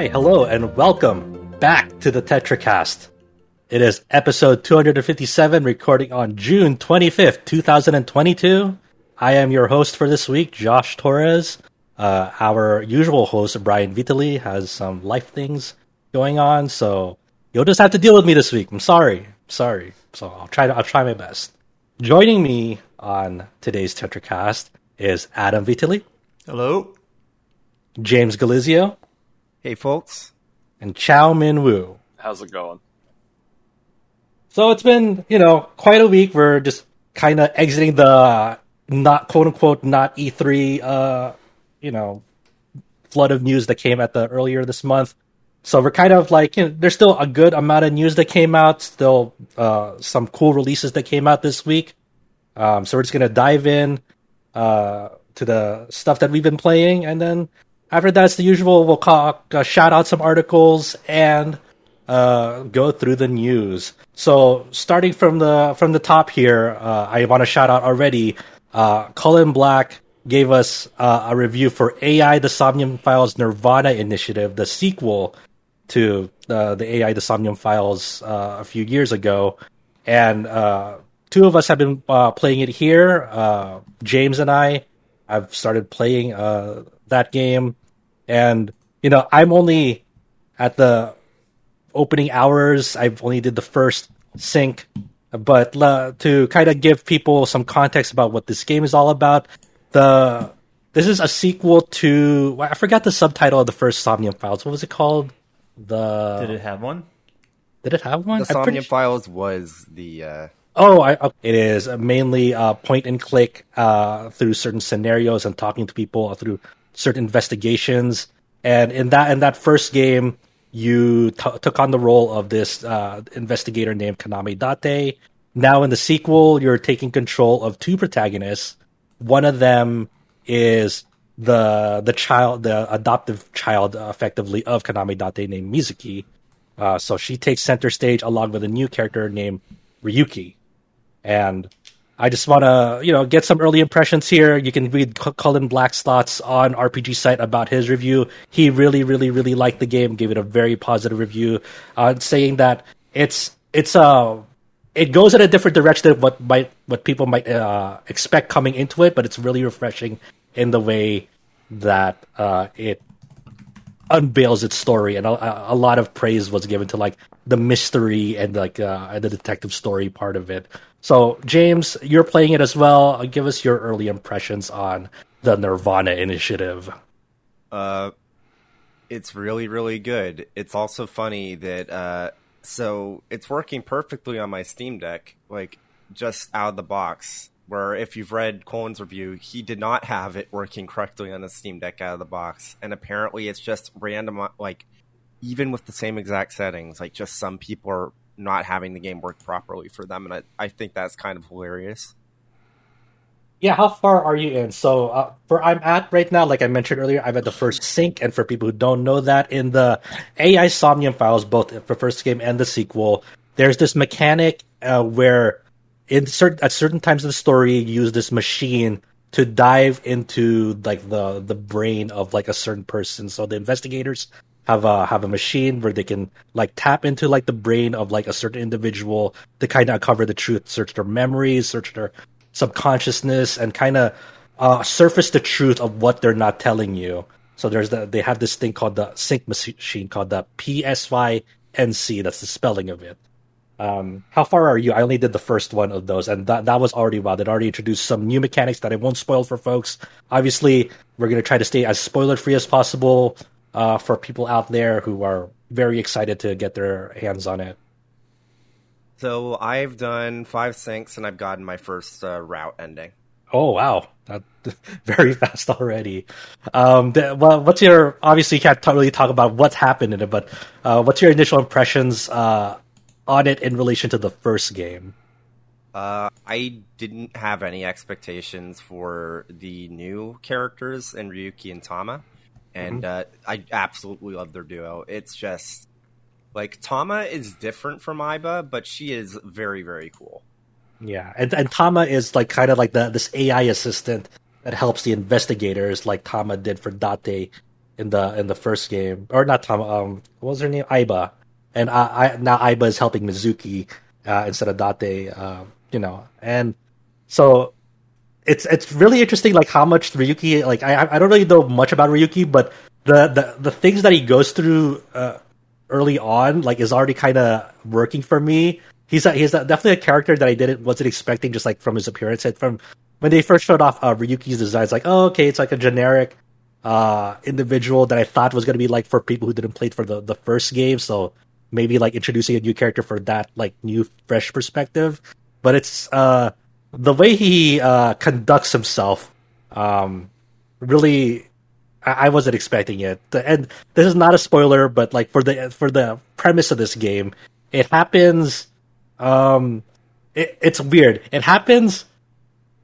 Hi, hello, and welcome back to the TetraCast. It is episode 257, recording on June 25th, 2022. I am your host for this week, Josh Torres. Uh, our usual host, Brian Vitali, has some life things going on, so you'll just have to deal with me this week. I'm sorry. sorry. So I'll try to, I'll try my best. Joining me on today's TetraCast is Adam Vitali. Hello. James Galizio. Hey, folks. And Chow Min Wu. How's it going? So it's been, you know, quite a week. We're just kind of exiting the not quote unquote not E3, uh, you know, flood of news that came at the earlier this month. So we're kind of like, you know, there's still a good amount of news that came out, still uh, some cool releases that came out this week. Um, so we're just gonna dive in uh, to the stuff that we've been playing, and then after that's the usual. We'll uh, shout out some articles and uh, go through the news. So starting from the from the top here, uh, I want to shout out already. Uh, Colin Black gave us uh, a review for AI the Somnium Files Nirvana Initiative, the sequel to uh, the AI the Somnium Files uh, a few years ago, and uh, two of us have been playing it here. Uh, James and I have started playing uh, that game, and you know I'm only at the opening hours. I've only did the first sync, but to kind of give people some context about what this game is all about, the this is a sequel to I forgot the subtitle of the first Somnium Files. What was it called? The did it have one? Did it have one? The Somnium pretty... Files was the. Uh... Oh, I, it is mainly uh, point and click uh, through certain scenarios and talking to people through certain investigations. And in that in that first game, you t- took on the role of this uh, investigator named Kaname Date. Now in the sequel, you're taking control of two protagonists. One of them is the the child, the adoptive child, effectively of Kaname Date, named Mizuki. Uh, so she takes center stage along with a new character named Ryuki, and I just want to, you know, get some early impressions here. You can read Colin Black's thoughts on RPG site about his review. He really, really, really liked the game, gave it a very positive review, uh, saying that it's it's a uh, it goes in a different direction than what might what people might uh, expect coming into it, but it's really refreshing in the way that uh, it unveils its story, and a, a, lot of praise was given to like the mystery and like uh, the detective story part of it. So, James, you're playing it as well. Give us your early impressions on the Nirvana initiative. Uh, it's really, really good. It's also funny that uh, so it's working perfectly on my Steam Deck, like just out of the box. Where if you've read Colin's review, he did not have it working correctly on the Steam Deck out of the box, and apparently it's just random. Like even with the same exact settings, like just some people are not having the game work properly for them, and I, I think that's kind of hilarious. Yeah, how far are you in? So, uh, for I'm at right now, like I mentioned earlier, I'm at the first sync, and for people who don't know that, in the AI Somnium files, both the first game and the sequel, there's this mechanic uh, where, in certain at certain times of the story, use this machine to dive into like the the brain of like a certain person. So the investigators have a have a machine where they can like tap into like the brain of like a certain individual to kind of uncover the truth, search their memories, search their subconsciousness, and kind of uh, surface the truth of what they're not telling you. So there's the they have this thing called the sync machine called the PSYNC. That's the spelling of it. Um, how far are you? I only did the first one of those, and that that was already wild. It already introduced some new mechanics that I won't spoil for folks. Obviously, we're gonna try to stay as spoiler free as possible uh, for people out there who are very excited to get their hands on it? So I've done five syncs and I've gotten my first uh, route ending. Oh wow, that, very fast already. Um, the, well, what's your obviously you can't really talk about what's happened in it, but uh, what's your initial impressions uh, on it in relation to the first game? Uh, I didn't have any expectations for the new characters in Ryuki and Tama and mm-hmm. uh, I absolutely love their duo. It's just like Tama is different from Aiba, but she is very very cool. Yeah, and and Tama is like kind of like the this AI assistant that helps the investigators, like Tama did for Date in the in the first game, or not Tama. Um, what was her name? Aiba, and I, I now Aiba is helping Mizuki uh, instead of Date. Uh, you know, and so it's it's really interesting, like how much Ryuki. Like I I don't really know much about Ryuki, but the the the things that he goes through uh, early on, like, is already kind of working for me. He's a, he's a, definitely a character that I didn't wasn't expecting just like from his appearance and from when they first showed off uh, Ryuki's design. It's like, oh, okay, it's like a generic uh, individual that I thought was going to be like for people who didn't play for the, the first game. So maybe like introducing a new character for that like new fresh perspective. But it's uh, the way he uh, conducts himself. Um, really, I-, I wasn't expecting it. And this is not a spoiler, but like for the for the premise of this game, it happens. Um, it, it's weird. It happens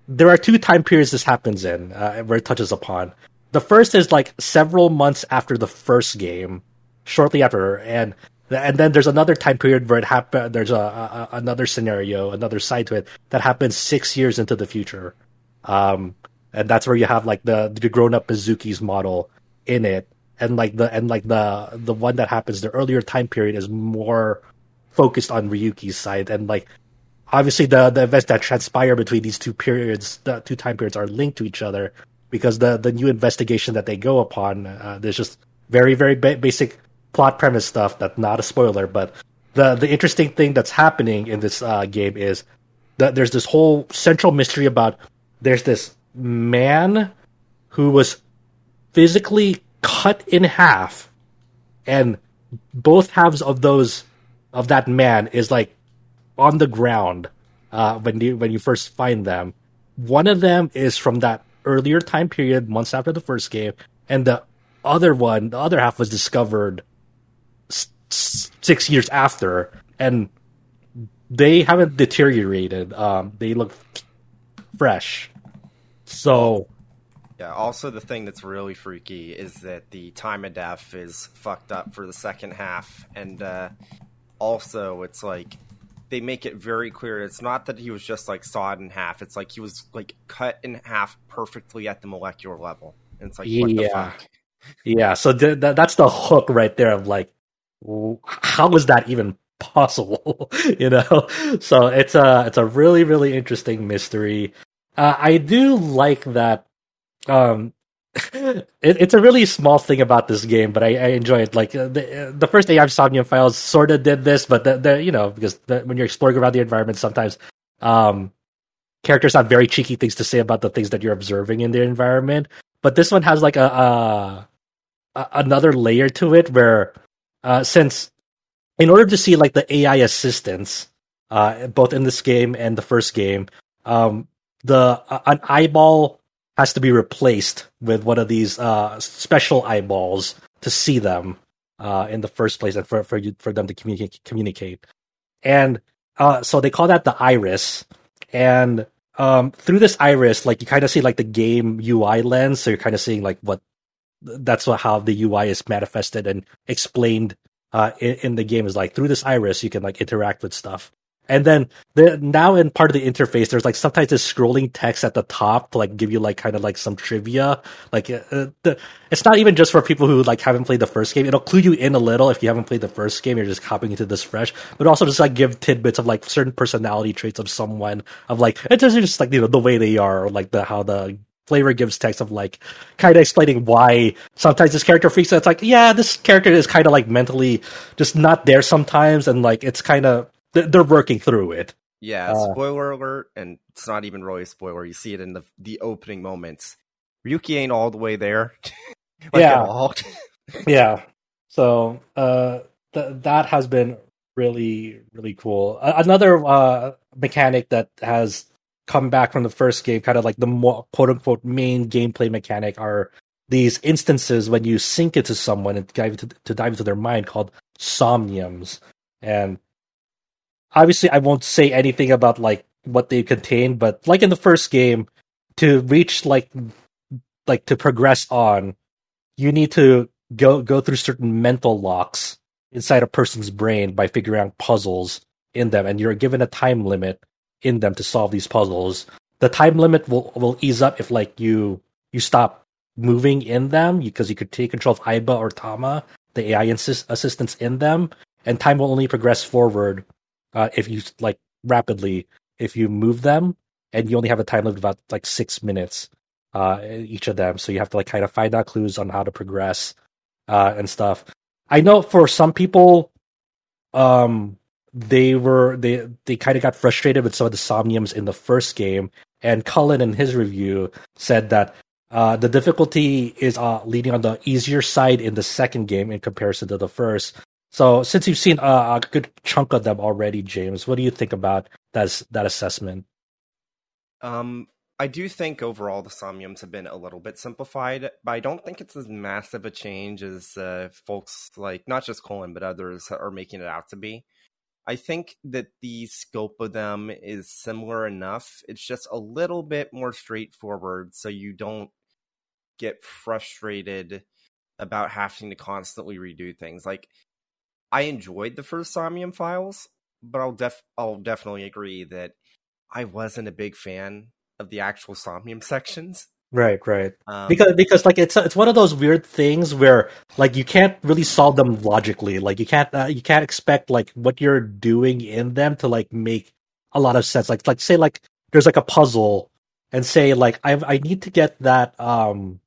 there are two time periods this happens in uh, where it touches upon. The first is like several months after the first game, shortly after, and and then there's another time period where it happen. There's a, a, another scenario, another side to it that happens six years into the future, um, and that's where you have like the the grown up Mizuki's model in it, and like the and like the the one that happens the earlier time period is more focused on Ryuki's side, and like obviously the the events that transpire between these two periods, the two time periods, are linked to each other because the the new investigation that they go upon, uh, there's just very very ba- basic plot premise stuff that's not a spoiler, but the the interesting thing that's happening in this uh, game is that there's this whole central mystery about there's this man who was physically cut in half and both halves of those of that man is like on the ground uh, when you when you first find them. One of them is from that earlier time period, months after the first game, and the other one, the other half, was discovered six years after, and they haven't deteriorated. Um, they look fresh. So, yeah. Also, the thing that's really freaky is that the time of death is fucked up for the second half, and uh, also it's like they make it very clear it's not that he was just like sawed in half. It's like he was like cut in half perfectly at the molecular level. And it's like yeah, yeah. So th- th- that's the hook right there of like, how is that even possible? you know. So it's a it's a really really interesting mystery. Uh, I do like that. Um, it, it's a really small thing about this game, but I, I enjoy it. Like uh, the, uh, the first AI Somnium Files sort of did this, but the, the you know because the, when you're exploring around the environment, sometimes um, characters have very cheeky things to say about the things that you're observing in the environment. But this one has like a, a, a another layer to it where uh, since in order to see like the AI assistants, uh, both in this game and the first game, um, the uh, an eyeball has to be replaced with one of these uh, special eyeballs to see them uh, in the first place and for for you for them to communicate communicate. And uh, so they call that the iris. And um, through this iris, like you kind of see like the game UI lens, so you're kind of seeing like what that's how the UI is manifested and explained uh, in, in the game is like through this iris you can like interact with stuff. And then the, now in part of the interface, there's like sometimes this scrolling text at the top to like give you like kind of like some trivia. Like uh, uh, the, it's not even just for people who like haven't played the first game. It'll clue you in a little if you haven't played the first game. You're just hopping into this fresh, but also just like give tidbits of like certain personality traits of someone of like it's just, just like you know the way they are or like the how the flavor gives text of like kind of explaining why sometimes this character freaks out. It's like, yeah, this character is kind of like mentally just not there sometimes, and like it's kind of they're working through it. Yeah, uh, spoiler alert, and it's not even really a spoiler. You see it in the the opening moments. Ryuki ain't all the way there. like yeah, yeah. So uh, th- that has been really really cool. Uh, another uh, mechanic that has come back from the first game, kind of like the more quote unquote main gameplay mechanic, are these instances when you sync into someone and dive to dive into their mind called somniums. And obviously I won't say anything about like what they contain, but like in the first game, to reach like like to progress on, you need to go go through certain mental locks inside a person's brain by figuring out puzzles in them, and you're given a time limit in them to solve these puzzles. The time limit will will ease up if like you you stop moving in them because you could take control of Aiba or Tama, the AI assist- assistants in them, and time will only progress forward uh, if you like rapidly if you move them, and you only have a time limit of about like six minutes uh, each of them. So you have to like kind of find out clues on how to progress uh, and stuff. I know for some people, um, they were they they kind of got frustrated with some of the somniums in the first game, and Cullen in his review said that uh, the difficulty is uh, leading on the easier side in the second game in comparison to the first. So, since you've seen a good chunk of them already, James, what do you think about that that assessment? Um, I do think overall the Somniums have been a little bit simplified, but I don't think it's as massive a change as uh, folks like not just Colin but others are making it out to be. I think that the scope of them is similar enough. It's just a little bit more straightforward, so you don't get frustrated about having to constantly redo things. Like I enjoyed the first Somnium files, but I'll def I'll definitely agree that I wasn't a big fan of the actual Somnium sections. Right, right. Um, because because like it's it's one of those weird things where like you can't really solve them logically. Like you can't uh, you can't expect like what you're doing in them to like make a lot of sense. Like like say like there's like a puzzle and say like I I need to get that um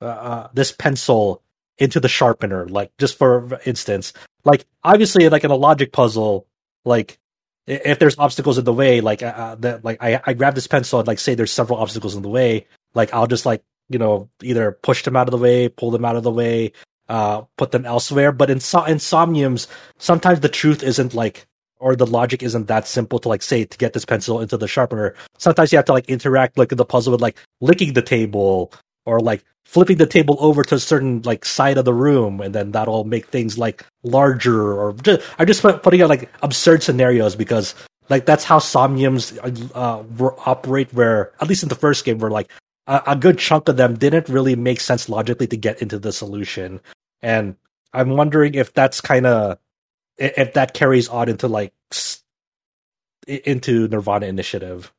uh, uh, this pencil into the sharpener like just for instance. Like obviously like in a logic puzzle like if there's obstacles in the way, like uh, uh, like I, I grab this pencil and like say there's several obstacles in the way, like I'll just like you know either push them out of the way, pull them out of the way, uh, put them elsewhere. But in so- insomniums, sometimes the truth isn't like or the logic isn't that simple to like say to get this pencil into the sharpener. Sometimes you have to like interact like the puzzle with like licking the table or like flipping the table over to a certain like side of the room and then that'll make things like larger or just, i'm just putting out like absurd scenarios because like that's how somniums uh, operate where at least in the first game where like a, a good chunk of them didn't really make sense logically to get into the solution. And i'm wondering if that's kind of if that carries on into like into nirvana initiative.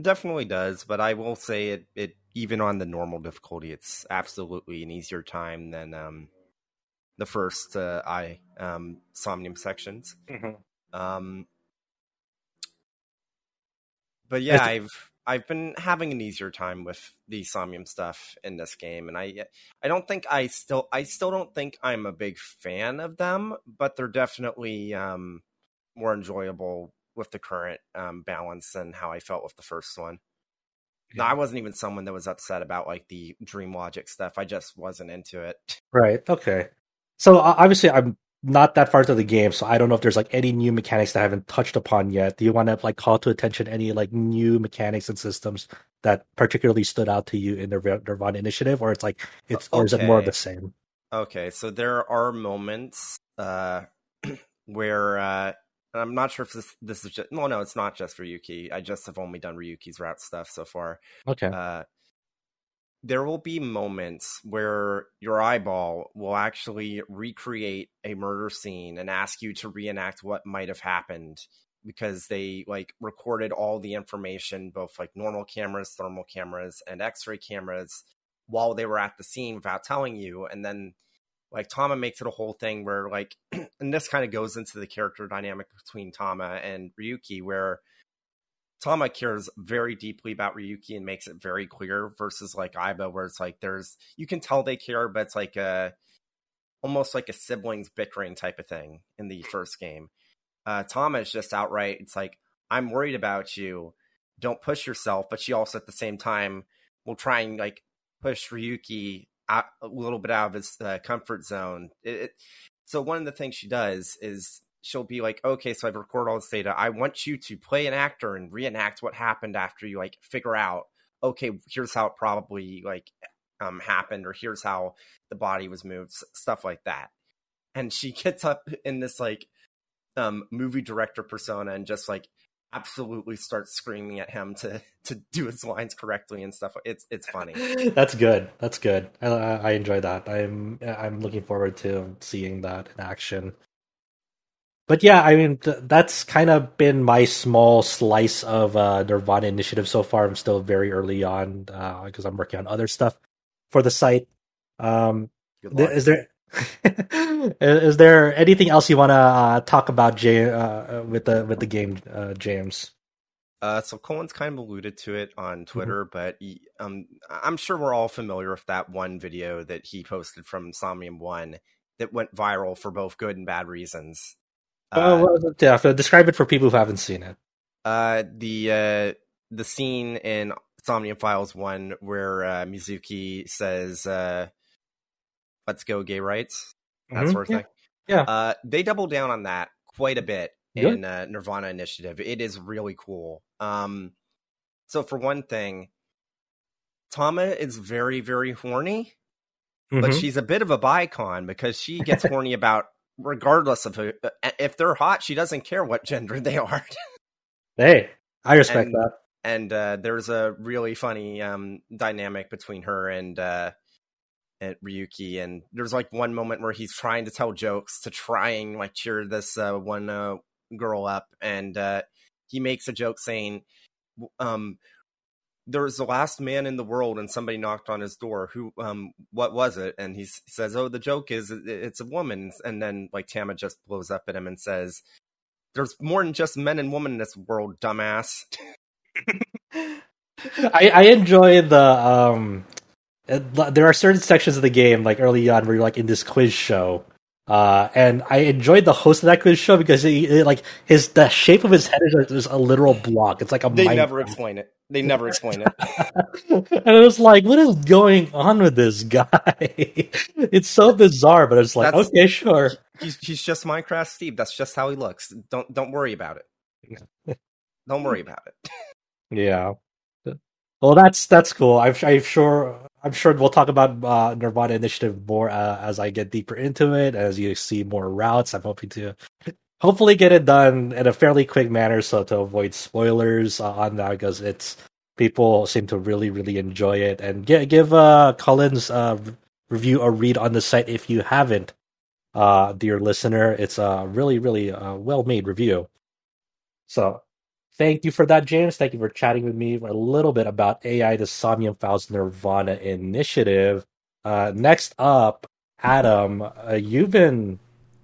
Definitely does but i will say it it even on the normal difficulty, it's absolutely an easier time than um, the first uh, I um, Somnium sections. Mm-hmm. Um, but yeah, I've I've been having an easier time with the Somnium stuff in this game, and I I don't think I still I still don't think I'm a big fan of them, but they're definitely um, more enjoyable with the current um, balance than how I felt with the first one. No, I wasn't even someone that was upset about like the dream logic stuff. I just wasn't into it. Right. Okay. So obviously, I'm not that far into the game, so I don't know if there's like any new mechanics that I haven't touched upon yet. Do you want to like call to attention any like new mechanics and systems that particularly stood out to you in the Nirvana initiative, or it's like it's okay. or is it more of the same? Okay, so there are moments uh, where uh, I'm not sure if this this is just no no it's not just Ryuki. I just have only done Ryuki's route stuff so far. Okay. Uh, there will be moments where your eyeball will actually recreate a murder scene and ask you to reenact what might have happened because they like recorded all the information both like normal cameras thermal cameras and x-ray cameras while they were at the scene without telling you and then like Tama makes it a whole thing where like and this kind of goes into the character dynamic between Tama and Ryuki where Tama cares very deeply about Ryuki and makes it very clear versus like Aiba where it's like there's you can tell they care but it's like a almost like a siblings bickering type of thing in the first game. Uh Tama is just outright it's like I'm worried about you. Don't push yourself, but she also at the same time will try and like push Ryuki out, a little bit out of his uh, comfort zone. It, it, so one of the things she does is she'll be like, okay, so I've recorded all this data. I want you to play an actor and reenact what happened after you like figure out, okay, here's how it probably like um, happened, or here's how the body was moved, stuff like that. And she gets up in this like um, movie director persona and just like absolutely starts screaming at him to to do his lines correctly and stuff. It's it's funny. That's good. That's good. I, I enjoy that. I'm I'm looking forward to seeing that in action. But yeah, I mean th- that's kind of been my small slice of uh, Nirvana initiative so far. I'm still very early on because uh, I'm working on other stuff. for the site. Um, is there is there anything else you want to uh, talk about, Jay, uh, with the with the game, uh, James? Uh, so Colin's kind of alluded to it on mm-hmm. Twitter, mm-hmm. but he, um, I'm sure we're all familiar with that one video that he posted from Somnium One that went viral for both good and bad reasons. Uh, well, yeah, describe it for people who haven't seen it. Uh, the uh, the scene in Somnium Files One where uh, Mizuki says, uh, "Let's go, gay rights," that mm-hmm. sort of yeah. thing. Yeah, uh, they double down on that quite a bit in uh, Nirvana Initiative. It is really cool. Um, so for one thing, Tama is very, very horny, mm-hmm. but she's a bit of a bicon because she gets horny about regardless of who. Uh, if they're hot, she doesn't care what gender they are. hey, I respect and, that. And uh, there's a really funny um, dynamic between her and uh, and Ryuki. And there's like one moment where he's trying to tell jokes to try and like cheer this uh, one uh, girl up, and uh, he makes a joke saying, um, "There was the last man in the world, and somebody knocked on his door. Who? Um, what was it?" And he says, "Oh, the joke is it's a woman." And then like Tama just blows up at him and says, "There's more than just men and women in this world, dumbass." I, I enjoy the um there are certain sections of the game like early on where you're like in this quiz show uh, and I enjoyed the host of that quiz show because he, he, like his the shape of his head is, is a literal block. It's like a. They never block. explain it. They never explain it. and it was like, what is going on with this guy? it's so bizarre, but it's like, That's, okay, sure. He's he's just Minecraft Steve. That's just how he looks. Don't don't worry about it. don't worry about it. yeah. Well, that's that's cool. I'm, I'm sure I'm sure we'll talk about uh, Nirvana Initiative more uh, as I get deeper into it. As you see more routes, I'm hoping to hopefully get it done in a fairly quick manner, so to avoid spoilers uh, on that because it's people seem to really really enjoy it. And get, give uh, uh, review a read on the site if you haven't, uh, dear listener. It's a really really uh, well made review. So thank you for that, James. Thank you for chatting with me a little bit about AI, the Somnium Files Nirvana initiative. Uh, next up, Adam, uh, you've been.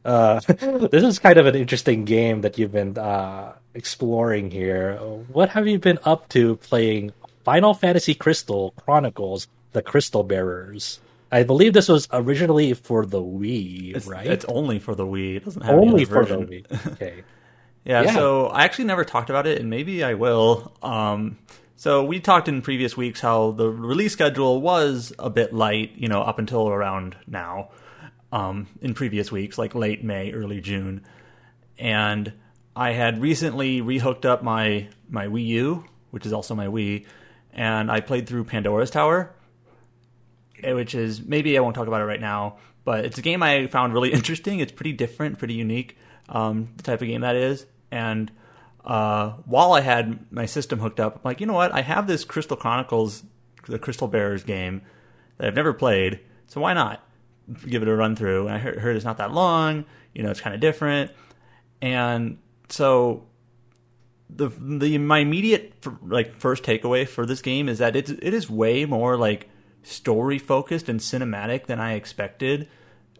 Uh, this is kind of an interesting game that you've been uh, exploring here. What have you been up to playing Final Fantasy Crystal Chronicles: The Crystal Bearers? I believe this was originally for the Wii, it's, right? It's only for the Wii. It doesn't have only for version. the Wii. Okay. Yeah, yeah, so I actually never talked about it, and maybe I will. Um, so we talked in previous weeks how the release schedule was a bit light, you know, up until around now. Um, in previous weeks, like late May, early June, and I had recently rehooked up my my Wii U, which is also my Wii, and I played through Pandora's Tower, eh, which is maybe I won't talk about it right now, but it's a game I found really interesting. It's pretty different, pretty unique, um, the type of game that is, and uh, while I had my system hooked up, I'm like, you know what? I have this Crystal Chronicles, the Crystal Bearers game that I've never played, so why not give it a run through? And I heard, heard it's not that long, you know, it's kind of different, and so the the my immediate like first takeaway for this game is that it it is way more like story focused and cinematic than I expected.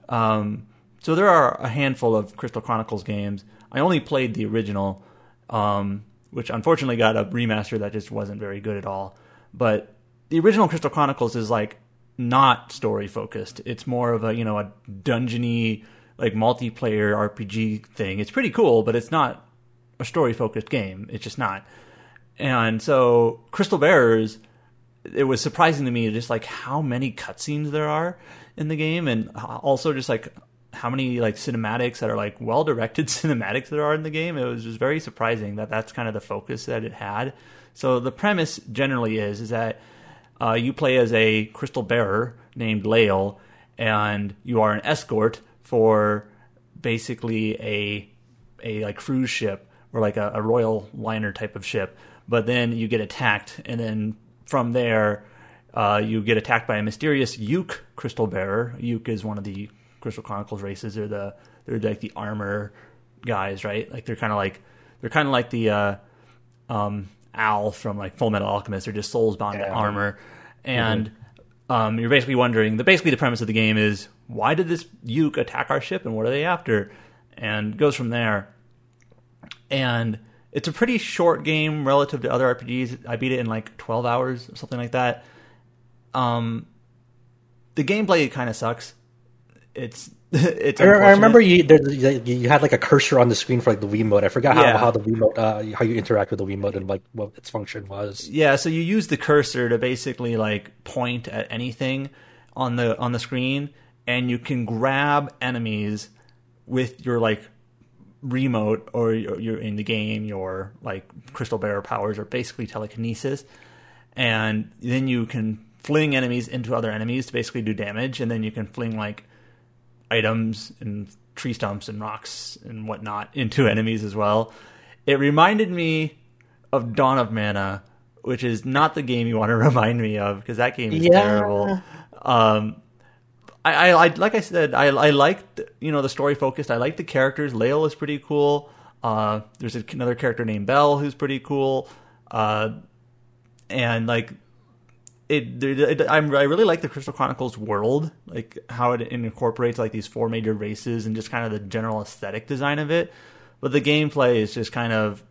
Um, so there are a handful of Crystal Chronicles games I only played the original, um, which unfortunately got a remaster that just wasn't very good at all. But the original Crystal Chronicles is like not story focused. It's more of a you know a dungeony like multiplayer RPG thing. It's pretty cool, but it's not a story focused game. It's just not. And so Crystal Bearers, it was surprising to me just like how many cutscenes there are in the game, and also just like how many like cinematics that are like well directed cinematics there are in the game. It was just very surprising that that's kind of the focus that it had. So the premise generally is is that uh, you play as a crystal bearer named Layle, and you are an escort for basically a a like cruise ship or like a, a royal liner type of ship. But then you get attacked, and then from there. Uh, you get attacked by a mysterious Yuke crystal bearer. Yuke is one of the Crystal Chronicles races. They're the they're like the armor guys, right? Like they're kind of like they're kind of like the uh, um, Al from like Full Metal Alchemist. They're just souls bound yeah. to armor, and mm-hmm. um, you're basically wondering. The basically the premise of the game is why did this Yuke attack our ship and what are they after, and goes from there. And it's a pretty short game relative to other RPGs. I beat it in like 12 hours or something like that. Um, the gameplay kind of sucks. It's it's. I, I remember you there, you had like a cursor on the screen for like the Wiimote. I forgot how, Yeah. how the Wiimote uh, how you interact with the Wiimote and like what its function was. Yeah, so you use the cursor to basically like point at anything on the on the screen, and you can grab enemies with your like remote or you're in the game your like crystal bearer powers are basically telekinesis, and then you can fling enemies into other enemies to basically do damage, and then you can fling like items and tree stumps and rocks and whatnot into enemies as well. It reminded me of Dawn of Mana, which is not the game you want to remind me of because that game is Yeah. terrible. Um, I, I, I like I said, I, I liked you know the story focused. I like the characters. Layle is pretty cool. Uh, there's another character named Belle who's pretty cool. Uh, and like it, it, it I'm, I really like the Crystal Chronicles world, like how it incorporates like these four major races and just kind of the general aesthetic design of it. But the gameplay is just kind of,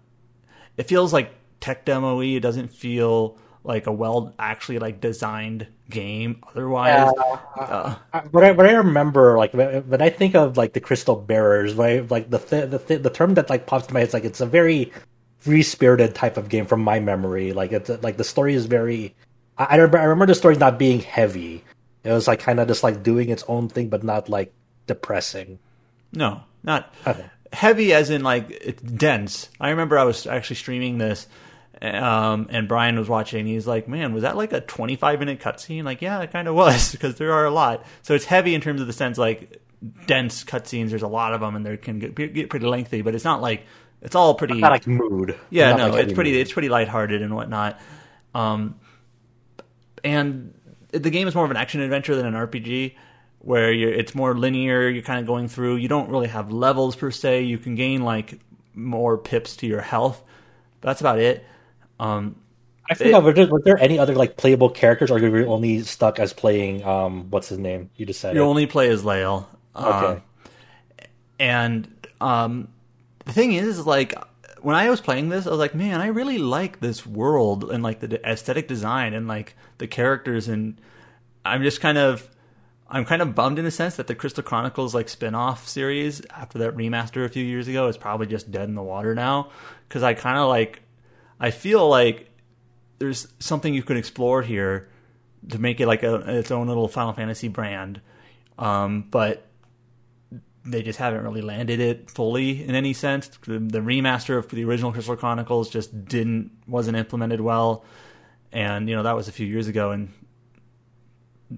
it feels like tech demo It doesn't feel like a well actually like designed game. Otherwise, uh, Uh, But I, but I remember like when when I think of like the Crystal Bearers, right, like the th- the th- the term that like pops to my head is like it's a very free spirited type of game from my memory. Like it's like the story is very. I, I remember I remember the story not being heavy. It was like kind of just like doing its own thing, but not like depressing. No, not Okay. heavy as in like dense. I remember I was actually streaming this, um, and Brian was watching. He's like, "Man, was that like a 25 minute cutscene?" Like, yeah, it kind of was because there are a lot. So it's heavy in terms of the sense like dense cutscenes. There's a lot of them, and they can get, get pretty lengthy. But it's not like it's all pretty. Not like mood. Yeah, Not no, like it's pretty mood. it's pretty lighthearted and whatnot. Um, and the game is more of an action adventure than an RPG, where you're it's more linear. You're kind of going through. You don't really have levels per se. You can gain like more pips to your health. That's about it. Um, I forgot. were, there, were there any other like playable characters, or were you only stuck as playing? Um, what's his name? You just said you it. only play as Layle. Okay. Um, and um, the thing is, like, when I was playing this, I was like, man, I really like this world and like the aesthetic design and like the characters, and I'm just kind of, I'm kind of bummed in a sense that the Crystal Chronicles like spin-off series after that remaster a few years ago is probably just dead in the water now. Because I kind of like, I feel like there's something you could explore here to make it like a, its own little Final Fantasy brand, um, but they just haven't really landed it fully in any sense. The, the remaster of the original Crystal Chronicles just didn't wasn't implemented well, and you know that was a few years ago, and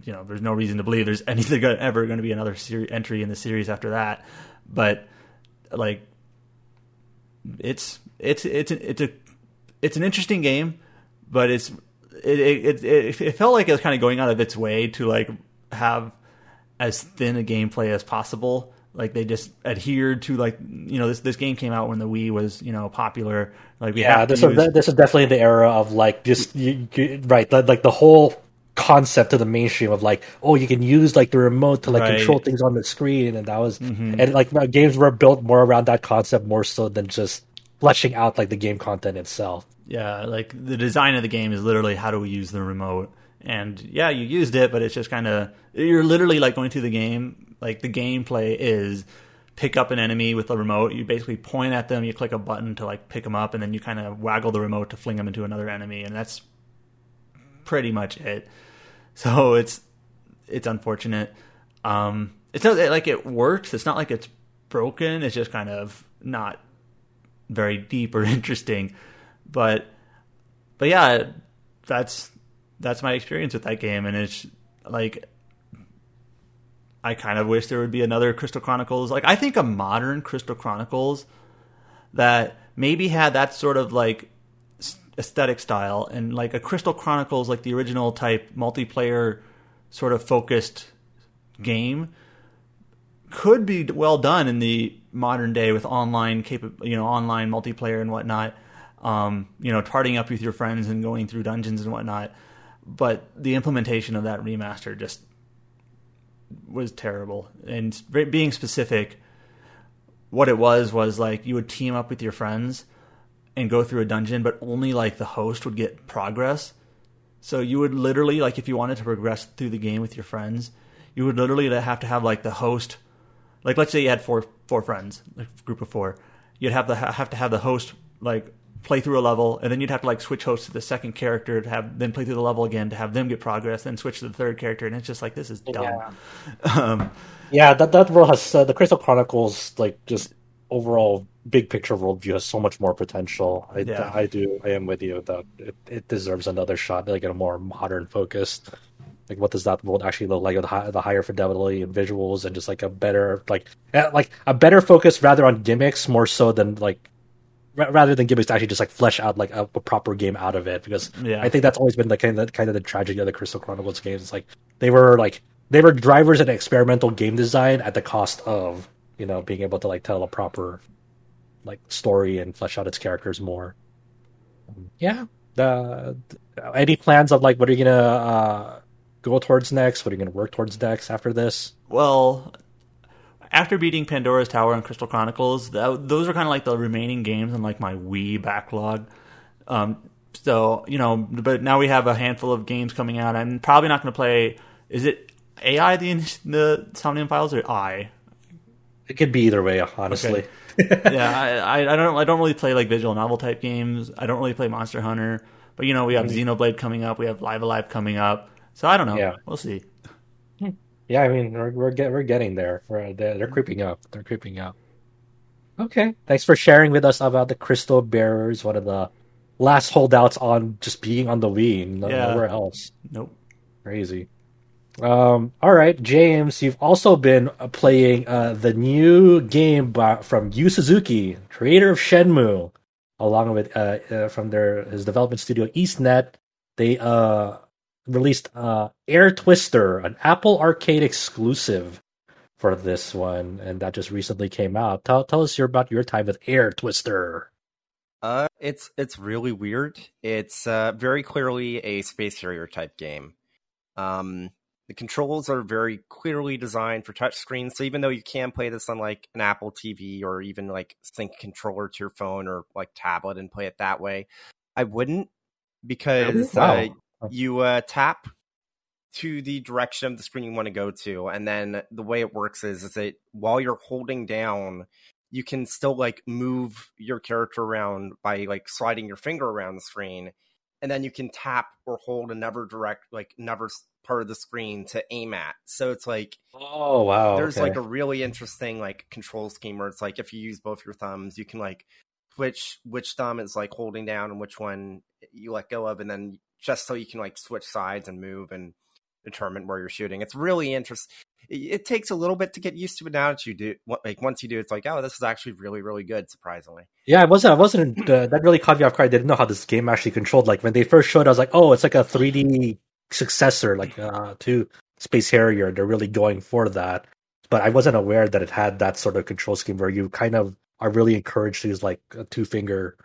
you know there's no reason to believe there's anything ever going to be another seri- entry in the series after that. But like, it's it's it's it's a it's an interesting game, but it's it it it, it felt like it was kind of going out of its way to like have as thin a gameplay as possible. Like they just adhered to like you know this this game came out when the Wii was you know popular. Like we Yeah, this use, is this is definitely the era of like just you, you, right, like, the whole concept to the mainstream of like, oh, you can use like the remote to like Right. control things on the screen, and that was mm-hmm. and like games were built more around that concept more so than just fleshing out like the game content itself. yeah like the design of the game is literally how do we use the remote and yeah you used it but it's just kind of you're literally like going through the game like the gameplay is pick up an enemy with the remote. You basically point at them you click a button to like pick them up and then you kind of waggle the remote to fling them into another enemy and that's pretty much it. So it's it's unfortunate. Um it's not like it works. It's not like it's broken. It's just kind of not very deep or interesting. But but yeah that's that's my experience with that game and it's like i kind of wish there would be another crystal chronicles. Like i think a modern crystal chronicles that maybe had that sort of like aesthetic style and like a crystal chronicles like the original type multiplayer sort of focused game could be well done in the modern day with online capa- you know online multiplayer and whatnot um, you know partying up with your friends and going through dungeons and whatnot. But the implementation of that remaster just was terrible. And being specific, what it was was like you would team up with your friends and go through a dungeon, but only like the host would get progress. So you would literally like if you wanted to progress through the game with your friends, you would literally have to have like the host, like let's say you had four four friends, a group of four, you'd have to have to have the host like play through a level, and then you'd have to like switch hosts to the second character to have then play through the level again to have them get progress, then switch to the third character, and it's just like this is dumb. Yeah, Um, yeah that that world has uh, the Crystal Chronicles like just overall big picture worldview has so much more potential. I, Yeah. I do. I am with you that it, it deserves another shot, like in a more modern focused. Like, what does that world actually look like with high, the higher fidelity and visuals, and just like a better, like, eh, like a better focus rather on gimmicks more so than like, rather than gimmicks to actually just like flesh out like a, a proper game out of it. Because Yeah. I think that's always been the kind of kind of the tragedy of the Crystal Chronicles games. It's like they were like they were drivers in experimental game design at the cost of you know being able to like tell a proper like story and flesh out its characters more. Yeah. The, any plans of like what are you gonna uh, go towards next? What are you gonna work towards next after this? Well, after beating Pandora's Tower and Crystal Chronicles, that, those are kind of like the remaining games in like my Wii backlog. Um, so you know, but now we have a handful of games coming out. I'm probably not going to play. Is it AI the the Somnium Files or I? It could be either way, honestly. yeah, I, I I don't I don't really play like visual novel type games. I don't really play Monster Hunter. But you know, we have Xenoblade coming up. We have Live Alive coming up. So I don't know. Yeah. We'll see. Yeah, I mean we're we're, get, we're getting there. We're, they're, they're creeping up. They're creeping up. Okay, thanks for sharing with us about the Crystal Bearers, one of the last holdouts on just being on the Wii, Yeah. nowhere else. Nope. Crazy. Um, all right, James, you've also been uh, playing uh, the new game by, from Yu Suzuki, creator of Shenmue, along with uh, uh, from their his development studio YS Net. They uh, released uh, Air Twister, an Apple Arcade exclusive for this one, and that just recently came out. Tell tell us your, about your time with Air Twister. Uh, it's it's really weird. It's uh, very clearly a space harrier type game. Um, the controls are very clearly designed for touchscreens. So even though you can play this on like an Apple TV or even like sync controller to your phone or like tablet and play it that way, I wouldn't because uh, Wow. You uh, tap to the direction of the screen you want to go to, and then the way it works is is that while you're holding down, you can still like move your character around by like sliding your finger around the screen, and then you can tap or hold another direct like another part of the screen to aim at. So it's like Oh wow! there's okay. like a really interesting like control scheme where it's like if you use both your thumbs, you can like switch which thumb is like holding down and which one you let go of, and then just so you can like switch sides and move and determine where you're shooting. It's really interesting. It, it takes a little bit to get used to, but now that you do, what- like once you do, it's like, oh, this is actually really, really good. Surprisingly, Yeah, I wasn't. I wasn't. Uh, that really caught me off guard. I didn't know how this game actually controlled. Like when they first showed, I was like, "Oh, it's like a 3D successor, like uh, to Space Harrier." They're really going for that. But I wasn't aware that it had that sort of control scheme where you kind of are really encouraged to use like a two finger,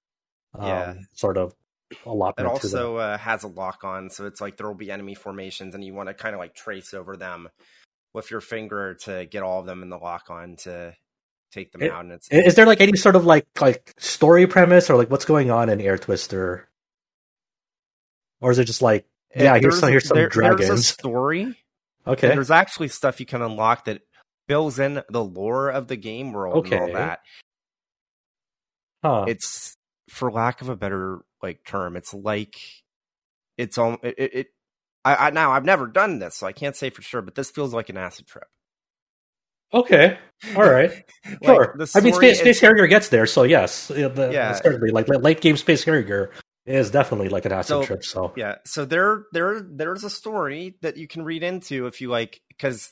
um, Yeah. sort of it allotment to that. also uh, has a lock on, so it's like there will be enemy formations, and you want to kind of like trace over them with your finger to get all of them in the lock on to take them It- out. And it's Is there like any sort of like like story premise or like what's going on in Air Twister, or is it just like yeah, here's some here's some there- There's a dragons. story. and Okay, There's actually stuff you can unlock that fills in the lore of the game world and all that. huh? It's for lack of a better like term, it's like it's all it. it, I, I now I've never done this, so I can't say for sure, but this feels like an acid trip. Okay, all right. Like, Sure. I mean, Space, Space Harrier gets there, so yes, yeah, the, Yeah. certainly. Like late- late game Space Harrier is definitely like an acid So- trip. So Yeah, so there there there's a story that you can read into if you like because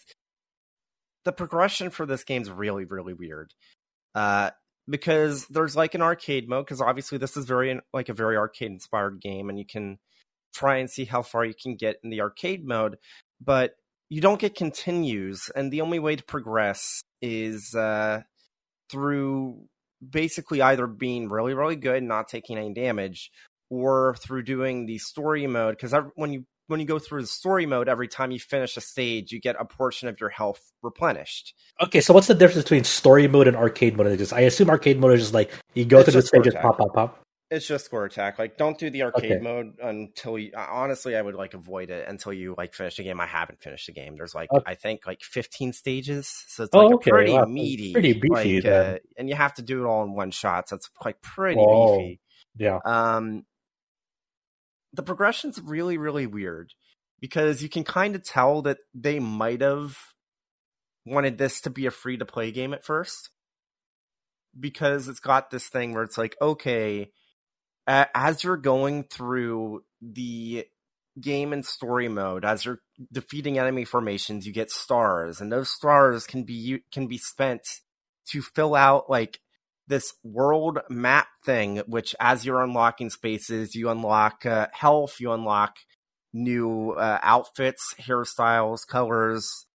the progression for this game's really really weird. Uh because there's like an arcade mode because obviously this is very like a very arcade inspired game and you can try and see how far you can get in the arcade mode, but you don't get continues and the only way to progress is uh through basically either being really really good and not taking any damage or through doing the story mode because when you when you go through the story mode, every time you finish a stage, you get a portion of your health replenished. Okay, so what's the difference between story mode and arcade mode? Just I assume arcade mode is just like you go It's through the just stages, pop, pop, pop. It's just score attack. Like, don't do the arcade Okay. mode until you. Honestly, I would like avoid it until you like finish the game. I haven't finished the game. There's like Okay. I think like 15 stages, so it's Oh, like okay. pretty Wow. meaty, Pretty beefy like, uh, and you have to do it all in one shot. So it's like pretty Oh. beefy. Yeah. Um, the progression's really, really weird because you can kind of tell that they might have wanted this to be a free to play game at first because it's got this thing where it's like, okay, as you're going through the game and story mode, as you're defeating enemy formations, you get stars, and those stars can be can be spent to fill out like this world map thing, which as you're unlocking spaces, you unlock uh, health, you unlock new uh, outfits, hairstyles, colors,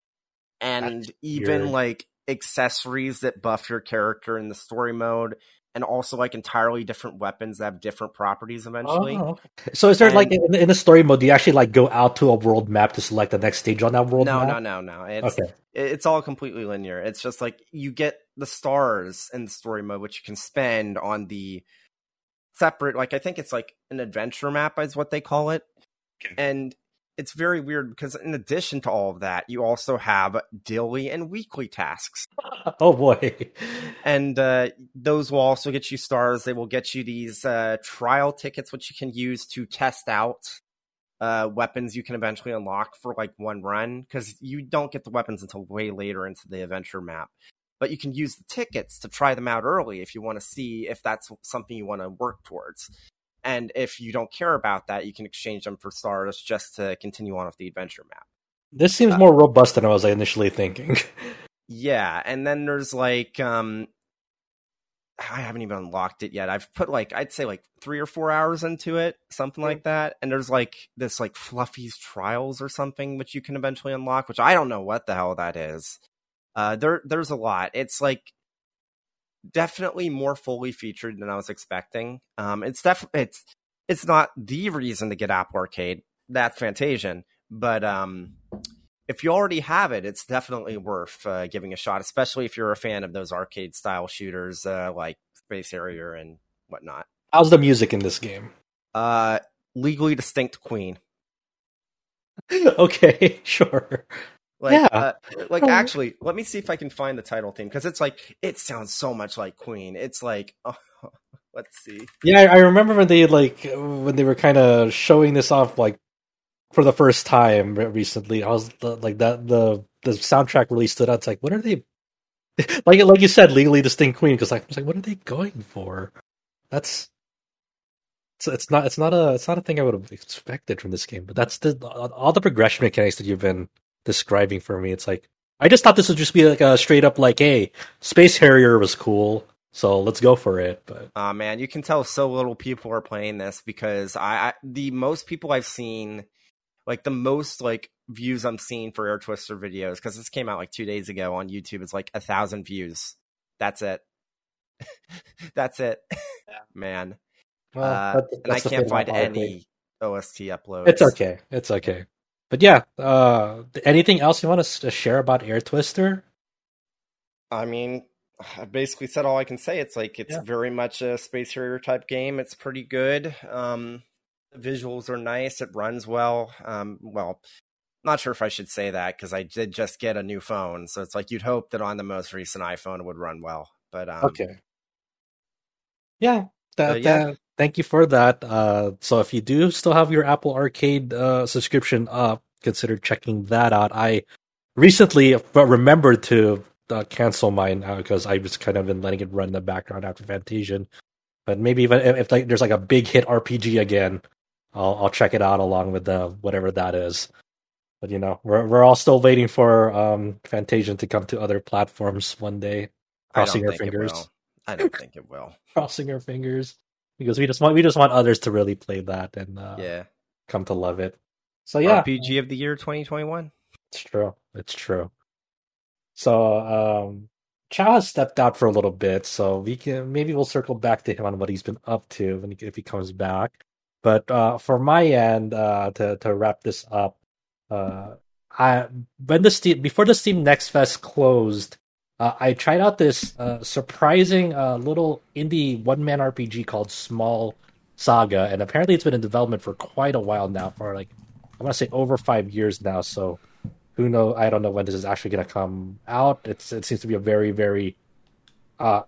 and That's even weird. like accessories that buff your character in the story mode, and also like entirely different weapons that have different properties eventually. Oh. So is there like in, in the story mode, do you actually like go out to a world map to select the next stage on that world no, map? no, no, no. It's Okay. it's all completely linear. It's just like you get the stars in the story mode, which you can spend on the separate. Like I think it's like an adventure map is what they call it, Okay. and it's very weird because in addition to all of that, you also have daily and weekly tasks, Oh boy. and uh, those will also get you stars. They will get you these uh, trial tickets, which you can use to test out uh, weapons you can eventually unlock for like one run because you don't get the weapons until way later into the adventure map. But you can use the tickets to try them out early if you want to see if that's something you want to work towards. And if you don't care about that, you can exchange them for stars just to continue on with the adventure map. This seems Uh, more robust than I was initially thinking. Yeah, and then there's like um I haven't even unlocked it yet. I've put like I'd say like 3 or 4 hours into it, something like that. And there's like this like Fluffy's Trials or something which you can eventually unlock, which I don't know what the hell that is. Uh there there's a lot. It's like definitely more fully featured than I was expecting. Um it's def it's it's not the reason to get Apple Arcade. That's Fantasian, but um if you already have it, it's definitely worth uh, giving a shot, especially if you're a fan of those arcade style shooters uh, like Space Harrier and whatnot. How's the music in this game? Uh, legally distinct Queen. okay, sure. Like, Yeah. uh, like Um, actually, let me see if I can find the title theme because it's like it sounds so much like Queen. It's like, oh, let's see. Yeah, I, remember when they like when they were kind of showing this off like for the first time recently. I was like that the the soundtrack really stood out. It's like what are they like like you said legally distinct queen because like I was like what are they going for? That's it's, it's not it's not a it's not a thing I would have expected from this game. But that's the all the progression mechanics that you've been describing for me. It's like I just thought this would just be like a straight up like hey Space Harrier was cool. So let's go for it, but Oh man, you can tell so little people are playing this because I, I the most people I've seen, like the most like views I'm seeing for Air Twister videos because this came out like two days ago on YouTube. It's like a thousand views. That's it. That's it, man. well, uh, that- and I can't find about arcade. any OST uploads. It's okay. It's okay. But yeah, uh, anything else you want to share about Air Twister? I mean, I basically said all I can say. It's like it's Yeah. very much a Space Harrier type game. It's pretty good. Um, the visuals are nice. It runs well. Um, well, not sure if I should say that because I did just get a new phone, so it's like you'd hope that on the most recent iPhone it would run well. But um, Okay. Yeah. That, yeah. that- thank you for that. Uh, so if you do still have your Apple Arcade uh, subscription up, consider checking that out. I recently remembered to uh, cancel mine because I was kind of been letting it run in the background after Fantasian. But maybe even if, if like there's like a big hit RPG again, I'll I'll check it out along with the whatever that is. But you know, we're we're all still waiting for um Fantasian to come to other platforms one day. Crossing our fingers. I don't think it will. Crossing our fingers because we just want we just want others to really play that and uh, Yeah. come to love it. So yeah, RPG of the year 2021. it's true. It's true. So um Chow has stepped out for a little bit, so we can maybe we'll circle back to him on what he's been up to when he, if he comes back. But uh, for my end, uh, to to wrap this up, uh, I when the Steam before the Steam Next Fest closed, uh, I tried out this uh, surprising uh, little indie one man RPG called Small Saga, and apparently it's been in development for quite a while now, for like I want to say over five years now. So who know? I don't know when this is actually going to come out. It's it seems to be a very very uh,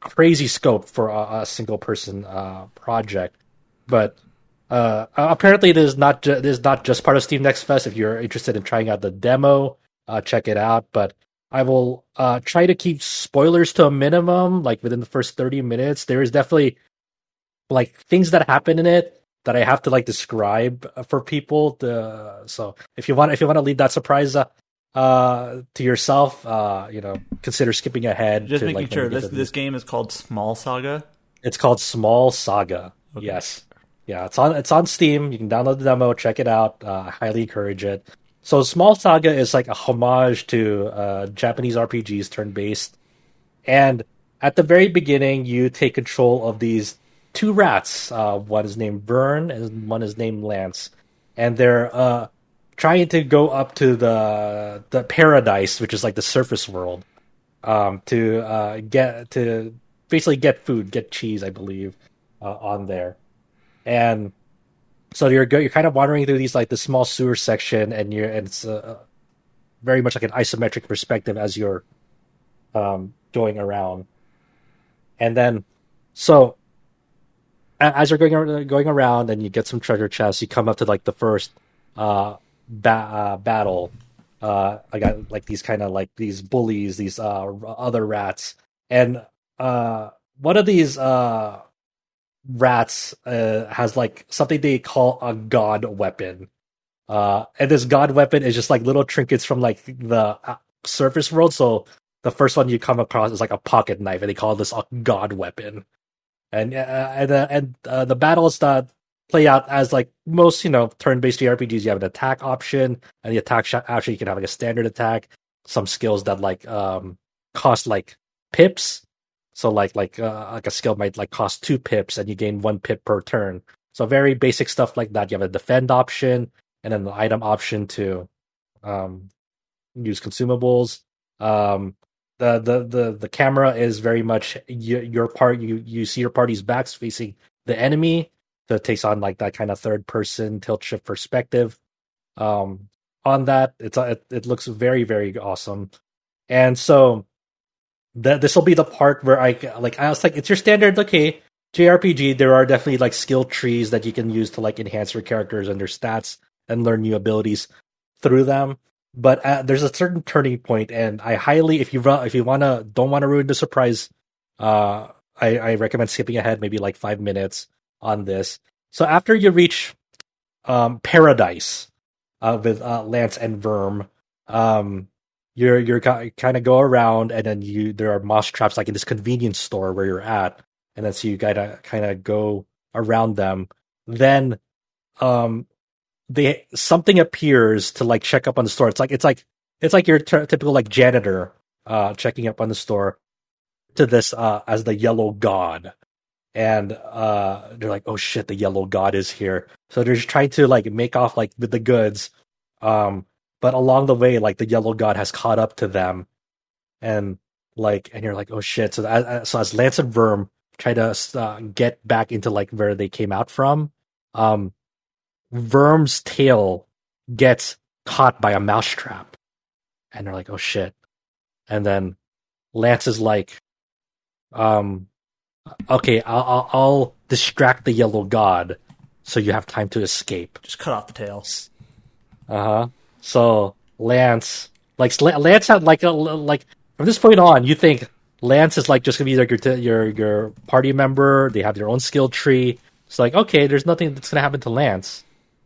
crazy scope for a, a single person uh, project, but uh, apparently it is not ju- is not just part of Steam Next Fest. If you're interested in trying out the demo, check it out. But I will uh, try to keep spoilers to a minimum, like within the first thirty minutes. There is definitely like things that happen in it that I have to like describe for people. To, so if you want, if you want to leave that surprise uh, uh, to yourself, uh, you know, consider skipping ahead. Just to, making like, sure this this game is called Small Saga. It's called Small Saga. Okay. Yes, yeah, it's on it's on Steam. You can download the demo, check it out. Uh, I highly encourage it. So Small Saga is like a homage to uh, Japanese RPGs, turn based, and at the very beginning, you take control of these two rats. Uh, one is named Verm, and one is named Lance, and they're uh, trying to go up to the the paradise, which is like the surface world, um, to uh, get to basically get food, get cheese, I believe, uh, on there, and so you're you're kind of wandering through these like the small sewer section, and you're and it's uh, very much like an isometric perspective as you're um, going around, and then so as you're going going around and you get some treasure chests, you come up to like the first uh, ba- uh, battle. Uh, I got like these kind of like these bullies, these uh, other rats, and uh, one of these uh, rats uh, has like something they call a god weapon. Uh, and this god weapon is just like little trinkets from like the uh, surface world. So the first one you come across is like a pocket knife, and they call this a god weapon and uh, and uh, and uh, the battles that play out as like most you know turn-based JRPGs. You have an attack option, and the attack actually you can have like a standard attack. Some skills that like um cost like pips. So like like uh, like a skill might like cost two pips, and you gain one pip per turn. So very basic stuff like that. You have a defend option, and then the item option to um use consumables. Um, the the the the camera is very much your, part. You you see your party's backs facing the enemy, so it takes on like that kind of third person tilt shift perspective. Um, on that, it's it, it looks very very awesome, and so this will be the part where I like I was like it's your standard okay JRPG. There are definitely like skill trees that you can use to like enhance your characters and their stats and learn new abilities through them but uh, there's a certain turning point, and I highly, if you if you wanna don't want to ruin the surprise, uh, I, I recommend skipping ahead maybe like five minutes on this. So after you reach um, paradise uh, with uh, Lance and Verm, um, you're you're kind of go around, and then you there are mouse traps like in this convenience store where you're at, and then so you gotta kind of go around them. Then um, they something appears to like check up on the store. It's like it's like it's like your t- typical like janitor uh checking up on the store to this uh as the yellow god. And uh they're like, "Oh shit, the yellow god is here." So they're just trying to like make off like with the goods. Um but along the way like the yellow god has caught up to them. And like and you're like, "Oh shit." So as, so as Lance and Verm try to uh, get back into like where they came out from, um Verm's tail gets caught by a mousetrap. And they're like, oh shit. And then Lance is like, um, okay, I'll, I'll, I'll distract the yellow god so you have time to escape. Just cut off the tails. Uh huh. So Lance, like Lance had like a like from this point on, you think Lance is like just gonna be like your your your party member. They have their own skill tree. It's like okay, there's nothing that's gonna happen to Lance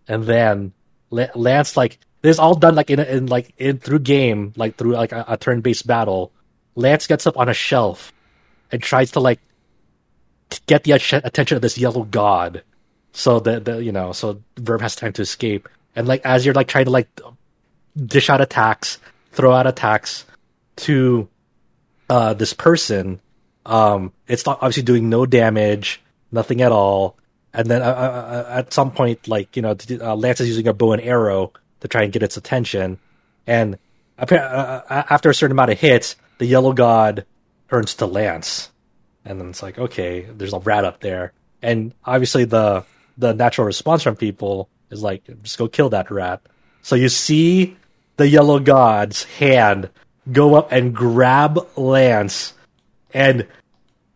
and then Lance like this all done like in, in like in through game like through like a, a turn based battle. Lance gets up on a shelf and tries to like get the attention of this yellow god, so that the you know so Verm has time to escape. And like as you're like trying to like dish out attacks, throw out attacks to uh this person, um, it's not obviously doing no damage, nothing at all. And then uh, uh, uh at some point, like you know, uh, Lance is using a bow and arrow to try and get its attention, and after a certain amount of hits, the yellow god turns to Lance, and then it's like, okay, there's a rat up there, and obviously the the natural response from people is like, just go kill that rat. So you see the yellow god's hand go up and grab Lance and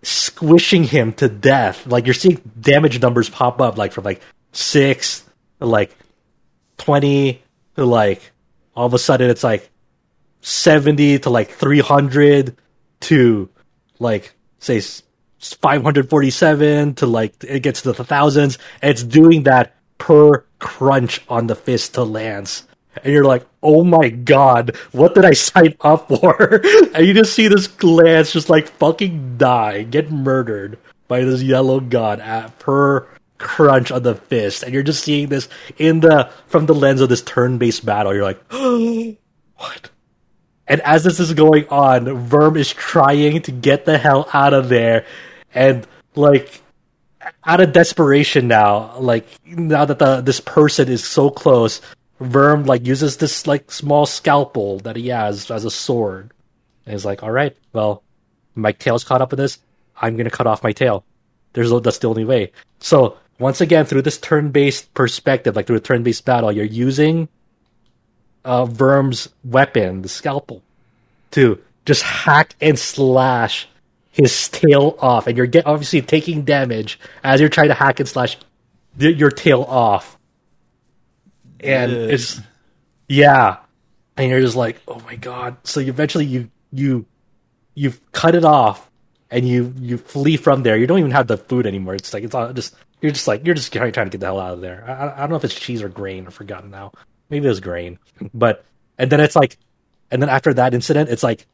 squishing him to death. Like you're seeing damage numbers pop up, like from like six to like twenty to like all of a sudden it's like seventy to like three hundred to like say 547 to like it gets to the thousands. And it's doing that per crunch on the fist to Lance. And you're like, oh my god, what did I sign up for? and you just see this Lance just like fucking die, get murdered by this yellow god at per crunch on the fist. And you're just seeing this in the from the lens of this turn-based battle. You're like, what? And as this is going on, Verm is trying to get the hell out of there. And like out of desperation now, like now that the this person is so close, Verm like uses this like small scalpel that he has as a sword. And he's like, All right, well, my tail's caught up in this, I'm gonna cut off my tail. There's that's the only way. So once again, through this turn-based perspective, like through a turn-based battle, you're using uh, Verm's weapon, the scalpel, to just hack and slash his tail off, and you're get, obviously taking damage as you're trying to hack and slash your tail off. And it's yeah, and you're just like, oh my god! So you eventually you you you cut it off, and you you flee from there. You don't even have the food anymore. It's like it's all just you're just like you're just trying to get the hell out of there. I, I don't know if it's cheese or grain. I've forgotten now. Maybe it was grain, but and then it's like, and then after that incident, it's like,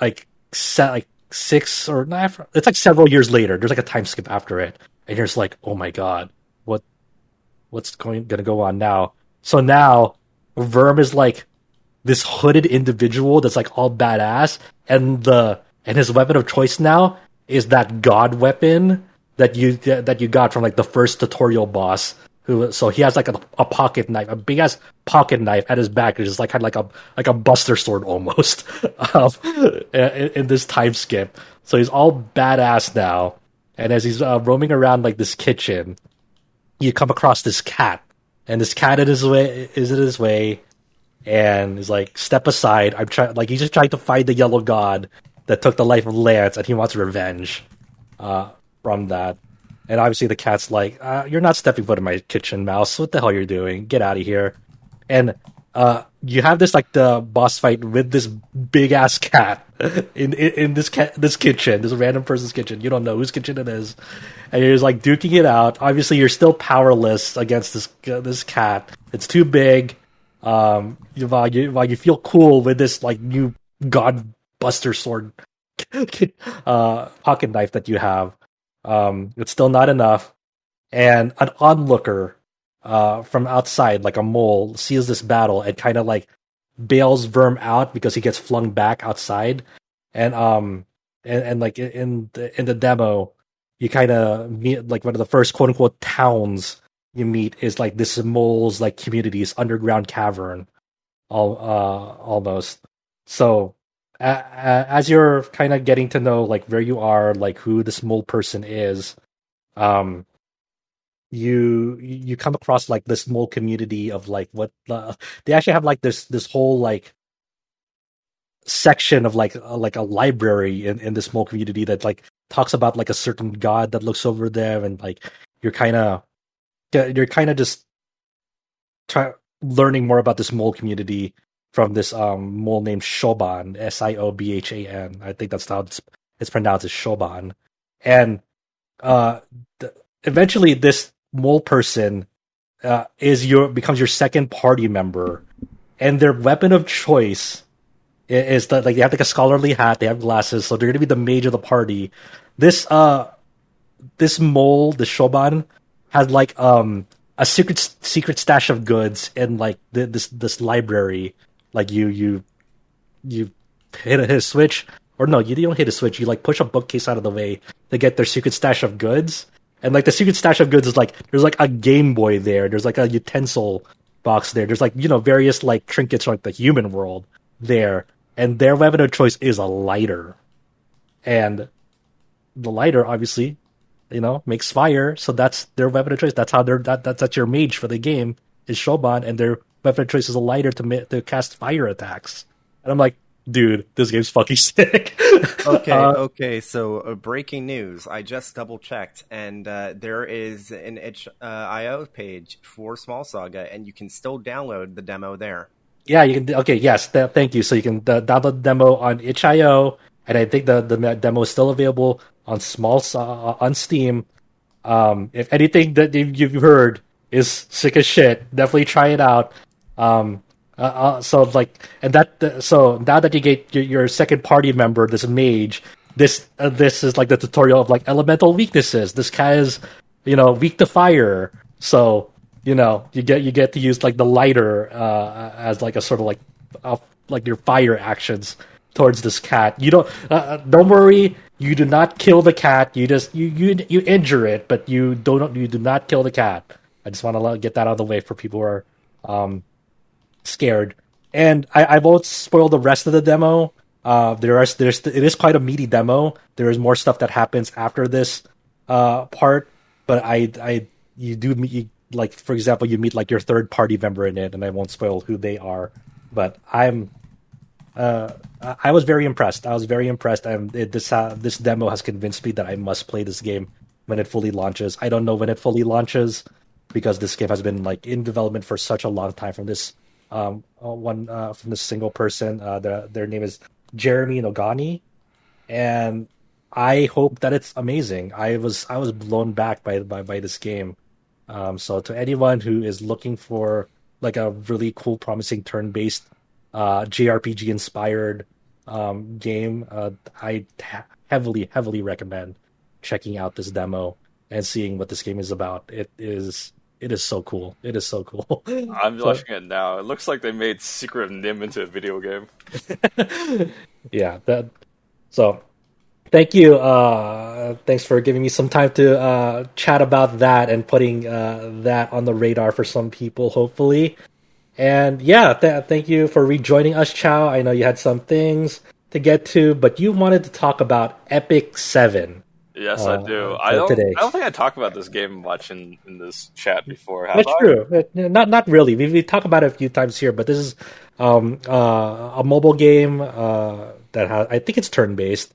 like set like six or not, it's like several years later. There's like a time skip after it, and you're just like, oh my god, what, what's going gonna go on now? So now, Verm is like this hooded individual that's like all badass, and the and his weapon of choice now is that god weapon that you that you got from like the first tutorial boss who so he has like a, a pocket knife, a big ass pocket knife at his back, which is like had like a like a buster sword almost um, in, in, this time skip. So he's all badass now, and as he's uh, roaming around like this kitchen, you come across this cat, and this cat way is in his way, and he's like, "Step aside! I'm trying." Like he's just trying to find the yellow god that took the life of Lance, and he wants revenge uh, from that. And obviously the cat's like, uh, "You're not stepping foot in my kitchen, mouse. What the hell you're doing? Get out of here!" And uh, you have this like the boss fight with this big ass cat in, in, in this cat this kitchen, this random person's kitchen. You don't know whose kitchen it is, and you're just like duking it out. Obviously, you're still powerless against this uh, this cat. It's too big. Um, you while you feel cool with this like new god buster sword uh, pocket knife that you have. Um, it's still not enough. And an onlooker uh, from outside, like a mole, sees this battle and kind of like bails Verm out because he gets flung back outside. And um, and, and like in the in the demo, you kind of meet like one of the first quote unquote towns you meet is like this mole's like community's underground cavern, all uh almost. So as you're kind of getting to know like where you are, like who this mole person is, um, you you come across like this small community of like what uh, they actually have like this this whole like section of like uh, like a library in, in this small community that like talks about like a certain god that looks over there and like you're kind of you're kind of just try learning more about this mole community from this um, mole named Shoban S I O B H A N. I think that's how it's, it's pronounced as Shoban And uh, eventually, this mole person uh, is your becomes your second party member, and their weapon of choice is that like they have like a scholarly hat, they have glasses, so they're gonna be the mage of the party. This uh, this mole, the shoban, has like um a secret secret stash of goods in like the, this this library like you you you hit a, hit a switch, or no, you don't hit a switch. You like push a bookcase out of the way to get their secret stash of goods, And like the secret stash of goods is like there's like a Game Boy there. There's like a utensil box there. There's like you know various like trinkets from like the human world there. And their weapon of choice is a lighter, and the lighter obviously, you know, makes fire. So that's their weapon of choice. That's how they're that, that's that's your mage for the game is Shoban, and their weapon of choice is a lighter to to cast fire attacks. And I'm like, dude, this game's fucking sick. okay, uh, okay. So uh, breaking news. I just double checked, and uh, there is an itch uh, IO page for Small Saga, and you can still download the demo there. Yeah, you can. Okay, yes, th- thank you. So you can uh, download the demo on itch.io, and I think the the demo is still available on Small uh, on Steam. Um, if anything that you've heard is sick as shit, definitely try it out. Um, uh, uh, so like, and that uh, so now that you get your, your second party member, this mage, this uh, this is like the tutorial of like elemental weaknesses. This guy is, you know, weak to fire. So you know, you get you get to use like the lighter uh, as like a sort of like like your fire actions towards this cat. You don't uh, don't worry. You do not kill the cat. You just you you you injure it, but you don't you do not kill the cat. I just want to get that out of the way for people who are um, scared. And I, I won't spoil the rest of the demo. Uh, there are there's it is quite a meaty demo. There is more stuff that happens after this uh, part, but I I you do meet you, like for example you meet like your third party member in it, and I won't spoil who they are. But I'm uh, I was very impressed. I was very impressed, and it, this uh, this demo has convinced me that I must play this game when it fully launches. I don't know when it fully launches because this game has been like in development for such a long time from this um, uh, one uh, from this single person. Uh, the, their name is Jeremy Noghani, and I hope that it's amazing. I was I was blown back by by, by this game. Um, so to anyone who is looking for like a really cool, promising turn-based uh, JRPG inspired um, game, uh, I ha- heavily heavily recommend checking out this demo and seeing what this game is about. It is it is so cool. It is so cool. I'm watching it now. It looks like they made Secret of NIMH into a video game. yeah, that. So, thank you. Uh, thanks for giving me some time to uh, chat about that and putting uh, that on the radar for some people, hopefully. And yeah, th- thank you for rejoining us, Chow. I know you had some things to get to, but you wanted to talk about Epic Seven. Yes, uh, I do. I don't. Today. I don't think I talked about this game much in, in this chat before. That's I? true. Not not really. We we talk about it a few times here, but this is um, uh, a mobile game uh, that has. I think it's turn based.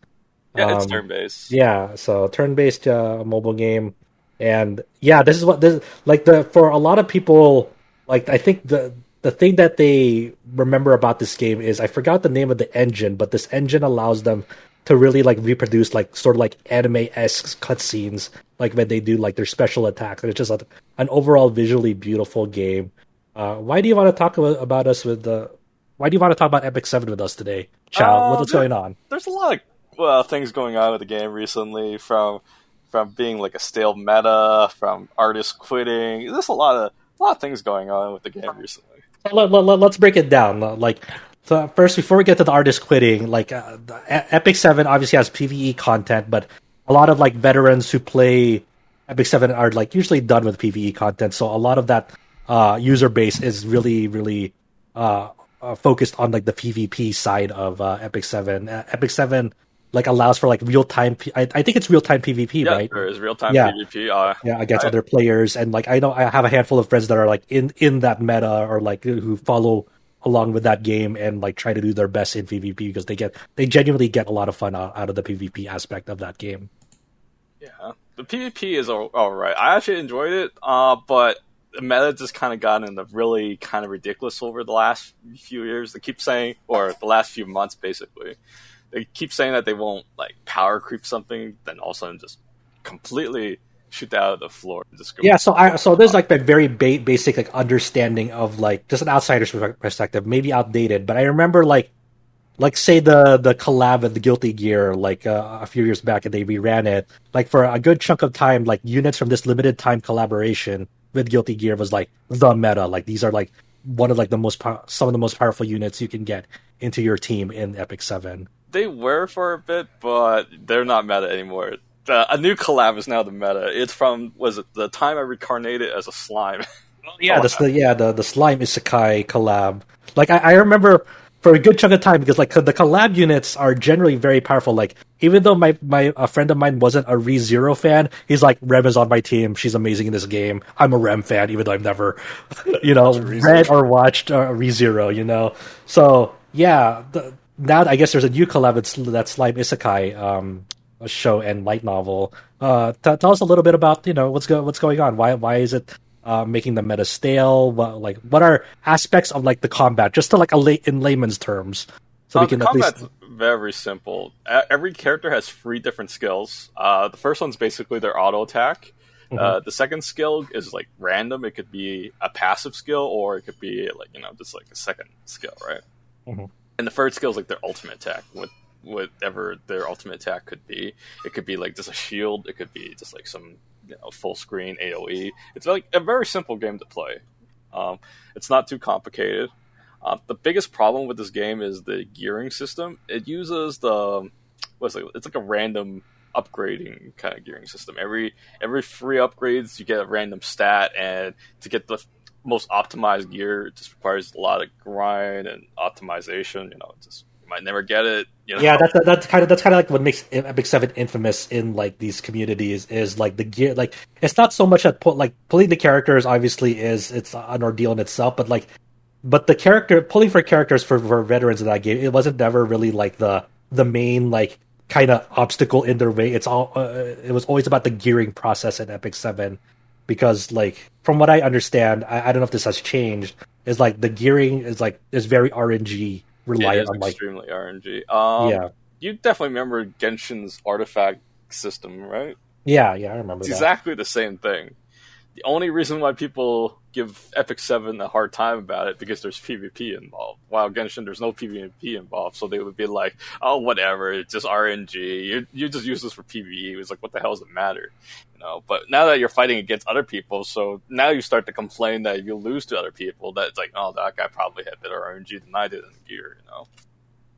Yeah, um, it's turn based. Yeah, so turn based uh, mobile game, and yeah, this is what this like the for a lot of people. Like I think the the thing that they remember about this game is I forgot the name of the engine, but this engine allows them to really like reproduce like sort of like anime esque cutscenes, like when they do like their special attacks. And it's just a, an overall visually beautiful game. Uh, why do you want to talk about, about us with the? Why do you want to talk about Epic Seven with us today, Chow? Uh, what's there, going on? There's a lot of well things going on with the game recently, from from being like a stale meta, from artists quitting. There's a lot of a lot of things going on with the game recently. Let, us let, break it down. Like so first, before we get to the artist quitting, like uh, Epic Seven obviously has PVE content, but a lot of like veterans who play Epic Seven are like usually done with PVE content. So a lot of that uh, user base is really, really uh, uh focused on like the PvP side of uh, Epic Seven. Uh, Epic Seven like allows for like real time. P- I, I think it's real time PvP, yeah, right? There is real time yeah. PvP. yeah, against I, other players, and like I know I have a handful of friends that are like in in that meta or like who follow along with that game and like try to do their best in PvP because they get they genuinely get a lot of fun out, out of the PvP aspect of that game. Yeah, the PvP is all, all right. I actually enjoyed it, uh, but the meta just kind of gotten really kind of ridiculous over the last few years. They keep saying, or the last few months, basically, they keep saying that they won't like power creep something, then all of a sudden just completely shoot that out of the floor. Yeah, so I so there's like a very ba- basic like understanding of like just an outsider's perspective, maybe outdated, but I remember like like say the the collab with the Guilty Gear like uh, a few years back and they reran it like for a good chunk of time like units from this limited time collaboration with Guilty Gear was like the meta like these are like one of like the most po- some of the most powerful units you can get into your team in Epic 7. They were for a bit, but they're not meta anymore the, a new collab is now the meta. It's from was it the time I reincarnated as a slime. yeah, the, the yeah the the slime isekai collab. Like I, I remember for a good chunk of time because like the collab units are generally very powerful. Like even though my my a friend of mine wasn't a Re Zero fan, he's like Rem is on my team. She's amazing in this game. I'm a Rem fan, even though I've never, you know, read or watched uh, Re Zero. You know, so yeah. The, now I guess there's a new collab that's that Slime Isekai um, show and light novel. Uh, t- tell us a little bit about you know what's go- what's going on. Why why is it uh, making the meta stale? What, like, what are aspects of like the combat, just to like a lay- in layman's terms, so uh, we can the at least. very simple. Every character has three different skills. Uh, the first one's basically their auto attack. Mm-hmm. Uh, the second skill is like random. It could be a passive skill, or it could be like you know just like a second skill, right? Mm-hmm. And the third skill is like their ultimate attack, with whatever their ultimate attack could be. It could be like just a shield. It could be just like some you know, full screen AOE. It's like a very simple game to play. Um, it's not too complicated. Uh, the biggest problem with this game is the gearing system. It uses the what's it? It's like a random upgrading kind of gearing system. Every every three upgrades, you get a random stat, and to get the most optimized gear, it just requires a lot of grind and optimization. You know, just might never get it. You know? Yeah, that's that's kind of that's kind of like what makes Epic Seven infamous in like these communities is like the gear. Like it's not so much that put like pulling the characters obviously is it's an ordeal in itself, but like but the character pulling for characters for, for veterans in that game, it wasn't never really like the the main like kind of obstacle in their way. It's all uh, it was always about the gearing process in Epic Seven because like from what I understand, I, I, don't know if this has changed. Is like the gearing is like is very RNG reliant on like extremely RNG. Um, yeah, you definitely remember Genshin's artifact system, right? Yeah, yeah, I remember. It's that. exactly the same thing. The only reason why people give Epic Seven a hard time about it because there's PvP involved. While Genshin, there's no PvP involved, so they would be like, "Oh, whatever, it's just RNG. You you just use this for PvE." It's like, what the hell does it matter? Know. But now that you're fighting against other people, so now you start to complain that you lose to other people. That it's like, oh, that guy probably had better RNG than I did in gear. You know.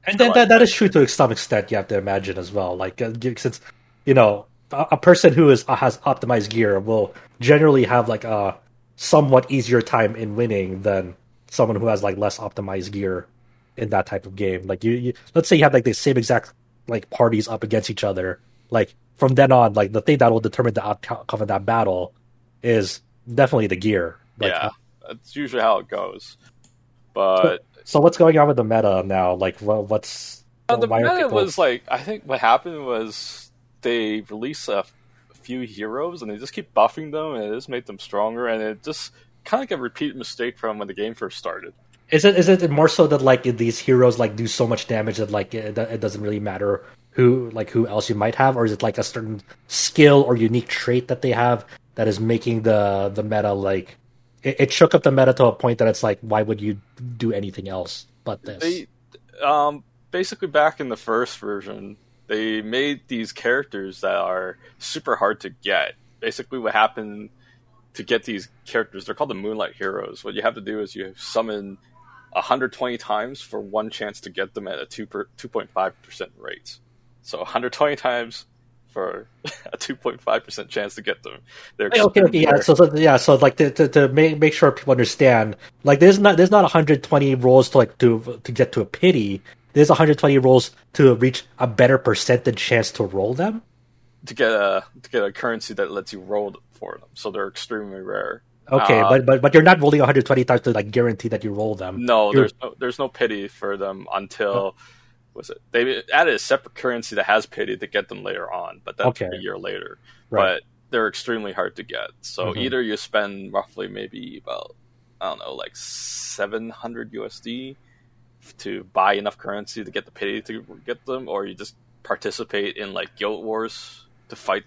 And then, that, that is true to some extent. You have to imagine as well, like uh, since you know a person who is has optimized gear will generally have like a somewhat easier time in winning than someone who has like less optimized gear in that type of game. Like you, you let's say you have like the same exact like parties up against each other. Like from then on, like the thing that will determine the outcome of that battle is definitely the gear. Like, yeah, that's usually how it goes. But so, so, what's going on with the meta now? Like, what's uh, the meta people... was like? I think what happened was they release a few heroes and they just keep buffing them and it just made them stronger and it just kind of like a repeat mistake from when the game first started. Is it is it more so that like these heroes like do so much damage that like it, it doesn't really matter who like who else you might have, or is it like a certain skill or unique trait that they have that is making the the meta like it, it shook up the meta to a point that it's like why would you do anything else but this? They, um, basically back in the first version, they made these characters that are super hard to get. Basically, what happened to get these characters, they're called the Moonlight Heroes. What you have to do is you summon 120 times for one chance to get them at a 2 per, 2.5% rate. So 120 times for a 2.5% chance to get them. They're okay, okay, yeah. So, so, yeah, so like to, to, to, make make sure people understand, like there's not there's not 120 rolls to like to to get to a pity there's 120 rolls to reach a better percentage chance to roll them. To get a to get a currency that lets you roll for them, so they're extremely rare. Okay, uh, but but but you're not rolling 120 times to like guarantee that you roll them. No, you're... there's no there's no pity for them until oh. Was it they added a separate currency that has pity to get them later on, but that's okay. a year later. Right. But they're extremely hard to get. So mm-hmm. either you spend roughly maybe about I don't know like 700 USD to buy enough currency to get the pity to get them, or you just participate in like guild wars to fight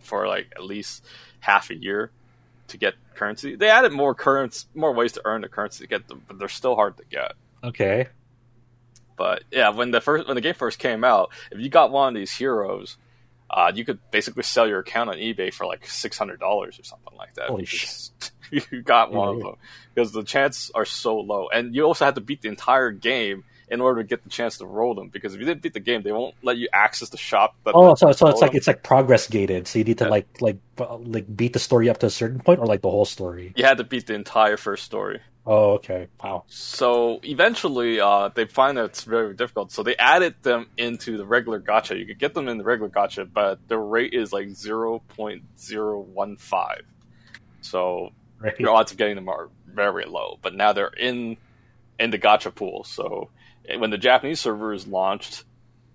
for like at least half a year to get currency. They added more currency, more ways to earn the currency to get them, but they're still hard to get. Okay. But yeah, when the first when the game first came out, if you got one of these heroes, uh, you could basically sell your account on eBay for like six hundred dollars or something like that. Holy shit! you got one of them because the chances are so low, and you also have to beat the entire game in order to get the chance to roll them. Because if you didn't beat the game, they won't let you access the shop. Oh, so so it's like it's like progress gated. So you need to Yeah. like like like beat the story up to a certain point, or like the whole story. you had to beat the entire first story. Oh, okay. Wow. So eventually, uh, they find that it's very difficult. So they added them into the regular gacha. You could get them in the regular gacha, but the rate is like zero point zero one five. So Right. your odds of getting them are very low. But now they're in in the gacha pool. So eh, when the Japanese server is launched,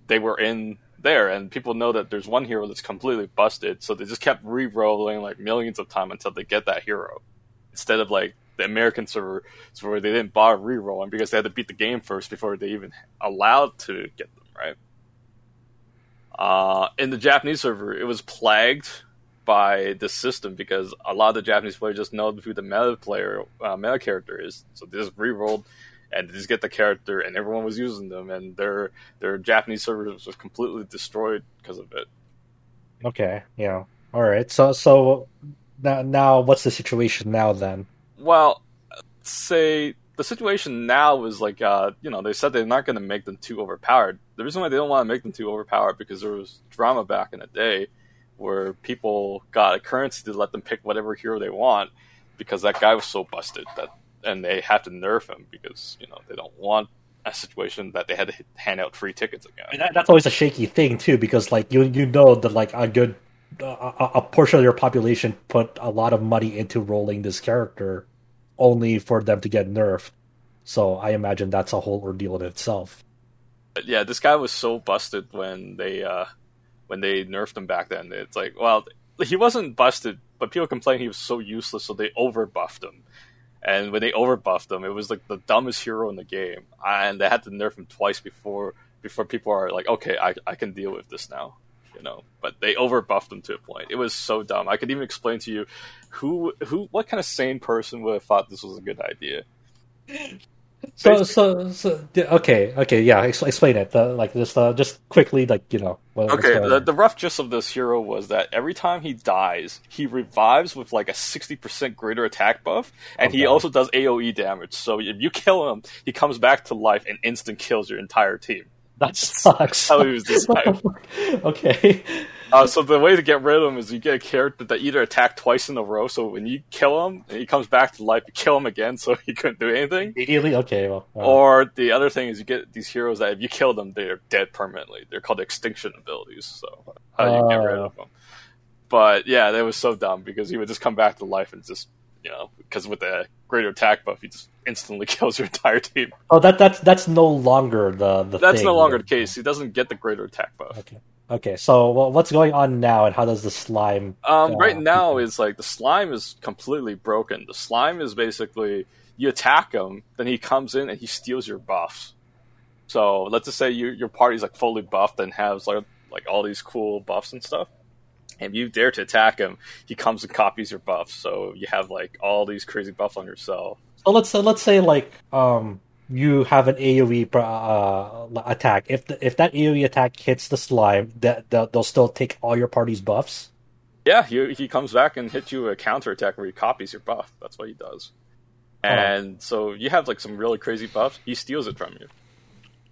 they were in there, and people know that there's one hero that's completely busted. So they just kept re-rolling like millions of times until they get that hero, instead of like the American server where they didn't bother re-rolling because they had to beat the game first before they even allowed to get them right. Uh, in the Japanese server, it was plagued by the system because a lot of the Japanese players just know who the meta player, uh, meta character is, so they just re-rolled and they just get the character, and everyone was using them, and their their Japanese servers was completely destroyed because of it. Okay. Yeah. All right. So so now now what's the situation now then? Well, say the situation now is like, uh, you know, they said they're not going to make them too overpowered. The reason why they don't want to make them too overpowered because there was drama back in the day where people got a currency to let them pick whatever hero they want because that guy was so busted that, and they have to nerf him because you know they don't want a situation that they had to hand out free tickets again. And that, that's always a shaky thing too, because like you you know that like a good a a portion of your population put a lot of money into rolling this character, only for them to get nerfed. So I imagine that's a whole ordeal in itself. Yeah, this guy was so busted when they uh, when they nerfed him back then. It's like, well, he wasn't busted, but people complained he was so useless, so they overbuffed him. And when they overbuffed him, it was like the dumbest hero in the game, and they had to nerf him twice before before people are like, okay, I I can deal with this now, you know. But they overbuffed them to a point. It was so dumb. I could even explain to you who who what kind of sane person would have thought this was a good idea. So so so okay okay yeah explain it uh, like just uh, just quickly like you know what, Okay, the, the rough gist of this hero was that every time he dies, he revives with like a 60% greater attack buff, and he also does AoE damage. So if you kill him, he comes back to life and instant kills your entire team. That sucks. how he was designed. okay. Uh, so the way to get rid of him is you get a character that either attack twice in a row, so when you kill him and he comes back to life, you kill him again, so he couldn't do anything. Immediately okay well uh, Or the other thing is you get these heroes that if you kill them, they're dead permanently. They're called extinction abilities. So how do you get rid of them? But yeah, that was so dumb because he would just come back to life and just you know because with the greater attack buff, he just instantly kills your entire team. oh that that's that's no longer the the That's thing, no longer the case. He doesn't get the greater attack buff. Okay. Okay. So well, what's going on now, and how does the slime? Um, uh, right now is like the slime is completely broken. The slime is basically you attack him, then he comes in and he steals your buffs. So let's just say you, your party's like fully buffed and has like like all these cool buffs and stuff. And if you dare to attack him, he comes and copies your buffs. So you have like all these crazy buffs on yourself. So let's so let's say like um you have an AOE uh, attack. If the, if that AOE attack hits the slime, that they'll, they'll still take all your party's buffs. Yeah, he he comes back and hits you a counter attack where he copies your buff. That's what he does. And so you have like some really crazy buffs. He steals it from you.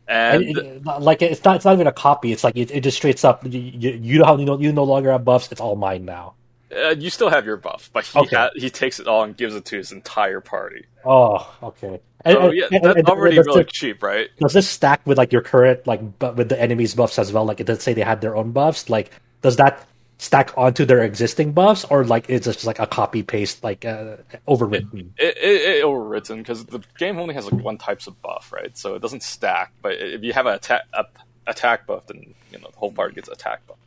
And And it- like it's not it's not even a copy. It's like it, it just straight up. You, you, you know you know you no longer have buffs. It's all mine now. Uh, you still have your buff, but he Okay. ha- he takes it all and gives it to his entire party. Oh, okay. And, So and- yeah, that's and already really it- cheap, right? does this stack with like your current like bu- with the enemy's buffs as well? Like, it does say they had their own buffs. Like, does that stack onto their existing buffs, or like it's just like a copy paste, like uh, overwritten? It, it, it overwritten because the game only has like one types of buff, right? So it doesn't stack. But if you have an attack a, attack buff, then you know the whole party gets attack buff.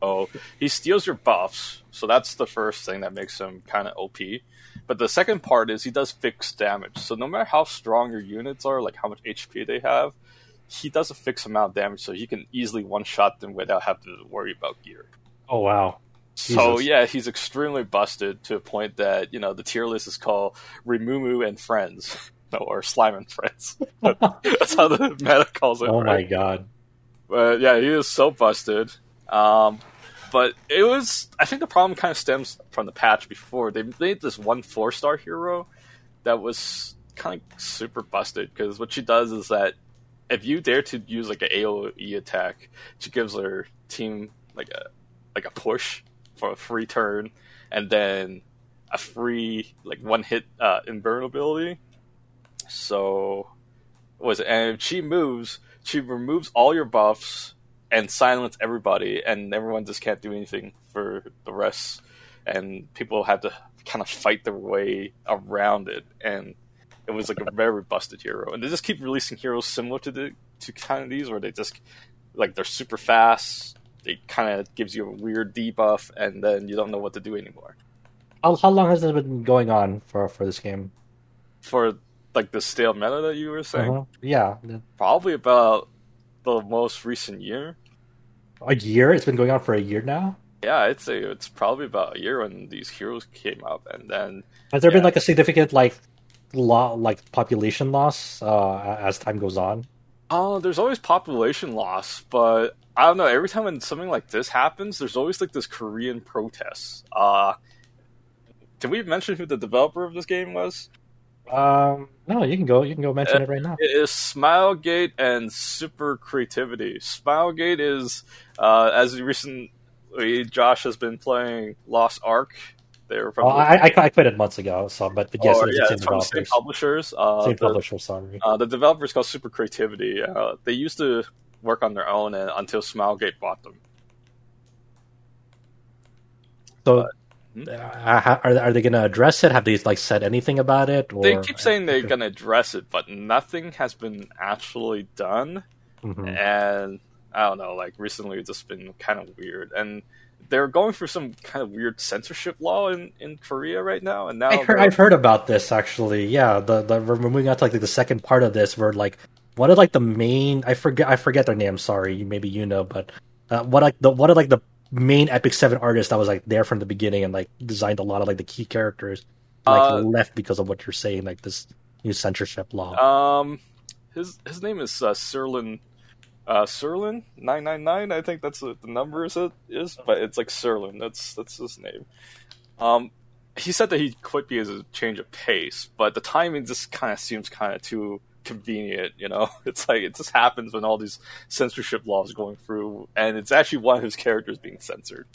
So he steals your buffs, so that's the first thing that makes him kind of OP. But the second part is he does fixed damage. So no matter how strong your units are, like how much HP they have, he does a fixed amount of damage, so he can easily one shot them without having to worry about gear. Oh wow. So Jesus. yeah, he's extremely busted to a point that you know the tier list is called Remumu and Friends, or Slime and Friends. That's how the meta calls it. Oh my god. But yeah, he is so busted. Um, but it was. I think the problem kind of stems from the patch before they made this one four star hero that was kind of super busted because what she does is that if you dare to use like an AOE attack, she gives her team like a like a push for a free turn, and then a free like one hit uh, invulnerability. So was it? And if she moves, she removes all your buffs and silence everybody, and everyone just can't do anything for the rest. And people have to kind of fight their way around it, and it was like a very busted hero. And they just keep releasing heroes similar to the to kind of these, where they just like they're super fast. It kind of gives you a weird debuff, and then you don't know what to do anymore. How, how long has this been going on for for this game? For like the stale meta that you were saying, Uh-huh. Yeah, probably about the most recent year. a year. It's been going on for a year now. Yeah, I'd say it's probably about a year when these heroes came up, and then Has there been like a significant like law like population loss uh, as time goes on? oh, there's always population loss, but I don't know. Every time when something like this happens, there's always like this Korean protest. Uh, did we mention who the developer of this game was? Um, no, you can go. You can go mention it right now. It is Smilegate and Super Creativity. Smilegate is, uh, as recently Josh has been playing Lost Ark. They're from Oh, I, I I quit it months ago. So, but, but yes, it's yeah, the it's same from the same developers. publishers. Uh, Same the, publisher. Sorry. uh, the developer is called Super Creativity. Uh, they used to work on their own and, until Smilegate bought them. So, hmm? uh, are are they going to address it? Have they like said anything about it? Or... They keep saying they're going to address it, but nothing has been actually done. Mhm. and I don't know, like recently it's just been kind of weird. And they're going through some kind of weird censorship law in, in Korea right now. And now I heard, I've heard about this actually. Yeah, the the we're moving on to like the second part of this. Where like what are like the main? I forget. I forget their name. Sorry, maybe you know, but uh, what like the what are like the main Epic Seven artists that was like there from the beginning and like designed a lot of like the key characters like Uh, left because of what you're saying, like this new censorship law. um, his his name is uh, Serlin. Uh, Serlin nine nine nine. I think that's what the number is it is, but it's like Serlin. That's that's his name. Um, he said that he quit because of change of pace, but the timing just kind of seems kind of too convenient. You know, it's like it just happens when all these censorship laws going through, and it's actually one of his characters being censored.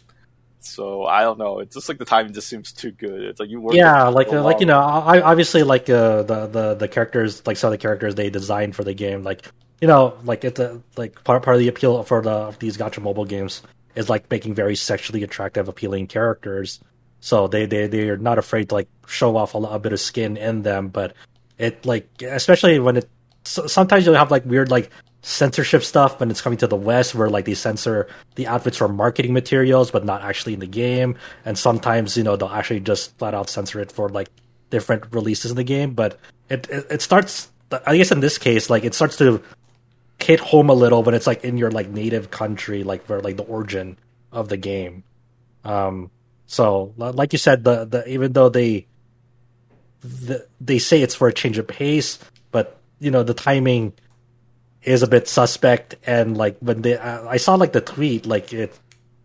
So I don't know. It's just like the timing just seems too good. It's like you work. yeah, like uh, like you know, I, obviously like uh, the the the characters, like some of the characters they designed for the game, like you know, like it's a like part part of the appeal for the these gacha mobile games is like making very sexually attractive, appealing characters. So they they they're not afraid to like show off a, a bit of skin in them, but it like especially when it so, sometimes you'll have like weird like censorship stuff when it's coming to the west where like they censor the outfits for marketing materials but not actually in the game and sometimes you know they'll actually just flat out censor it for like different releases in the game but it it, it starts i guess in this case like it starts to hit home a little when it's like in your like native country like for like the origin of the game. Um so like you said the the even though they the, they say it's for a change of pace but you know the timing is a bit suspect and like when they uh, i saw like the tweet like it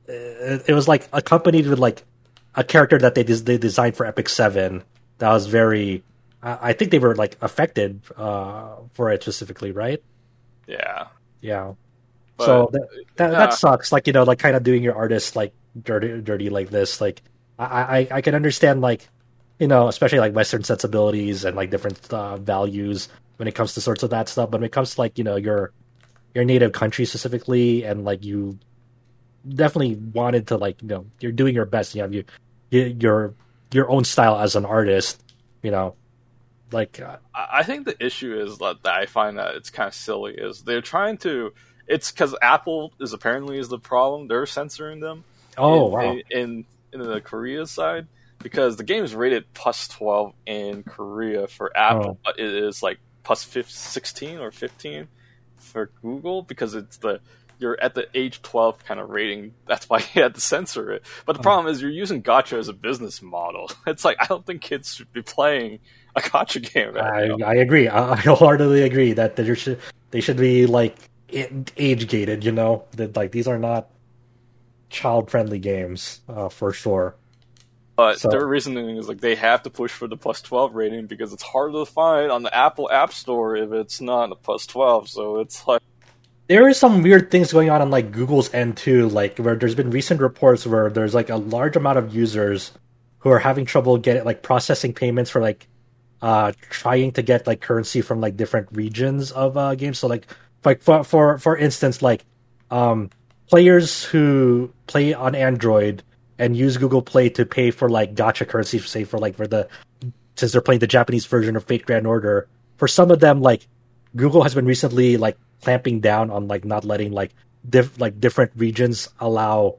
it, it was like accompanied with like a character that they des- they designed for epic 7 that was very i I think they were like affected uh for it specifically right yeah. yeah But, so that that, that sucks like you know like kind of doing your artist like dirty dirty like this like i i i can understand like you know especially like western sensibilities and like different uh, values when it comes to sorts of that stuff but when it comes to like you know your your native country specifically and like you definitely wanted to like you know you're doing your best you have your your your own style as an artist you know like uh, I think the issue is that, that I find that it's kind of silly is they're trying to. It's because Apple is apparently is the problem. They're censoring them. oh in, wow in, in the Korea side because the game is rated plus twelve in Korea for Apple, Oh. but it is like plus 15, 16 or fifteen for Google because it's the you're at the age 12 kind of rating. That's why you had to censor it. But the Oh. problem is you're using gacha as a business model. It's like I don't think kids should be playing a gacha game I. I agree. I, I wholeheartedly agree that there should they should be like age gated. You know that like these are not child friendly games uh, for sure. But So- their reasoning is like they have to push for the plus 12 rating because it's harder to find on the Apple App Store if it's not a plus 12. So it's like, there is some weird things going on on like Google's end too, like where there's been recent reports where there's like a large amount of users who are having trouble getting like processing payments for like uh trying to get like currency from like different regions of uh games. So like like for for for instance like um players who play on Android and use Google Play to pay for like gacha currency, say for like for the since they're playing the Japanese version of Fate Grand Order. For some of them, like Google has been recently like clamping down on like not letting like diff- like different regions allow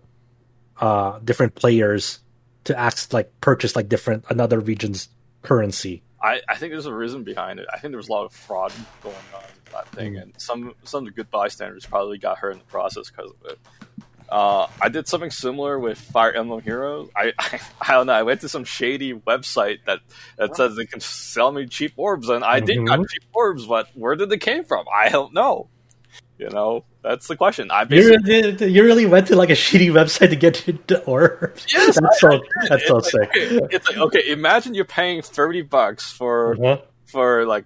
uh different players to act like purchase like different another region's currency. I, I think there's a reason behind it. I think there was a lot of fraud going on with that thing, and some some of the good bystanders probably got hurt in the process because of it. Uh, I did something similar with Fire Emblem Heroes. I, I I don't know. I went to some shady website that that says they can sell me cheap orbs, and I did got Mhm. cheap orbs, but where did they came from? I don't know. You know, that's the question. I You basically really, you really went to like a shitty website to get into orbs. Yes, that's so that's so it's sick. okay, it's like okay. Imagine you're paying thirty bucks for Uh-huh. for like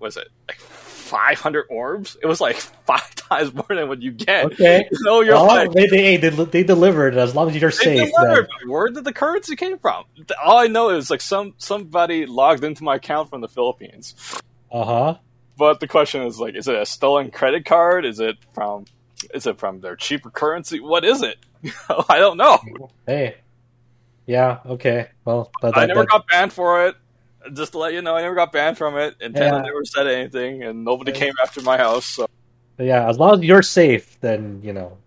was it like 500 orbs it was like five times more than what you get Okay. so you're Well, like they, they, they, they delivered as long as you're safe. delivered. where did the currency came from all i know is like some somebody logged into my account from the philippines Uh huh. But the question is like is it a stolen credit card is it from is it from their cheaper currency what is it i don't know Hey. Yeah. Okay. Well, but i that- never that- got banned for it just to let you know i never got banned from it and Yeah. Nintendo never said anything and nobody Yeah. came after my house so yeah. As long as you're safe, then you know.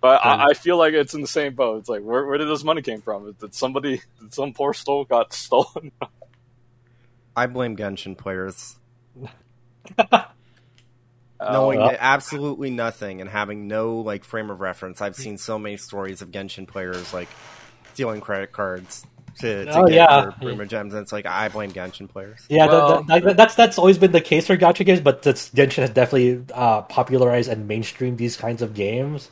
But I, I feel like it's in the same boat. It's like, where, where did this money came from? Did somebody, did some poor soul got stolen? I blame Genshin players. Uh, knowing well. absolutely nothing and having no like frame of reference. I've seen so many stories of Genshin players like stealing credit cards to, to Oh, get yeah. their Primogems, and it's like I blame Genshin players. Yeah, Well- that, that, that's that's always been the case for gacha games, but that's, Genshin has definitely uh, popularized and mainstreamed these kinds of games.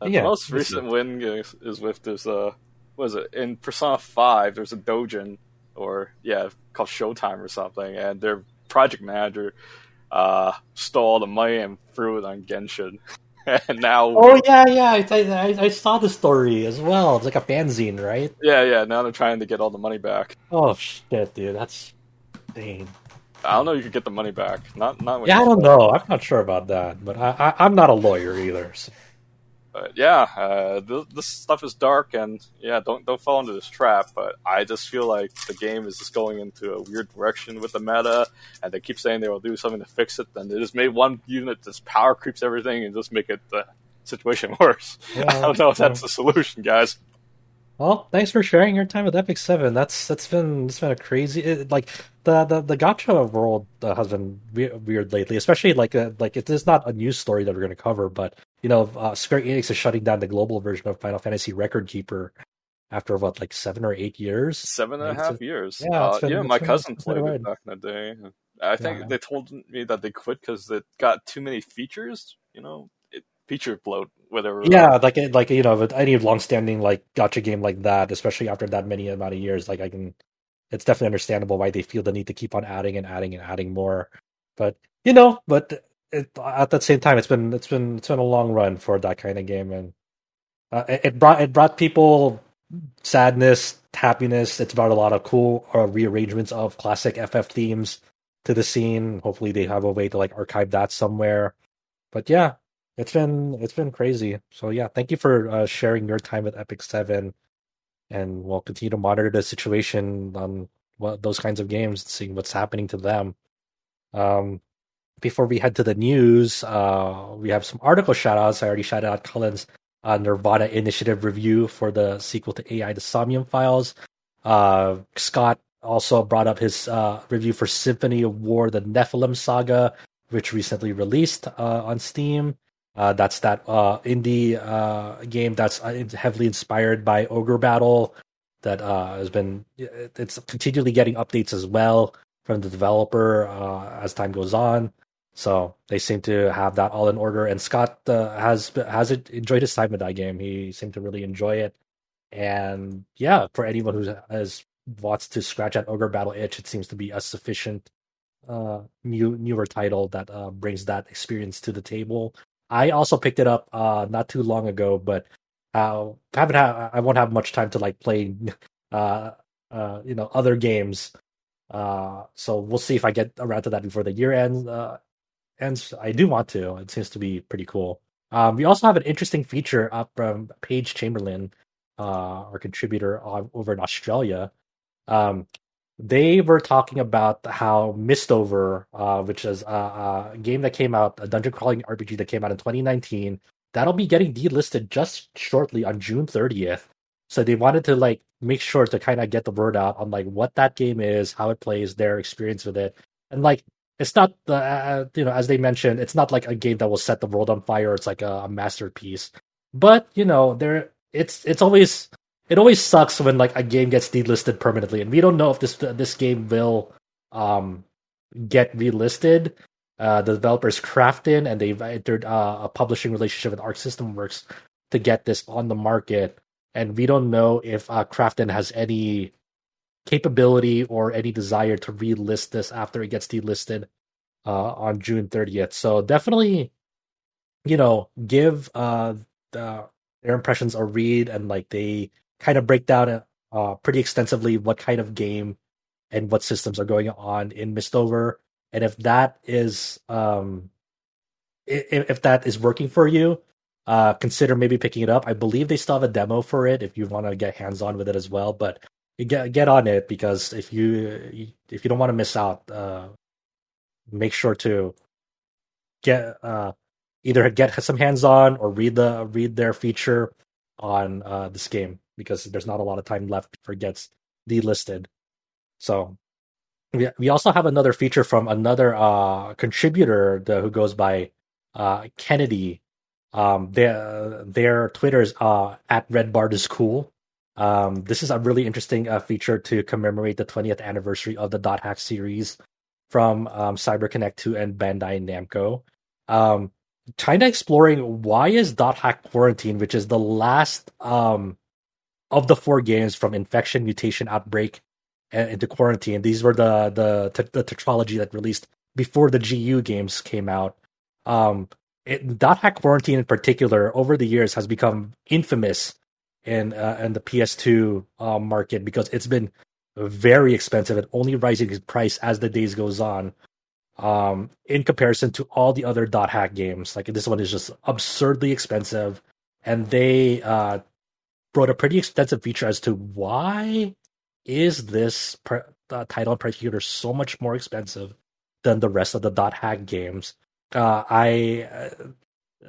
the yeah, most recent win is, is with this, uh, what is it? In Persona 5, there's a dojin, or, yeah, called Showtime or something, and their project manager uh, stole all the money and threw it on Genshin. and now, Oh yeah, yeah, I, I, I saw the story as well. It's like a fanzine, right? yeah, yeah, now they're trying to get all the money back. Oh shit, dude, that's insane. I don't know if you could get the money back. Not, not when Yeah, I don't know. I'm not sure about that, but I, I I'm not a lawyer either. so- But yeah, uh, th- this stuff is dark, and yeah, don't don't fall into this trap. But I just feel like the game is just going into a weird direction with the meta, and they keep saying they will do something to fix it. Then they just made one unit just power creeps everything and just make it the situation worse. I don't know if that's the solution, guys. Well, thanks for sharing your time with Epic Seven. That's that's been it's been a crazy it, like the the the gacha world uh, has been we- weird lately, especially like uh, like it is not a news story that we're going to cover, but you know, uh, Square Enix is shutting down the global version of Final Fantasy Record Keeper after what like seven or eight years. Seven and a half a- years. yeah, uh, been- yeah. My been- cousin it's been a played it back in the day. I think Yeah. they told me that they quit because it got too many features. You know, it, feature bloat. Whatever. Yeah, like it- like you know, with any long-standing like gacha game like that, especially after that many amount of years, like I can, it's definitely understandable why they feel the need to keep on adding and adding and adding more. But you know, but it, at the same time, it's been it's been it's been a long run for that kind of game, and uh, it, it brought it brought people sadness, happiness. It's brought a lot of cool uh, rearrangements of classic FF themes to the scene. Hopefully, they have a way to like archive that somewhere. But yeah, it's been it's been crazy. So yeah, thank you for uh, sharing your time with Epic Seven, and we'll continue to monitor the situation on what those kinds of games, seeing what's happening to them. Um, before we head to the news, uh, we have some article shoutouts. I already shouted out Cullen's uh, Nirvana Initiative review for the sequel to AI: The Somnium Files. Uh, Scott also brought up his uh, review for Symphony of War: The Nephilim Saga, which recently released uh, on Steam. Uh, that's that indie game that's heavily inspired by Ogre Battle. That has been it's continually getting updates as well from the developer uh, as time goes on. So they seem to have that all in order. And Scott uh, has has enjoyed his time with that game. He seemed to really enjoy it. and yeah, for anyone who has wants to scratch that ogre battle itch, it seems to be a sufficient uh, new newer title that uh, brings that experience to the table. I also picked it up uh, not too long ago, but uh, haven't ha- I won't have much time to like play uh, you know other games. So we'll see if I get around to that before the year ends. Ends. I do want to. It seems to be pretty cool. Um, we also have an interesting feature up from Paige Chamberlain, uh, our contributor over in Australia. Um, they were talking about how Mistover, uh, which is a, a, game that came out, a dungeon crawling RPG that came out in 2019, that'll be getting delisted just shortly on June 30th. So they wanted to like make sure to kind of get the word out on like what that game is, how it plays, their experience with it, and like it's not the uh, you know as they mentioned, it's not like a game that will set the world on fire. It's like a, a masterpiece, but you know there it's it's always it always sucks when like a game gets delisted permanently, and we don't know if this this game will um, get relisted. Uh, the developers Krafton, and they've entered uh, a publishing relationship with Arc System Works to get this on the market. And we don't know if uh, Krafton has any capability or any desire to relist this after it gets delisted uh, on June 30th. So definitely, you know, give uh, the, their impressions a read and like they kind of break down uh, pretty extensively what kind of game and what systems are going on in Mistover, and if that is um, if, if that is working for you, uh, consider maybe picking it up. I believe they still have a demo for it if you want to get hands on with it as well. But get get on it because if you if you don't want to miss out, uh, make sure to get uh, either get some hands on or read the read their feature on uh, this game because there's not a lot of time left before it gets delisted. So we we also have another feature from another uh, contributor the, who goes by uh, Kennedy. Um, their their Twitter is uh, at Red Bard is cool. Um, this is a really interesting uh, feature to commemorate the 20th anniversary of the Dot Hack series from um, CyberConnect 2 and Bandai Namco. Um, of exploring why is Dot Hack Quarantine, which is the last um, of the four games from infection, mutation, outbreak, and into quarantine. These were the the the tetralogy that released before the GU games came out. Um, it, Dot Hack Quarantine in particular, over the years, has become infamous in uh, the PS2 uh, market because it's been very expensive and only rising in price as the days goes on. Um, in comparison to all the other dot hack games, like this one is just absurdly expensive, and they uh, a pretty extensive feature as to why is this per, uh, title in particular so much more expensive than the rest of the dot hack games. Uh, I uh,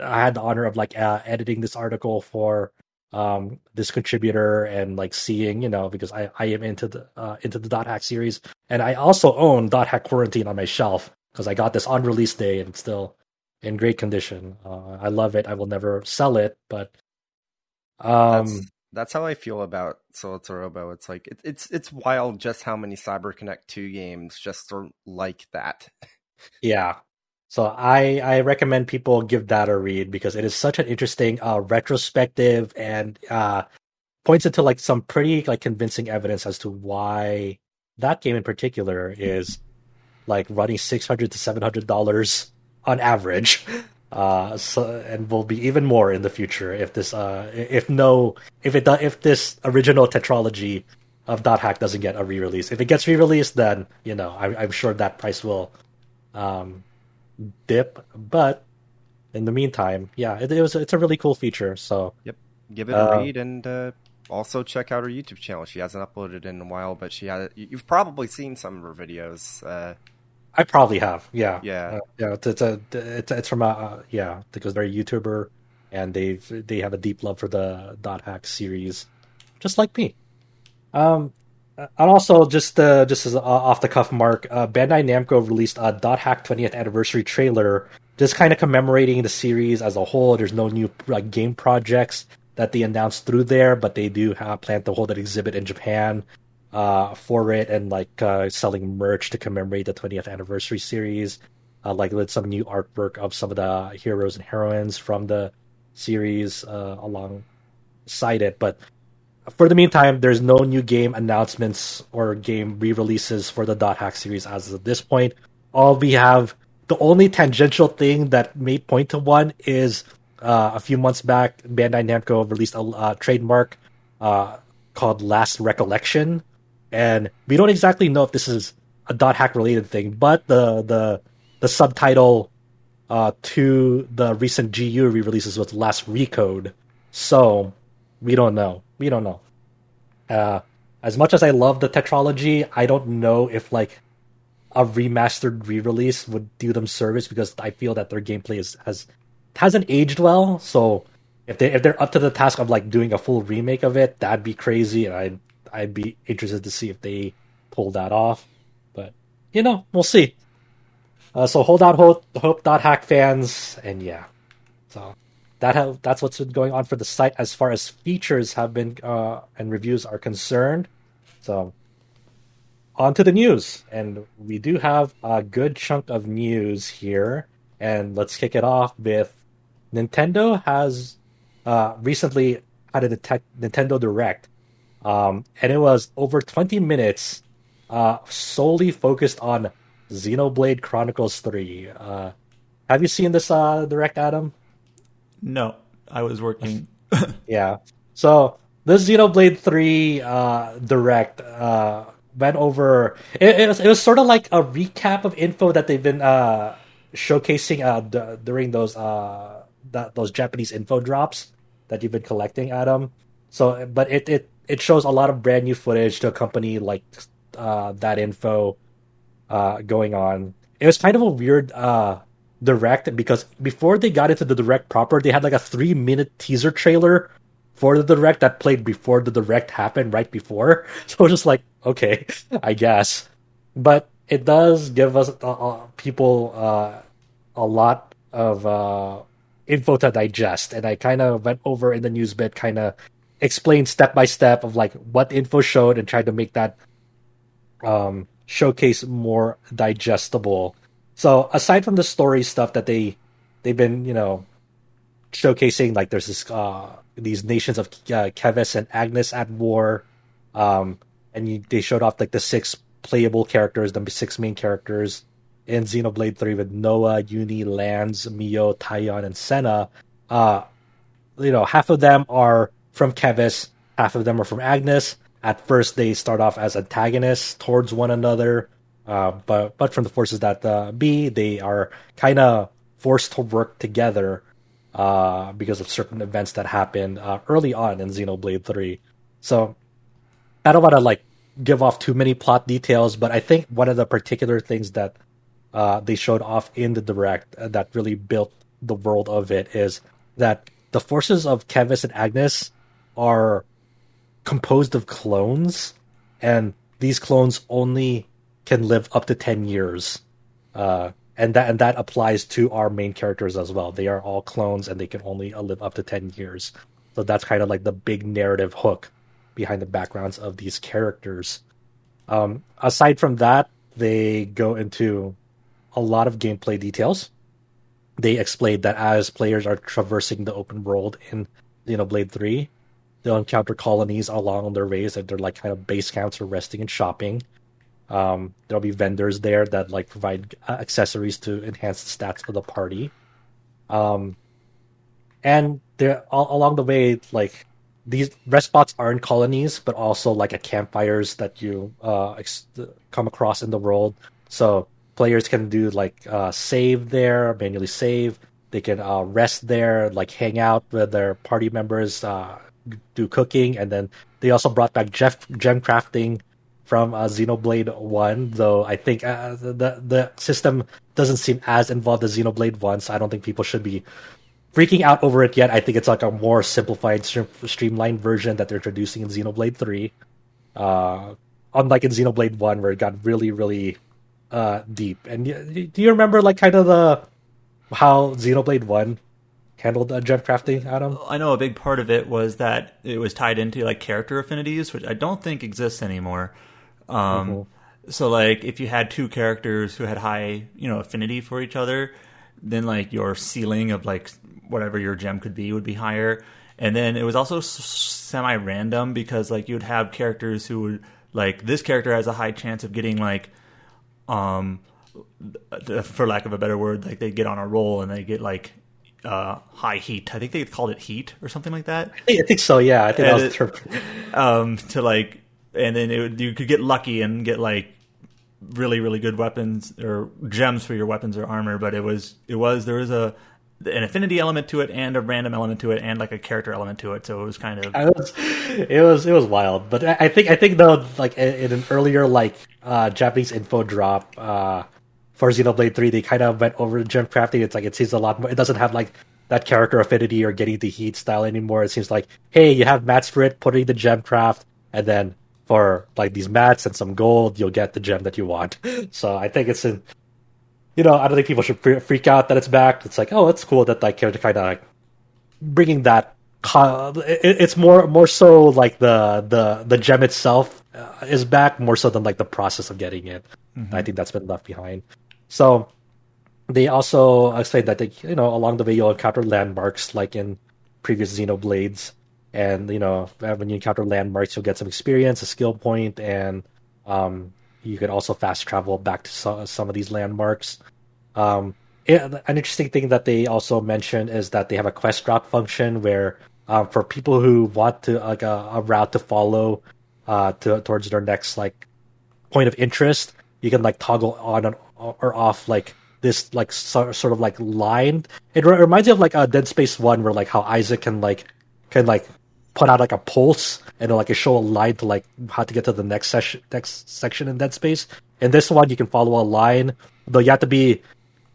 I had the honor of like uh, editing this article for um, this contributor and like seeing you know because I, I am into the uh, into the dot hack series and I also own dot hack quarantine on my shelf because I got this on release day and it's still in great condition. Uh, I love it. I will never sell it, but um, that's how I feel about Solatorobo. It's like it, it's it's wild just how many CyberConnect two games just are like that. yeah. So I I recommend people give that a read because it is such an interesting uh, retrospective and uh, points into like some pretty like convincing evidence as to why that game in particular is like running six hundred to seven hundred dollars on average uh, so, and will be even more in the future if this, uh, if no, if it, if this original tetralogy of Dot Hack doesn't get a re-release. If it gets re-released, then you know I, am sure that price will um, dip. But in the meantime, yeah, it, it, was it's a really cool feature. So yep, give it a uh, read and uh, also check out her YouTube channel. She hasn't uploaded in a while, but she had you've probably seen some of her videos. Uh, I probably have. Yeah. Yeah. Uh, yeah. It's, it's a it's it's from a uh, yeah because they're a YouTuber and they've they have a deep love for the dot hack series, just like me. Um, and also just uh, just as off the cuff mark, uh, Bandai Namco released a dot hack 20th anniversary trailer, just kind of commemorating the series as a whole. There's no new like game projects that they announced through there, but they do have plan to hold an exhibit in Japan uh, for it and like uh, selling merch to commemorate the 20th anniversary series. Uh, like with some new artwork of some of the heroes and heroines from the series uh, alongside it. But for the meantime, there's no new game announcements or game re-releases for the Dot Hack series as of this point. All we have, the only tangential thing that may point to one is uh, a few months back, Bandai Namco released a uh, trademark uh, called Last Recollection, and we don't exactly know if this is a Dot Hack related thing, but the the the subtitle uh, to the recent GU re-releases was Last Recode, so we don't know. We don't know. Uh, as much as I love the tetralogy, I don't know if like a remastered re-release would do them service because I feel that their gameplay is, has hasn't aged well. So if they if they're up to the task of like doing a full remake of it, that'd be crazy, and I'd I'd be interested to see if they pull that off. But you know, we'll see. Uh, so hold out hope, hope dot hack fans, and yeah, so that have, that's what's been going on for the site as far as features have been uh, and reviews are concerned. So on to the news, and we do have a good chunk of news here. And let's kick it off with Nintendo has uh, recently had a Nintendo Direct, um, and it was over 20 minutes, uh, solely focused on Xenoblade Chronicles 3. Uh, have you seen this uh, Direct, Adam? No, I was working. yeah. So this Xenoblade Three uh, direct uh, went over. It, it, was it was sort of like a recap of info that they've been uh, showcasing uh, d- during those uh, that those Japanese info drops that you've been collecting, Adam. So, but it it it shows a lot of brand new footage to accompany like uh, that info uh, going on. It was kind of a weird uh, direct because before they got into the direct proper, they had like a three minute teaser trailer for the direct that played before the direct happened, right before. So just like, okay, I guess. But it does give us uh, uh, people uh, a lot of uh, info to digest, and I kind of went over in the news bit, kind of explained step by step of like what info showed, and tried to make that um, showcase more digestible so aside from the story stuff that they they've been you know showcasing, like there's this uh, these nations of uh, Keves and Agnus at war, um, and you, they showed off like the six playable characters, the six main characters in Xenoblade Three with Noah, Eunie, Lanz, Mio, Taion, and Sena. Uh, you know, half of them are from Keves, half of them are from Agnus. At first, they start off as antagonists towards one another. Uh, but but from the forces that uh, be, they are kind of forced to work together uh, because of certain events that happened uh, early on in Xenoblade Three. So I don't want to like give off too many plot details, but I think one of the particular things that uh, they showed off in the direct that really built the world of it is that the forces of Keves and Agnus are composed of clones, and these clones only can live up to 10 years. Uh, and that and that applies to our main characters as well. They are all clones and they can only uh, live up to 10 years. So that's kind of like the big narrative hook behind the backgrounds of these characters. Um, aside from that, they go into a lot of gameplay details. They explain that as players are traversing the open world in Xenoblade 3, they'll encounter colonies along their ways that they're like kind of base camps for resting and shopping. Um, there'll be vendors there that like provide uh, accessories to enhance the stats of the party. Um, and there all, along the way, like these rest spots aren't colonies, but also like a campfires that you uh, ex- come across in the world. So players can do like uh, save there, manually save. They can uh, rest there, like hang out with their party members, uh, do cooking, and then they also brought back Jeff, gem crafting from uh, Xenoblade One, though I think uh, the the system doesn't seem as involved as Xenoblade One, so I don't think people should be freaking out over it yet. I think it's like a more simplified, streamlined version that they're introducing in Xenoblade Three, uh, unlike in Xenoblade One, where it got really, really uh, deep. And do you remember like kind of the how Xenoblade One handled uh, gem crafting, Adam? I know a big part of it was that it was tied into like character affinities, which I don't think exists anymore. Um, mm-hmm. So like if you had two characters who had high, you know, affinity for each other, then like your ceiling of like whatever your gem could be would be higher. And then it was also semi random because like you'd have characters who would like this character has a high chance of getting like um for lack of a better word like they get on a roll and they get like uh, high heat. I think they called it heat or something like that. I think so. Yeah, I think And that was the term. Um, to like, and then it you could get lucky and get like really really good weapons or gems for your weapons or armor. But it was it was there was a an affinity element to it and a random element to it and like a character element to it. So it was kind of I was, it was it was wild, but I think I think though like in an earlier like uh, Japanese info drop uh, for Xenoblade Three, they kind of went over gem crafting. It's like it seems a lot more. It doesn't have like that character affinity or getting the heat style anymore. It seems like hey, you have mats for it, put it in the gem craft, and then for like these mats and some gold, you'll get the gem that you want. So I think it's in. You know, I don't think people should fre- freak out that it's back. It's like, oh, it's cool that like character kind of like bringing that it's more more so like the the the gem itself uh, is back more so than like the process of getting it i think that's been left behind so they also explained that they you know along the way you'll encounter landmarks like in previous xenoblades and you know when you encounter landmarks you'll get some experience a skill point and um you could also fast travel back to some, of these landmarks um, an interesting thing that they also mentioned is that they have a quest drop function where um, for people who want to like a, a route to follow uh, to, towards their next like point of interest, you can like toggle on or off like this like so, sort of like line. It re- reminds me of like a Dead Space One where like how Isaac can like can like put out like a pulse and it'll, like it show a line to like how to get to the next session next section in Dead Space. In this one, you can follow a line, though you have to be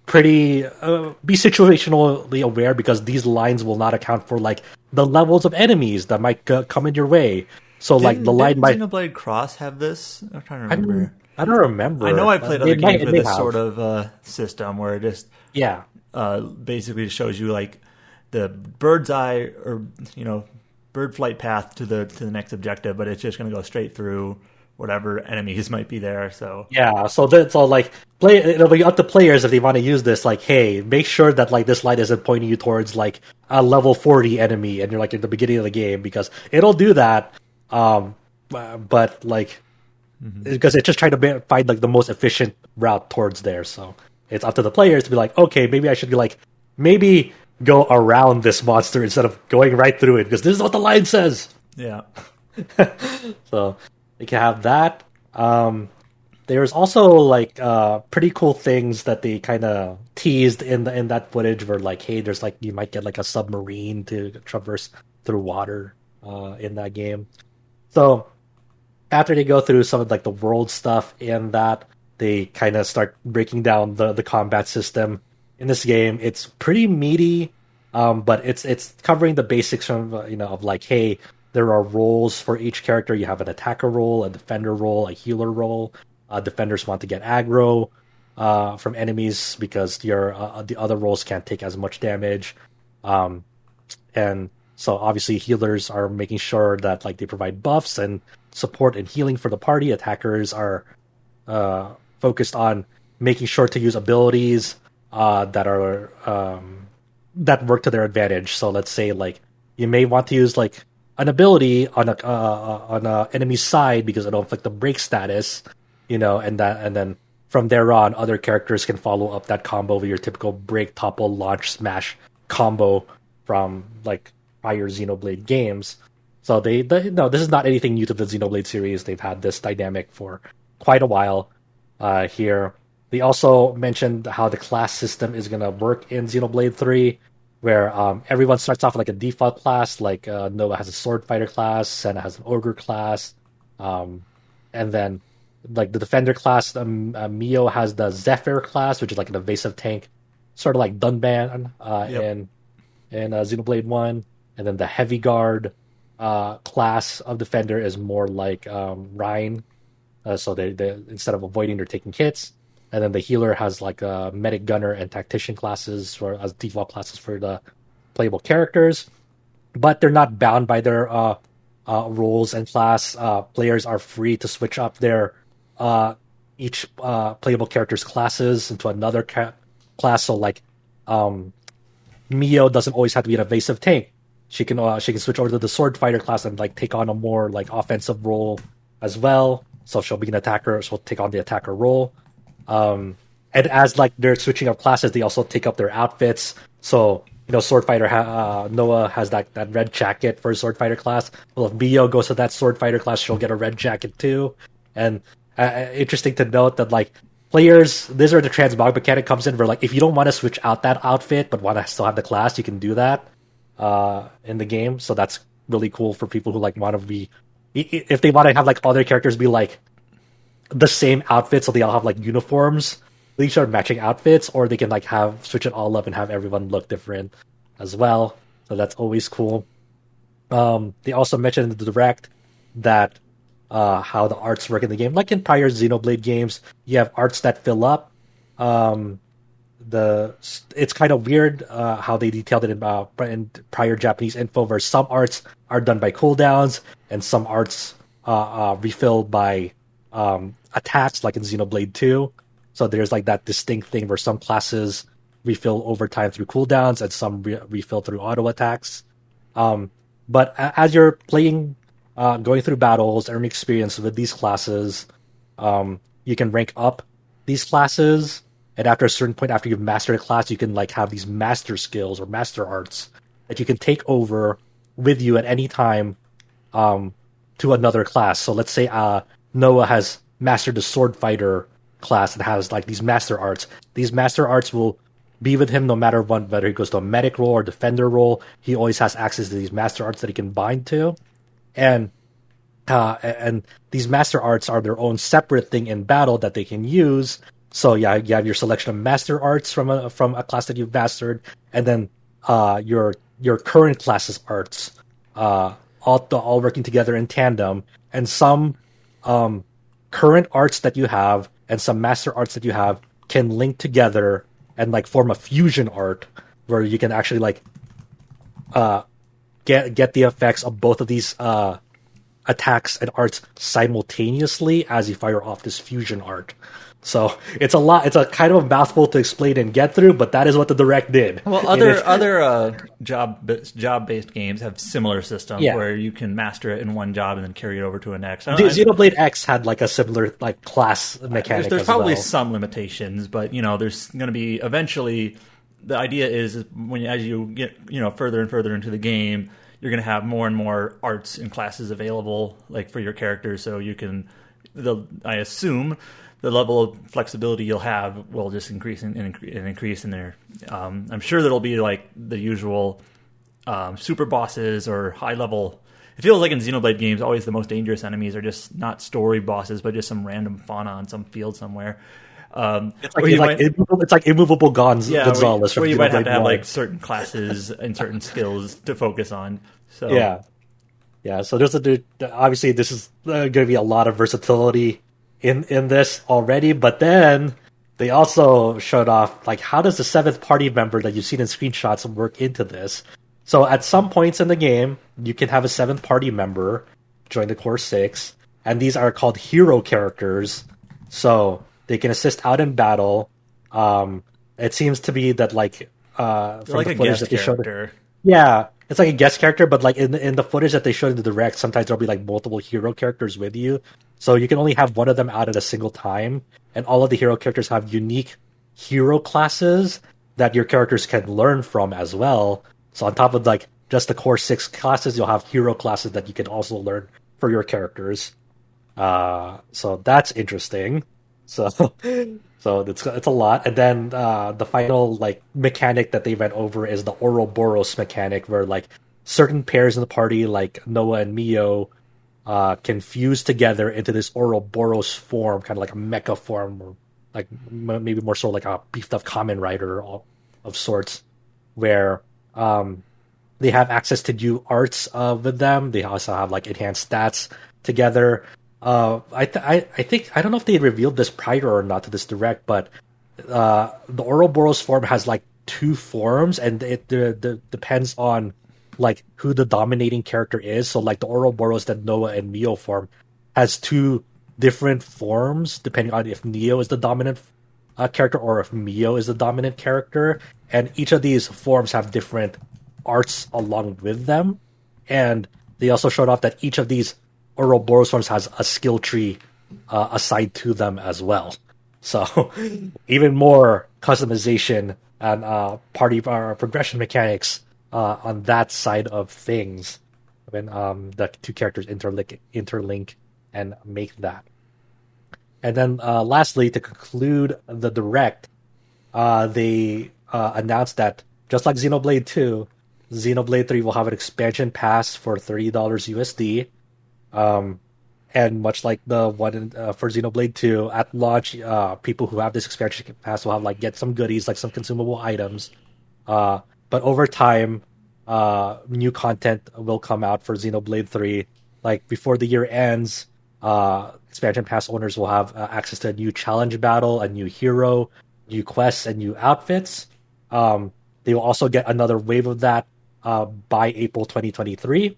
pretty uh, be situationally aware because these lines will not account for like the levels of enemies that might uh, come in your way. So like Didn't- the line might. Xenoblade Cross have this? I'm trying to I remember. don't, I don't remember. I know I played Uh, other might- games with this have. sort of uh, system where it just Yeah, uh, basically shows you like the bird's eye or you know bird flight path to the to the next objective, but it's just going to go straight through whatever enemies might be there. So yeah. So that's all like play. It'll be up to players if they want to use this. Like, hey, make sure that like this light isn't pointing you towards like a level forty enemy, and you're like at the beginning of the game because it'll do that. Um, but like because it's just trying to find like the most efficient route towards there. So it's up to the players to be like, okay, maybe I should be like, maybe go around this monster instead of going right through it because this is what the line says. yeah, So you can have that. Um, there's also like uh, pretty cool things that they kind of teased in the, in that footage where like, hey, there's like you might get like a submarine to traverse through water uh, in that game. So after they go through some of like the world stuff in that, they kind of start breaking down the the combat system in this game. It's pretty meaty, um, but it's it's covering the basics from uh, you know of like, hey, there are roles for each character. You have an attacker role, a defender role, a healer role. Uh, defenders want to get aggro uh, from enemies because your uh, the other roles can't take as much damage. Um, and so obviously healers are making sure that like they provide buffs and support and healing for the party. Attackers are uh, focused on making sure to use abilities uh, that are um, that work to their advantage. So let's say like you may want to use like an ability on a uh, on a enemy's side because it'll inflict the break status, you know, and that and then from there on, other characters can follow up that combo with your typical break, topple, launch, smash combo from like prior Xenoblade games. So they, they no, this is not anything new to the Xenoblade series. They've had this dynamic for quite a while uh, here. They also mentioned how the class system is going to work in Xenoblade 3, where um, everyone starts off like a default class. Like uh, Noah has a sword fighter class, Sena has an ogre class, um, and then like the defender class, um, uh, Mio has the Zephyr class, which is like an evasive tank, sort of like Dunban uh, Yep. in in uh, Xenoblade One, and then the heavy guard uh, class of defender is more like um, Reyn, uh, so they, they instead of avoiding, they're taking hits. And then the healer has like a medic gunner and tactician classes for as default classes for the playable characters, but they're not bound by their uh, uh, roles and class. Uh, players are free to switch up their uh, each uh, playable character's classes into another ca- class. So like um, Mio doesn't always have to be an evasive tank. She can uh, she can switch over to the sword fighter class and like take on a more like offensive role as well. So she'll be an attacker. She'll take on the attacker role. Um, and as like they're switching up classes, they also take up their outfits. So you know, sword fighter ha- uh, Noah has that that red jacket for sword fighter class. Well, if Mio goes to that sword fighter class, she'll get a red jacket too. And uh, interesting to note that like players, this is where the transmog mechanic comes in. Where like if you don't want to switch out that outfit but want to still have the class, you can do that uh, in the game. So that's really cool for people who like want to be if they want to have like all their characters be like the same outfit, so they all have like uniforms. They are matching outfits, or they can like have switch it all up and have everyone look different as well. So that's always cool. Um, they also mentioned in the direct that uh, how the arts work in the game, like in prior Xenoblade games, you have arts that fill up. Um, the it's kind of weird uh, how they detailed it in, uh, in prior Japanese info, where some arts are done by cooldowns and some arts uh, uh refilled by um, attacks, like in Xenoblade Two. So there's like that distinct thing where some classes refill over time through cooldowns and some re- refill through auto attacks. Um, but as you're playing, uh, going through battles, earning experience with these classes, um, you can rank up these classes and after a certain point after you've mastered a class you can like have these master skills or master arts that you can take over with you at any time um, to another class so let's say uh, noah has mastered the sword fighter class and has like these master arts. These master arts will be with him no matter what whether he goes to a medic role or defender role. He always has access to these master arts that he can bind to. And uh, and these master arts are their own separate thing in battle that they can use. So yeah, you have your selection of master arts from a from a class that you've mastered, and then uh, your your current class's arts, uh, all all working together in tandem, and some um, current arts that you have and some master arts that you have can link together and like form a fusion art where you can actually like uh, get get the effects of both of these uh, attacks and arts simultaneously as you fire off this fusion art. So it's a lot. It's a kind of a mouthful to explain and get through, but that is what the direct did. Well, other other uh, job job based games have similar systems yeah. where you can master it in one job and then carry it over to a next. Xenoblade X had like a similar like class mechanic. There's, there's probably well. some limitations, but you know, there's going to be eventually. The idea is when as you get you know further and further into the game, you're going to have more and more arts and classes available, like for your characters, so you can. The I assume the level of flexibility you'll have will just increase and, and increase in there. Um, I'm sure there'll be like the usual um, super bosses or high level. It feels like in Xenoblade games, always the most dangerous enemies are just not story bosses, but just some random fauna on some field somewhere. Um, it's, like, it's, might, like immovable, it's like immovable Gonz- yeah, Gonzalez. Where, where you might have to have like certain classes and certain skills to focus on. So yeah, yeah. So there's a obviously this is uh, going to be a lot of versatility in in this already, but then they also showed off like how does the seventh party member that you've seen in screenshots work into this. So at some points in the game, you can have a seventh party member join the core six, and these are called hero characters. So they can assist out in battle. Um, it seems to be that like uh, from like the footage that they character. showed, yeah, it's like a guest character, but like in the, in the footage that they showed in the direct, sometimes there'll be like multiple hero characters with you. So you can only have one of them out at a single time, and all of the hero characters have unique hero classes that your characters can learn from as well. So on top of like just the core six classes, you'll have hero classes that you can also learn for your characters. Uh, so that's interesting. So so it's it's a lot. And then uh, the final like mechanic that they went over is the Ouroboros mechanic, where like certain pairs in the party, like Noah and Mio, uh, can fuse together into this Ouroboros form, kind of like a mecha form, or like maybe more so like a beefed up Kamen Rider of sorts, where um, they have access to new arts uh, with them. They also have like enhanced stats together. Uh, I, th- I I think I don't know if they revealed this prior or not to this direct, but uh, the Ouroboros form has like two forms, and it the, the, depends on like who the dominating character is. So like the Ouroboros that Noah and Mio form has two different forms depending on if Neo is the dominant uh, character or if Mio is the dominant character. And each of these forms have different arts along with them. And they also showed off that each of these Ouroboros forms has a skill tree uh, assigned to them as well. So even more customization and uh, party uh, progression mechanics uh, on that side of things when um, the two characters interlink, interlink and make that. And then uh, lastly, to conclude the direct, uh, they uh, announced that just like Xenoblade 2, Xenoblade 3 will have an expansion pass for $30 USD. Um, and much like the one in, uh, for Xenoblade 2, at launch, uh, people who have this expansion pass will have like get some goodies, like some consumable items. Uh, but over time, uh, new content will come out for Xenoblade 3. Like before the year ends, uh, expansion pass owners will have uh, access to a new challenge battle, a new hero, new quests, and new outfits. Um, they will also get another wave of that uh, by April 2023.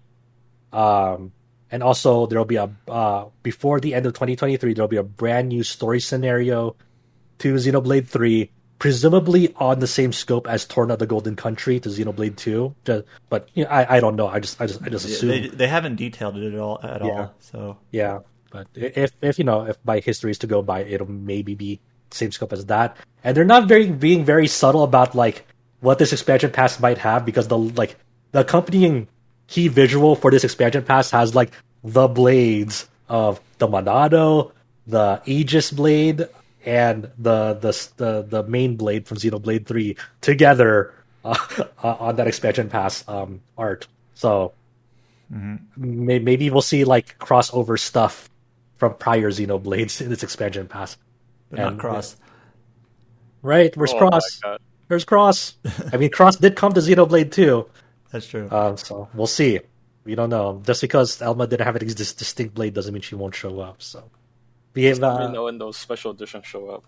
Um, and also there will be a uh, before the end of 2023 there will be a brand new story scenario to Xenoblade 3 presumably on the same scope as Torna the Golden Country to Xenoblade 2 just, but you know, I, I don't know. I just I just I just assume. they, they haven't detailed it at all at Yeah. all so. Yeah but if if you know if by history is to go by it'll maybe be same scope as that. And they're not very being very subtle about like what this expansion pass might have because the like the accompanying key visual for this expansion pass has like the blades of the Monado, the Aegis blade, and the the the, the main blade from Xenoblade 3 together uh, uh, on that expansion pass um, art. So may, maybe we'll see like crossover stuff from prior Xenoblades in this expansion pass. but And- not cross Right? Where's Oh Cross? God. Where's Cross? I mean, Cross did come to Xenoblade 2. that's true Uh, so we'll see. We don't know. Just because Elma didn't have a distinct blade doesn't mean she won't show up. So we have, Let me uh, know when those special editions show up.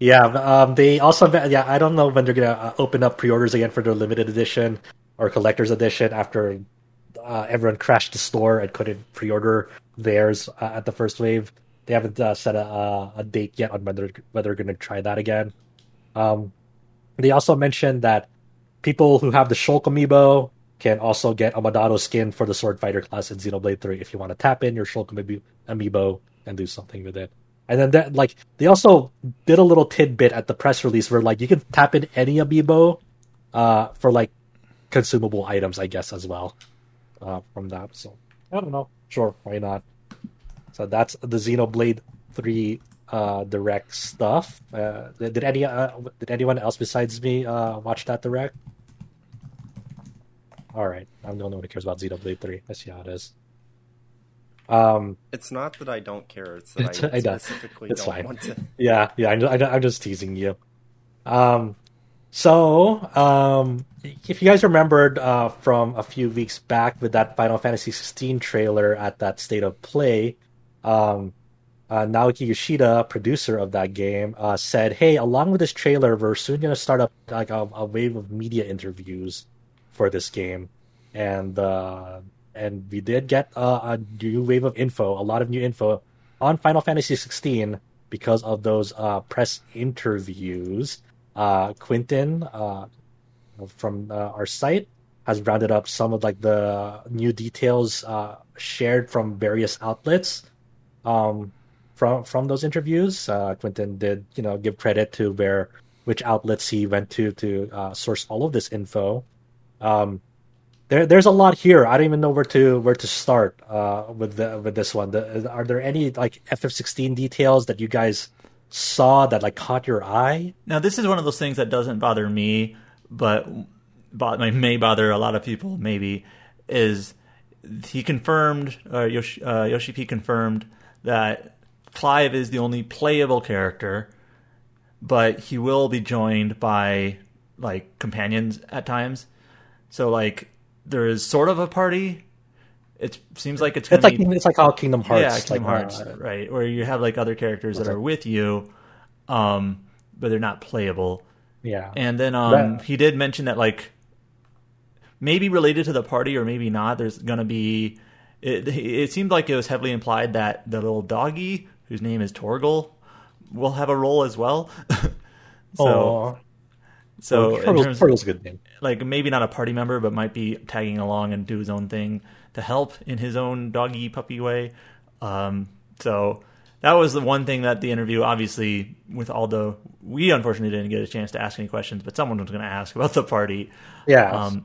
yeah. Um, they also yeah. I don't know when they're gonna uh, open up pre-orders again for their limited edition or collector's edition after uh, everyone crashed the store and couldn't pre-order theirs uh, at the first wave. They haven't uh, set a, a, a date yet on whether whether they're going to try that again. Um, they also mentioned that people who have the Shulk amiibo can also get a Monado skin for the Sword Fighter class in Xenoblade 3 if you want to tap in your Shulk amiibo, and do something with it. And then that, like they also did a little tidbit at the press release where like you can tap in any amiibo uh, for like consumable items, I guess as well uh, from that. So I don't know. Sure, why not? So that's the Xenoblade Three uh, direct stuff. Uh, did any uh, did anyone else besides me uh, watch that direct? All right, I'm the only one who cares about Xenoblade Three. I see how it is. Um, It's not that I don't care. It's that I I specifically It's don't fine. want to. yeah, yeah, I, I, I'm just teasing you. Um, so, um, if you guys remembered uh, from a few weeks back with that Final Fantasy 16 trailer at that State of Play, um, uh, Naoki Yoshida, producer of that game, uh, said, "Hey, along with this trailer, we're soon going to start up like a, a wave of media interviews for this game, and uh, and we did get uh, a new wave of info, a lot of new info on Final Fantasy 16 because of those uh, press interviews. Uh, Quinton uh, from uh, our site has rounded up some of like the new details uh, shared from various outlets um, from from those interviews. Uh, Quinton did you know give credit to where which outlets he went to to source all of this info. Um, there, there's a lot here. I don't even know where to where to start uh, with the, with this one. The, are there any like FF16 details that you guys saw that like caught your eye? Now, this is one of those things that doesn't bother me, but may bother a lot of people. Maybe is he confirmed? Uh, Yoshi, uh, Yoshi P confirmed that Clive is the only playable character, but he will be joined by like companions at times. So like there is sort of a party. It seems like it's, It's like be, it's like how Kingdom Hearts, yeah, Kingdom like, Hearts, uh, right? Where you have like other characters that are with you, um, but they're not playable. yeah, And then um, he did mention that like maybe related to the party or maybe not. There's gonna be. It, it seemed like it was heavily implied that the little doggy, whose name is Torgal, will have a role as well. so Oh, so in Turtle's, terms- Turtle's a good name. like maybe not a party member, but might be tagging along and do his own thing to help in his own doggy puppy way. Um, so that was the one thing that the interview, obviously, with Aldo, we unfortunately didn't get a chance to ask any questions, but someone was going to ask about the party. Yeah. Um,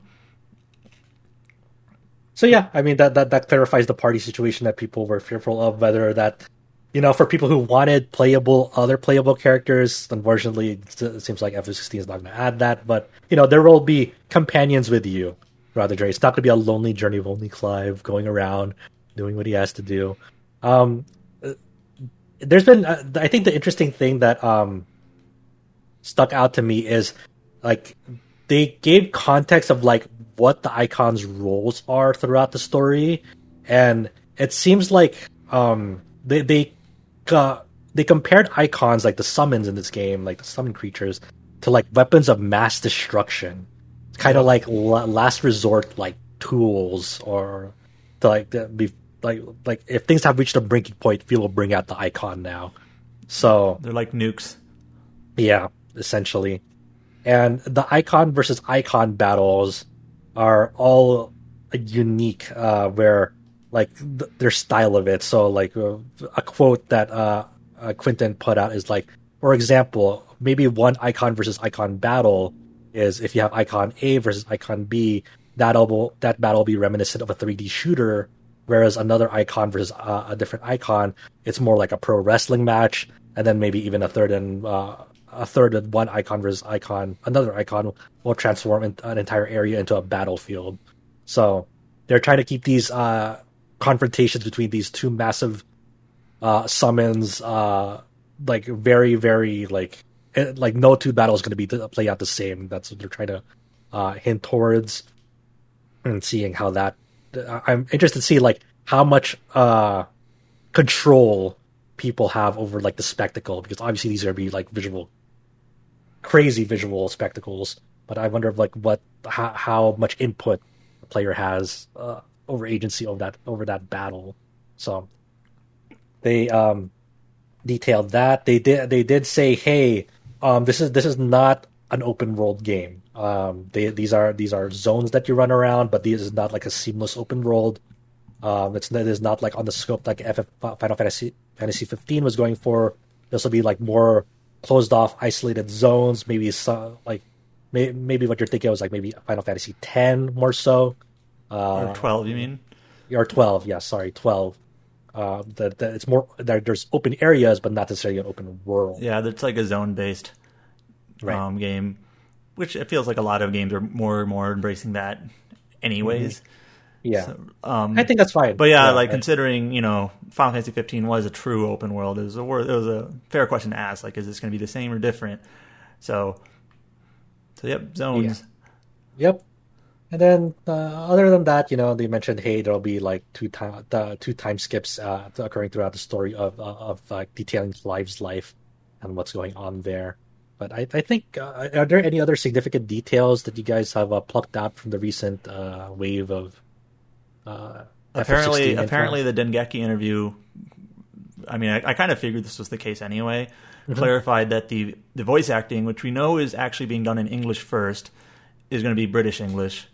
So yeah, I mean that, that that clarifies the party situation that people were fearful of. Whether that, you know, for people who wanted playable other playable characters, unfortunately, it seems like F16 is not going to add that. But you know, there will be companions with you rather the journey. It's not going to be a lonely journey of only Clive going around doing what he has to do. Um, there's been, uh, I think, the interesting thing that um stuck out to me is like they gave context of like what the icons roles are throughout the story and it seems like um they they uh, they compared icons like the summons in this game like the summon creatures to like weapons of mass destruction kind of like la- last resort like tools or to like the, be like like if things have reached a breaking point people will bring out the icon now so they're like nukes. yeah, essentially. And the icon versus icon battles are all unique, uh, where like th- their style of it. So, like uh, a quote that uh, uh, Quentin put out is like, for example, maybe one icon versus icon battle is if you have icon A versus icon B, that'll will- that battle will be reminiscent of a 3D shooter. Whereas another icon versus uh, a different icon, it's more like a pro wrestling match, and then maybe even a third and uh, a third of one icon versus icon, another icon will transform an entire area into a battlefield. So they're trying to keep these uh, confrontations between these two massive uh, summons, uh, like very, very like eh, like no two battles going to be play out the same. That's what they're trying to uh, hint towards, and seeing how that. I'm interested to see like how much uh, control people have over like the spectacle because obviously these are going to be like visual crazy visual spectacles but i wonder if like what how, how much input the player has uh, over agency over that over that battle so they um detailed that they did they did say hey um this is this is not an open world game um they these are these are zones that you run around but this is not like a seamless open world um, it's it is not like on the scope like FF Final Fantasy Fantasy 15 was going for. This will be like more closed off, isolated zones. Maybe some like may, maybe what you're thinking was like maybe Final Fantasy 10 more so, uh, Or 12, you mean? or 12. Yeah, sorry, 12. Uh, that that it's more there, there's open areas, but not necessarily an open world. Yeah, it's like a zone based Right. um, game, which it feels like a lot of games are more and more embracing that, anyways. Yeah, So, um, I think that's fine. But yeah, like I- considering you know Final Fantasy 15 was a true open world, it was a it was a fair question to ask. Like, is this going to be the same or different? So, so yep, zones. Yep. And then uh, other than that, you know, they mentioned hey, there'll be like two time the two time skips uh, occurring throughout the story of uh, of detailing Clive's life and what's going on there. But I, I think uh, are there any other significant details that you guys have uh, plucked out from the recent uh, wave of uh, Apparently, FF16 info? apparently the Dengeki interview. I mean, I, I kind of figured this was the case anyway. Mm-hmm. Clarified that the the voice acting, which we know is actually being done in English first, is going to be British English.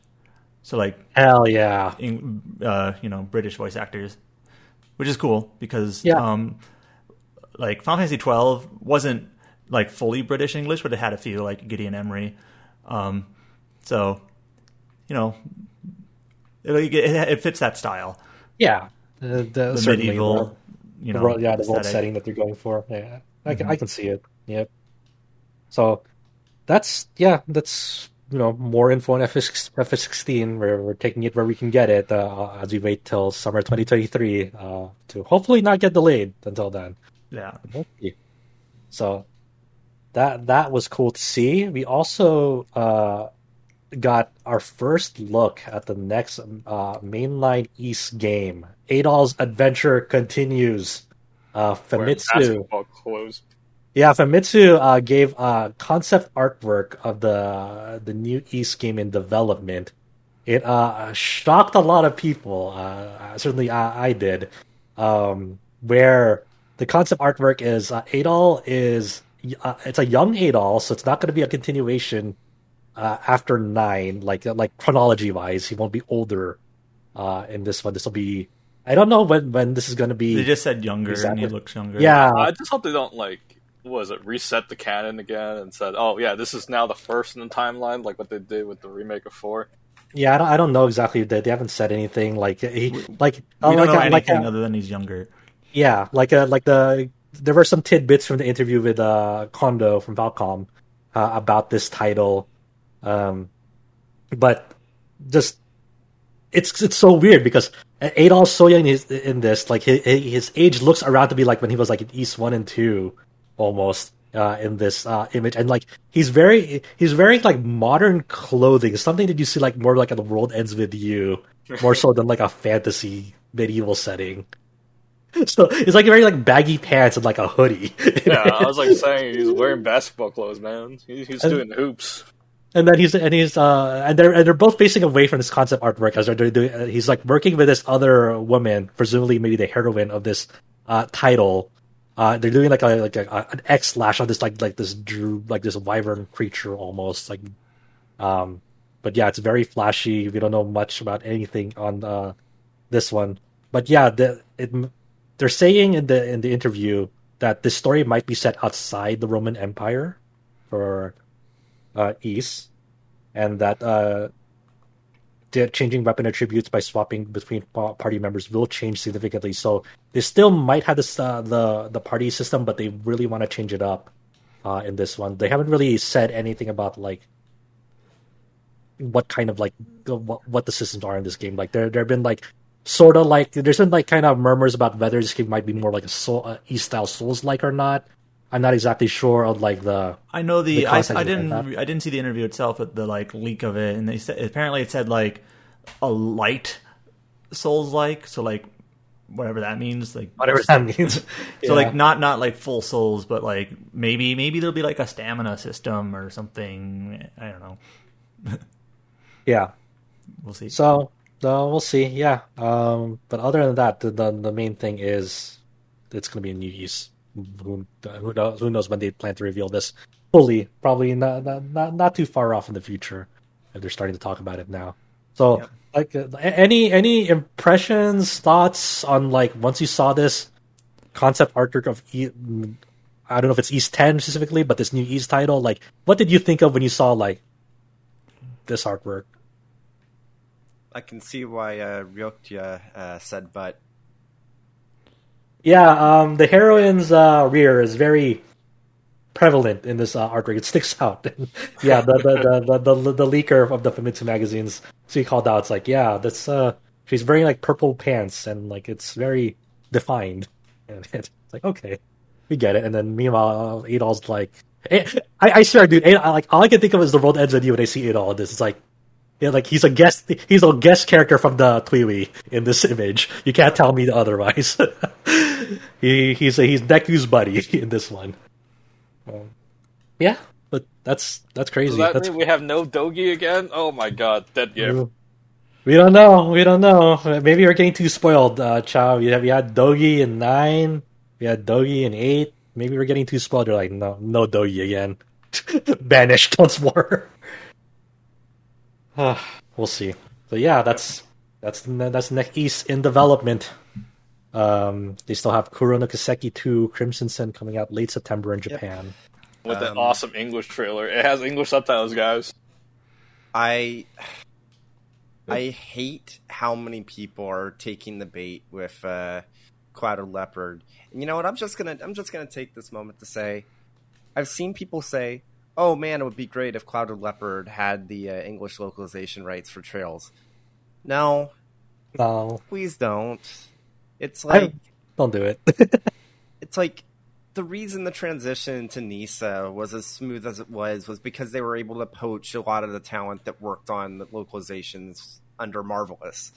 So like hell yeah, in, uh, you know, British voice actors, which is cool because, Yeah. um, like Final Fantasy twelve wasn't like fully British English, but it had a few like Gideon Emery. Um, so, you know, it, it, it fits that style, yeah, uh, the, the medieval, more- you the know, world, yeah, the world setting that they're going for. Yeah, I can, Mhm. I can see it. Yep. So that's yeah, that's you know more info on FS FS16. We're we're taking it where we can get it uh, as we wait till summer 2023 uh, to hopefully not get delayed until then. Yeah, Hopefully. So that that was cool to see. We also uh, got our first look at the next uh, mainline Ys game. Adol's adventure continues. Uh, Where Famitsu, basketball clothes. Yeah, Famitsu uh, gave uh, concept artwork of the the new Ys game in development. It uh, shocked a lot of people. Uh, certainly, I, I did. Um, where the concept artwork is uh, Adol is uh, it's a young Adol, so it's not going to be a continuation uh, after nine, like like chronology wise. He won't be older uh, in this one. This will be I don't know when when this is going to be. They just said younger, Exactly. and he looks younger. yeah, I just hope they don't like what was it reset the canon again and said, oh yeah, this is now the first in the timeline, like what they did with the remake of four. yeah. I don't, I don't know exactly. They, they haven't said anything. Like he like we oh, don't like, know like, anything uh, other than he's younger. Yeah, like uh, like the there were some tidbits from the interview with uh, Kondo from Falcom uh, about this title, um, but just it's it's so weird because Adol so young is in this. Like his, his age looks around to be like when he was like in Ys One and Two, almost uh, in this uh, image, and like he's very he's wearing like modern clothing, something that you see like more like at the world ends with you, more so than like a fantasy medieval setting. So it's like very like baggy pants and like a hoodie. Yeah, I was like saying he's wearing basketball clothes, man. He, he's And- doing hoops. and then he's and he's uh and they're and they're both facing away from this concept artwork as they're doing. He's like working with this other woman, presumably maybe the heroine of this uh title. Uh, they're doing like a like a, an X slash on this like like this drew like this wyvern creature almost like, um, but yeah, it's very flashy. We don't know much about anything on uh this one, but yeah, the it they're saying in the in the interview that this story might be set outside the Roman Empire for uh, Ys, and that uh, changing weapon attributes by swapping between party members will change significantly. So they still might have this uh, the the party system, but they really want to change it up uh, in this one. They haven't really said anything about like what kind of like what, what the systems are in this game. Like there there have been like sort of like there's been like kind of murmurs about whether this game might be more like a soul uh, Ys style Souls like or not. I'm not exactly sure of like the I know the, the I, I didn't I didn't see the interview itself, but the like leak of it, and they said apparently it said like a light Souls like, so like whatever that means, like whatever that means. So Yeah. like not not like full souls, but like maybe maybe there'll be like a stamina system or something. I don't know. yeah. We'll see. So uh, we'll see. Yeah. Um, but other than that, the, the the main thing is it's going to be a new Ys. Who, who knows? Who knows when they plan to reveal this fully? Probably not not not, too far off in the future. If they're starting to talk about it now. So Yep. like uh, any any impressions, thoughts on like once you saw this concept artwork of e- I don't know if it's Ys Ten specifically, but this new Ys title, like what did you think of when you saw like this artwork? I can see why uh, Ryokya uh, said, but Yeah, um, the heroine's uh, rear is very prevalent in this uh, artwork. It sticks out. yeah, the the, the the the the leaker of the Famitsu magazines, so he called out. It's like, yeah, that's uh, she's wearing like purple pants and like it's very defined. And it's like, okay, we get it. And then meanwhile, Adol's like, eh, I, I swear, dude, Adol, like all I can think of is the world ends with you when I see Adol. This it's like. Yeah, like he's a guest. He's a guest character from the TWEWY in this image. You can't tell me otherwise. he he's a, he's Neku's buddy in this one. Um, yeah, but that's that's crazy. That That's, we have no Dogi again? Oh my god, dead gift. we don't know. We don't know. Maybe we're getting too spoiled, uh, Chow. We had we had Dogi in nine. We had Dogi in eight. Maybe we're getting too spoiled. They're like, no, no Dogi again. Banished once more. We'll see. So yeah, that's that's that's next Ys in development. Um, they still have Kuro no Kiseki 2 Crimson Sun coming out late September in Japan. With that Um, awesome English trailer. It has English subtitles, guys. I I hate how many people are taking the bait with uh, Clouded Leopard. And you know what? I'm just gonna I'm just gonna take this moment to say, I've seen people say, "Oh man, it would be great if Clouded Leopard had the uh, English localization rights for Trails." No, No, please don't. It's I- like don't do it. it's like the reason the transition to NISA was as smooth as it was was because they were able to poach a lot of the talent that worked on the localizations under Marvelous.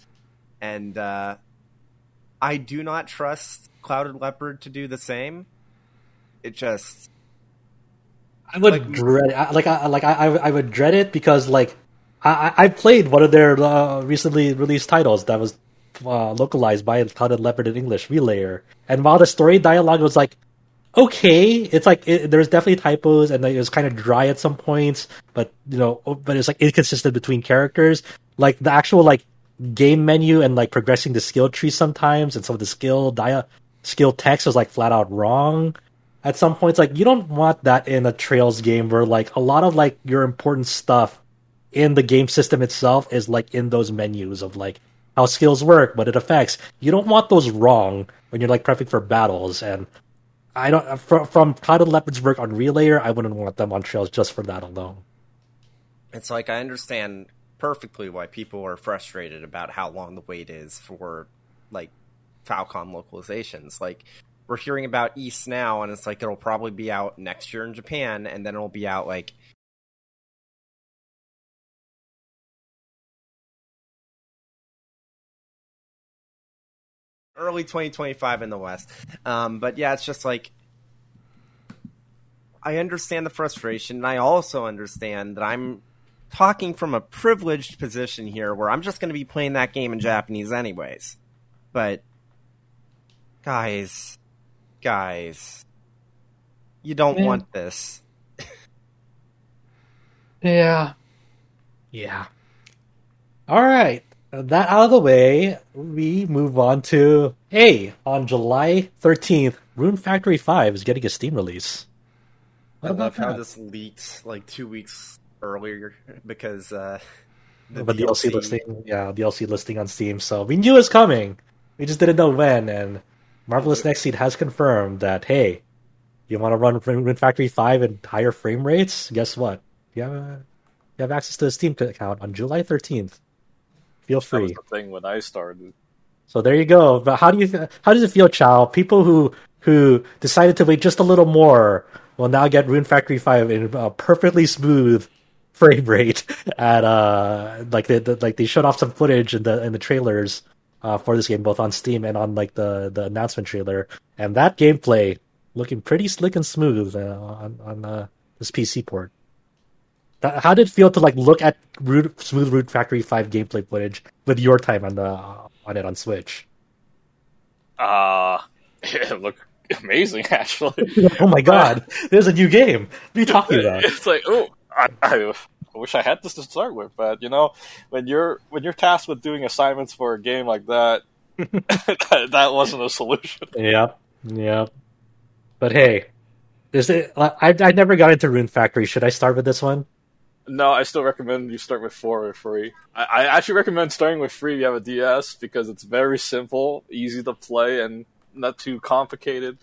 And uh, I do not trust Clouded Leopard to do the same. It just I would Like- dread like I like I I would dread it because like I I played one of their uh, recently released titles that was uh, localized by Clouded Leopard in English, Relayer. And while the story dialogue was like okay, it's like it, there's definitely typos and like, it was kind of dry at some points, but you know, but it's like inconsistent between characters. Like the actual like game menu and like progressing the skill tree sometimes, and some of the skill dia skill text was like flat out wrong at some points. Like you don't want that in a Trails game where like a lot of like your important stuff in the game system itself is like in those menus of like how skills work, what it affects. You don't want those wrong when you're like prepping for battles. And I don't from, from Clouded Leopard's work on Relayer, I wouldn't want them on Trails just for that alone. It's like I understand perfectly why people are frustrated about how long the wait is for like Falcom localizations. Like we're hearing about Ys now, and it's like it'll probably be out next year in Japan, and then it'll be out like early 2025 in the West. Um, but yeah, it's just like I understand the frustration, and I also understand that I'm talking from a privileged position here, where I'm just going to be playing that game in Japanese anyways. But guys, guys, you don't Man. want this. Yeah. Yeah. All right. That out of the way, we move on to hey, on July 13th, Rune Factory 5 is getting a Steam release. What I love about how this leaked like two weeks earlier because uh, The, DLC. listing, yeah, the DLC listing on Steam. So we knew it was coming. We just didn't know when. And Marvelous XSEED has confirmed that hey, you want to run Rune Factory 5 in higher frame rates? Guess what? You have, uh, you have access to the Steam account on July 13th. Feel That was free. the thing when I started. So there you go. But how do you how does it feel, Chow? People who who decided to wait just a little more will now get Rune Factory Five in a perfectly smooth frame rate at uh like they the, like they showed off some footage in the in the trailers uh for this game both on Steam and on like the the announcement trailer and that gameplay looking pretty slick and smooth uh, on on uh, this PC port. That- How did it feel to like look at Root, Smooth Root Factory Five gameplay footage with your time on the on it on Switch? Uh, it looked amazing, actually. oh my god, there's a new game. What are you talking about? It's like, oh, I, I, I wish I had this to start with, but you know, when you're when you're tasked with doing assignments for a game like that, that, that wasn't a solution. Yeah, yeah. But hey, is it? I I never got into Rune Factory. Should I start with this one? No, I still recommend you start with four or free. I, I actually recommend starting with free if you have a DS because it's very simple, easy to play, and not too complicated.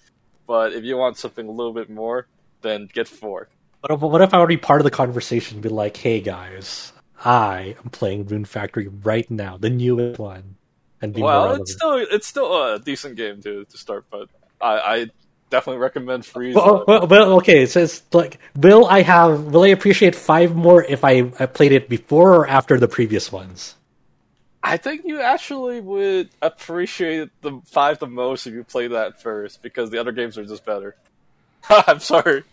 But if you want something a little bit more, then get four. What if, what if I would be part of the conversation? and Be like, hey guys, I am playing Rune Factory right now, the newest one, and be well, it's still it's still a decent game to to start, but I, I definitely recommend free. Well, oh, well, well, okay. So it's like, will I have? Will I appreciate five more if I, I played it before or after the previous ones? I think you actually would appreciate the five the most if you play that first because the other games are just better. I'm sorry,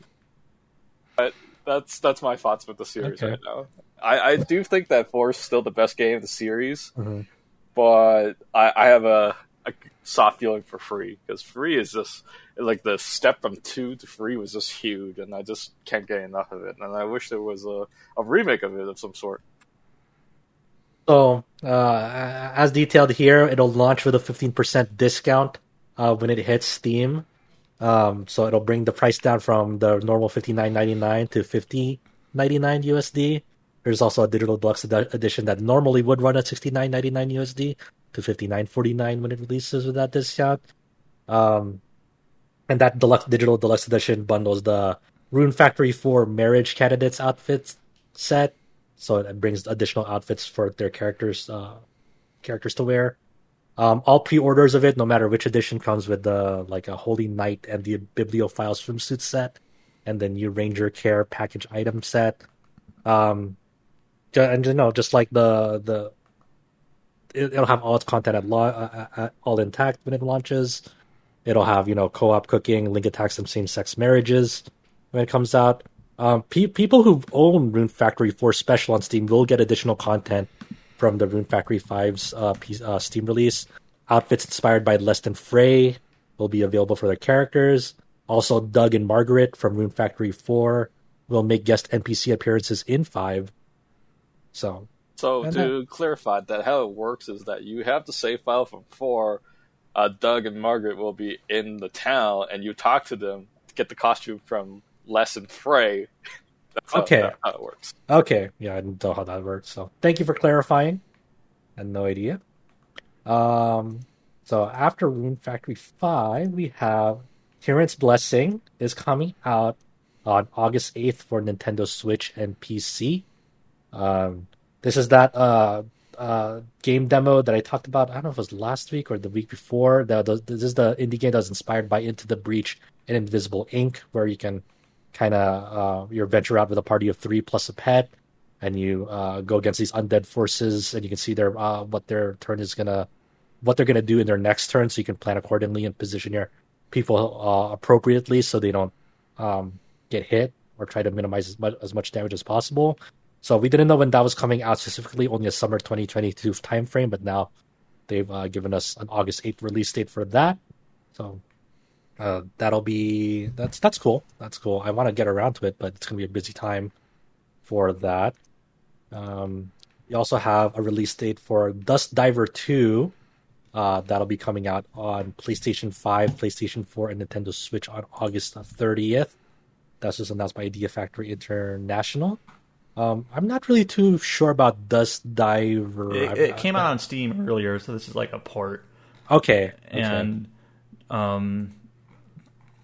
but that's that's my thoughts with the series Okay. right now. I, I do think that four is still the best game of the series, Mhm. but I, I have a, a soft feeling for free because free is just like the step from two to free was just huge, and I just can't get enough of it. And I wish there was a, a remake of it of some sort. So, uh, as detailed here, it'll launch with a 15% discount uh, when it hits Steam. Um, so it'll bring the price down from the normal 59.99 to 50.99 USD. There's also a digital deluxe ed- edition that normally would run at 69.99 USD to 59.49 when it releases without discount. Um, and that deluxe digital deluxe edition bundles the Rune Factory 4 marriage candidates outfits set, so it brings additional outfits for their characters uh, characters to wear. Um, all pre-orders of it, no matter which edition, comes with the like a Holy Knight and the Bibliophile swimsuit set, and the new Ranger Care package item set. Um, and you know, just like the the, it, it'll have all its content at, law, uh, uh, all intact when it launches. It'll have you know co-op cooking, link attacks, and same-sex marriages when it comes out. Um, pe- people who own Rune Factory 4 Special on Steam will get additional content from the Rune Factory 5's uh, piece, uh, Steam release. Outfits inspired by Lest and Frey will be available for their characters. Also, Doug and Margaret from Rune Factory 4 will make guest NPC appearances in 5. So, So And to clarify that, how it works is that you have the save file from four. Uh, Doug and Margaret will be in the town, and you talk to them to get the costume from Lest and Frey. That's how, Okay. that's how it works. Okay, yeah, I didn't know how that works. So thank you for clarifying. I had no idea. Um, so after Rune Factory Five, we have Tyrant's Blessing is coming out on August eighth for Nintendo Switch and PC. Um, this is that uh, uh, game demo that I talked about. I don't know if it was last week or the week before. The, the, this is the indie game that was inspired by Into the Breach and Invisible Inc, where you can kind of uh, you venture out with a party of three plus a pet, and you uh, go against these undead forces, and you can see their uh, what their turn is gonna, what they're gonna do in their next turn, so you can plan accordingly and position your people uh, appropriately so they don't um, get hit or try to minimize as much, as much damage as possible. So we didn't know when that was coming out specifically, only a summer 2022 timeframe, but now they've uh, given us an August 8th release date for that. So uh, that'll be that's that's cool. That's cool. I want to get around to it, but it's gonna be a busy time for that. Um, we also have a release date for Dusk Diver 2. Uh, that'll be coming out on PlayStation 5, PlayStation 4, and Nintendo Switch on August 30th. That's just announced by Idea Factory International. Um, I'm not really too sure about Dusk Diver. It, it came out on Steam earlier, so this is like a port. Okay. okay. And um,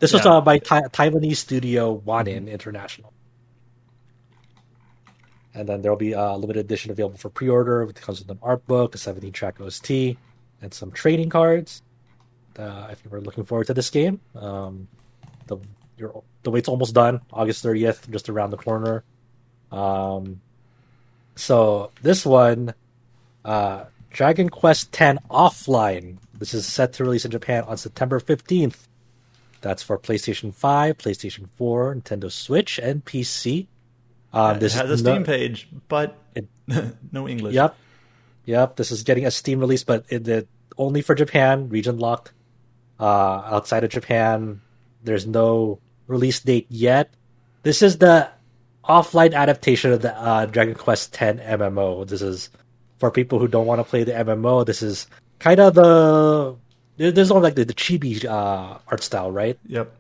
This was Yeah. uh, by Tai Taiwanese studio Wanin International. And then there'll be a limited edition available for pre-order. It comes with an art book, a 17-track OST, and some trading cards. Uh, if you were looking forward to this game, um, the the wait's almost done. August 30th, just around the corner. Um, so this one, uh, Dragon Quest X Offline. This is set to release in Japan on September 15th. That's for PlayStation 5, PlayStation 4, Nintendo Switch, and PC. Um, it this has a is no- Steam page, but It- no English. Yep, yep. This is getting a Steam release, but it, it only for Japan, region locked. Uh, outside of Japan, there's no release date yet. This is the offline adaptation of the uh, Dragon Quest X MMO. This is for people who don't want to play the MMO. This is kind of the there's all like the, the chibi uh, art style, right? Yep.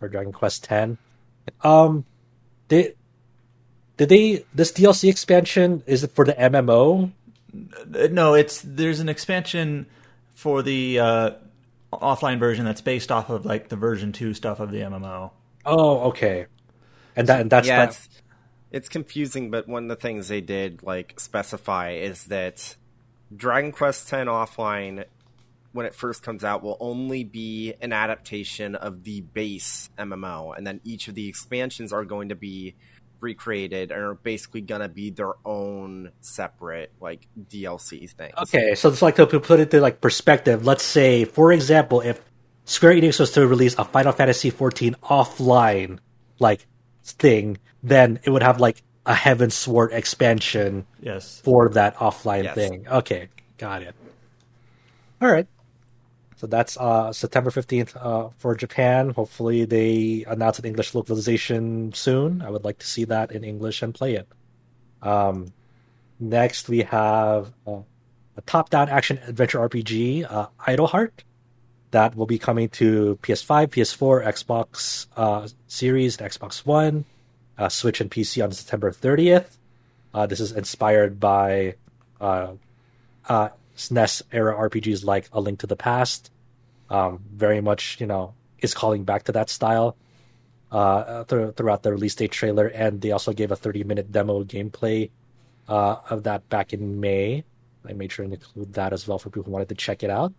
for Dragon Quest X. Um, did did they this DLC expansion is it for the MMO? No, it's there's an expansion for the uh, offline version that's based off of like the version two stuff of the MMO. Oh, okay. And that and that's yeah, not, it's it's confusing, but one of the things they did like specify is that Dragon Quest X Offline, when it first comes out, will only be an adaptation of the base MMO, and then each of the expansions are going to be recreated and are basically gonna be their own separate like DLC thing. okay. So it's like to put it to like perspective. Let's say, for example, if Square Enix was to release a Final Fantasy XIV offline like thing, then it would have like a Heavensward expansion Yes. for that offline Yes. thing. Okay, got it. All right. So that's uh, September 15th uh, for Japan. Hopefully, they announce an English localization soon. I would like to see that in English and play it. Um, next, we have uh, a top down action adventure RPG, uh, Idleheart, that will be coming to PS5, PS4, Xbox uh, Series, Xbox One, uh, Switch, and PC on September 30th. Uh, this is inspired by SNES era RPGs like A Link to the Past. Um, very much, you know, is calling back to that style uh, th- throughout the release date trailer, and they also gave a 30 minute demo gameplay uh, of that back in May. I made sure to include that as well for people who wanted to check it out.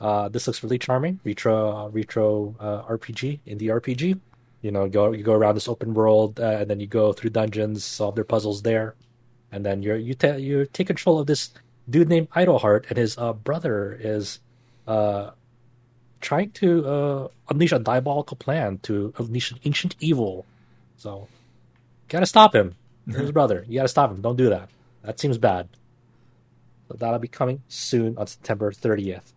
Uh, this looks really charming, retro retro uh, RPG, the RPG. You know, go you go around this open world, uh, and then you go through dungeons, solve their puzzles there, and then you're you ta- you take control of this dude named Idleheart, and his uh, brother is uh, trying to uh, unleash a diabolical plan to unleash an ancient evil. So, gotta stop him. His brother, you gotta stop him. Don't do that. That seems bad. So that'll be coming soon on September 30th.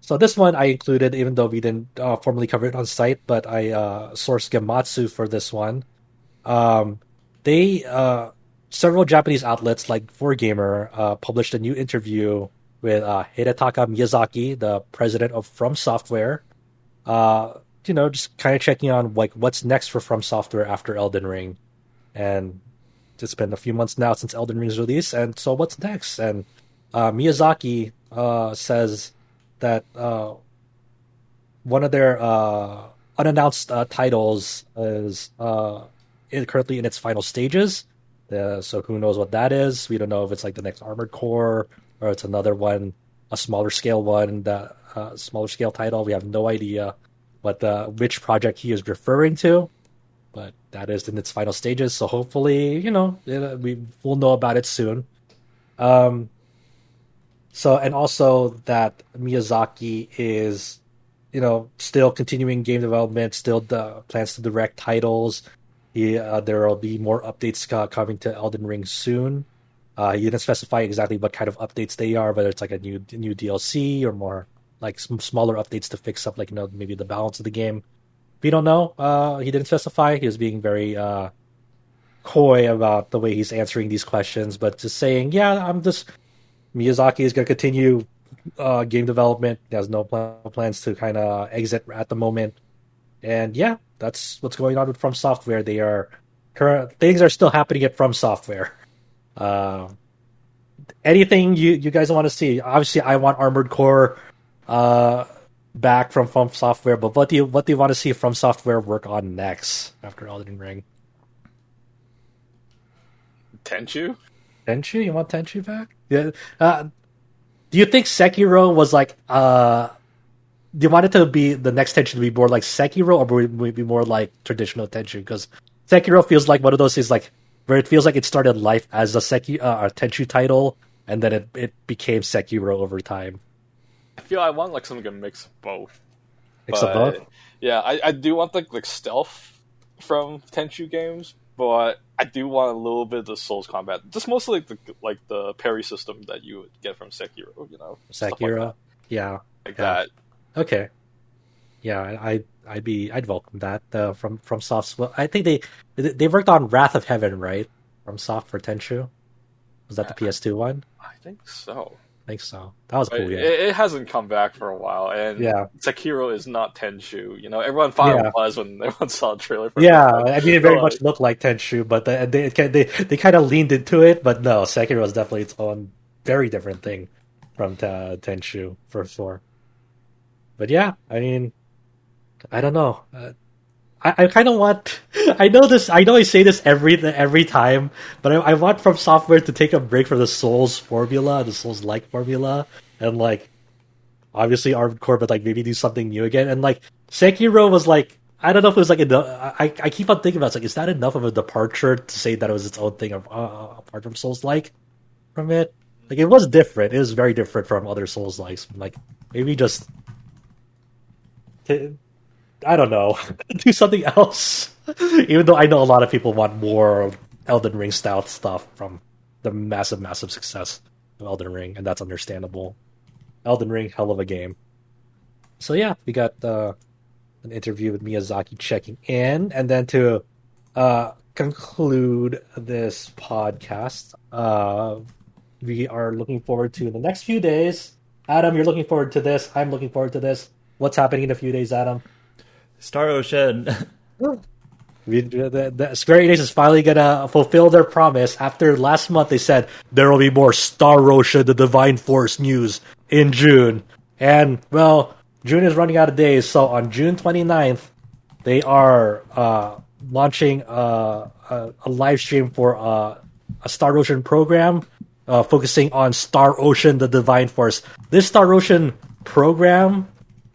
So this one I included, even though we didn't uh, formally cover it on site, but I uh, sourced Gematsu for this one. Um, they uh, several Japanese outlets like 4Gamer uh, published a new interview with uh, Hidetaka Miyazaki, the president of From Software. Uh, you know, just kind of checking on like what's next for From Software after Elden Ring, and it's been a few months now since Elden Ring's release, and so what's next? And uh, Miyazaki uh, says that uh, one of their uh, unannounced titles is currently in its final stages. Uh, so who knows what that is? We don't know if it's like the next Armored Core or it's another one, a smaller scale one, that uh, smaller scale title. We have no idea what the which project he is referring to but that is in its final stages. So hopefully, you know, we will know about it soon. Um, so and also that Miyazaki is, you know, still continuing game development, still the plans to direct titles. Uh, there will be more updates uh, coming to Elden Ring soon. Uh, he didn't specify exactly what kind of updates they are, whether it's like a new new DLC or more like some smaller updates to fix up, like you know, maybe the balance of the game we don't know. Uh, he didn't specify. He was being very uh, coy about the way he's answering these questions, but just saying, yeah, I'm just Miyazaki is going to continue uh, game development. He has no plan- plans to kind of exit at the moment, and yeah, that's what's going on with From Software. They are current things are still happening at From Software. Uh, anything you you guys want to see? Obviously, I want Armored Core. Uh, back from From Software, but what do you what do you want to see From Software work on next after Elden Ring? Tenchu. Tenchu, you want Tenchu back? Yeah. Uh, do you think Sekiro was like? uh Do you want it to be the next Tenchu to be more like Sekiro, or would it be more like traditional Tenchu? Because Sekiro feels like one of those things like where it feels like it started life as a Seki uh, a Tenchu title, and then it it became Sekiro over time. I feel I want like something to mix both. Mix of both. Yeah, I, I do want like like stealth from Tenchu games, but I do want a little bit of the Souls combat. Just mostly like the like the parry system that you would get from Sekiro. You know, Sekiro. Like yeah, like yeah. that. Okay. Yeah, I I'd be I'd welcome that uh, from from Soft. Well, I think they they worked on Wrath of Heaven, right? From Soft for Tenchu. Was that the PS2 one? I think so think so. That was cool. Yeah, it, it, hasn't come back for a while, and yeah, Sekiro is not Tenchu. You know, everyone thought yeah. it was when everyone saw the trailer. yeah, I mean, it very much looked like Tenchu, but they they they, they kind of leaned into it. But no, Sekiro is definitely its own very different thing from uh, Tenchu for sure. But yeah, I mean, I don't know. Uh, I, I kind of want. I know this. I know I say this every every time, but I, I want from software to take a break from the Souls formula, the Souls like formula, and like obviously Armored Core, but like maybe do something new again. And like Sekiro was like I don't know if it was like a, I I keep on thinking about it, like is that enough of a departure to say that it was its own thing uh, apart from Souls like from it? Like it was different. It was very different from other Souls likes. Like maybe just. To, I don't know, do something else. Even though I know a lot of people want more Elden Ring style stuff from the massive, massive success of Elden Ring, and that's understandable. Elden Ring, hell of a game. So yeah, we got uh, an interview with Miyazaki checking in, and then to uh, conclude this podcast, uh, we are looking forward to the next few days. Adam, you're looking forward to this. I'm looking forward to this. What's happening in a few days, Adam? Star Ocean. We, the, the Square Enix is finally gonna fulfill their promise. After last month, they said there will be more Star Ocean: The Divine Force news in June, and well, June is running out of days. So on June 29th, they are uh, launching uh, a, a, live stream for uh, a Star Ocean program uh, focusing on Star Ocean: The Divine Force. This Star Ocean program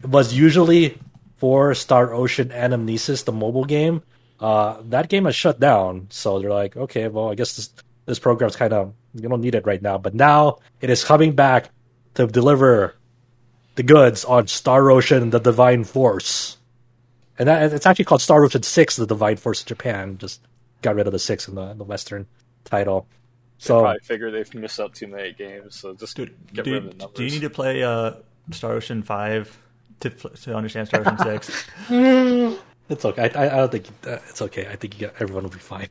was usually for Star Ocean Anamnesis, the mobile game, uh, that game has shut down. So they're like, okay, well, I guess this this program's kind of you don't need it right now. But now it is coming back to deliver the goods on Star Ocean: The Divine Force, and that, it's actually called Star Ocean Six: The Divine Force in Japan. Just got rid of the six in the, in the Western title. So Probably figure they've missed out too many games, so just Dude, get do, rid of the numbers. do you need to play uh, Star Ocean Five to to understand Star Ocean Six? it's okay. I, I, I don't think uh, it's okay. I think you get, everyone will be fine.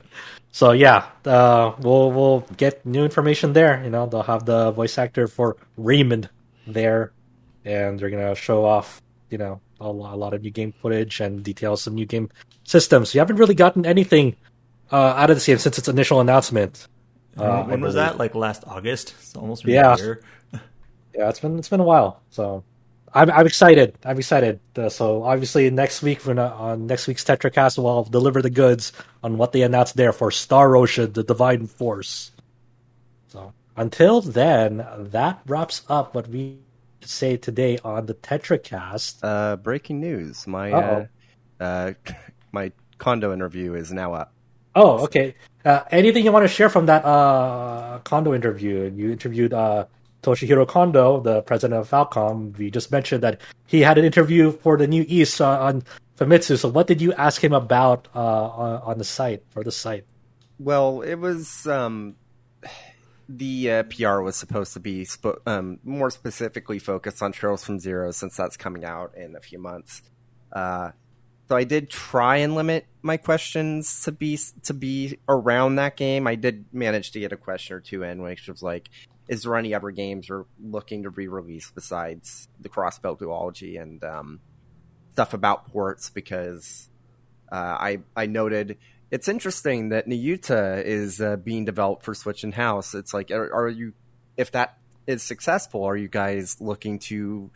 So yeah, uh, we'll we'll get new information there. You know, they'll have the voice actor for Raymond there, and they're gonna show off. You know, a, a lot of new game footage and details of new game systems. You haven't really gotten anything uh, out of the game since its initial announcement. Uh, when was that? Like last August? It's almost been Yeah. a year. yeah, it's been it's been a while. So I'm I'm excited. I'm excited. Uh, so obviously next week we're on next week's TetraCast we'll deliver the goods on what they announced there for Star Ocean: The Divine Force. So until then, that wraps up what we say today on the TetraCast. Uh, breaking news: my Uh-oh. uh, uh, my Kondo interview is now up. Oh, okay. Uh, anything you want to share from that uh, Kondo interview? You interviewed uh, Toshihiro Kondo, the president of Falcom. We just mentioned that he had an interview for the New East uh, on Famitsu. So, what did you ask him about uh, on, the site for the site? Well, it was um, the uh, PR was supposed to be spo- um, more specifically focused on Trails from Zero since that's coming out in a few months. Uh, so I did try and limit my questions to be to be around that game. I did manage to get a question or two in, which was like, "Is there any other games you're looking to re-release besides the Crossbell duology and um, stuff about ports?" Because uh, I I noted it's interesting that Nayuta is uh, being developed for Switch in house. It's like, are, are you, if that is successful, are you guys looking to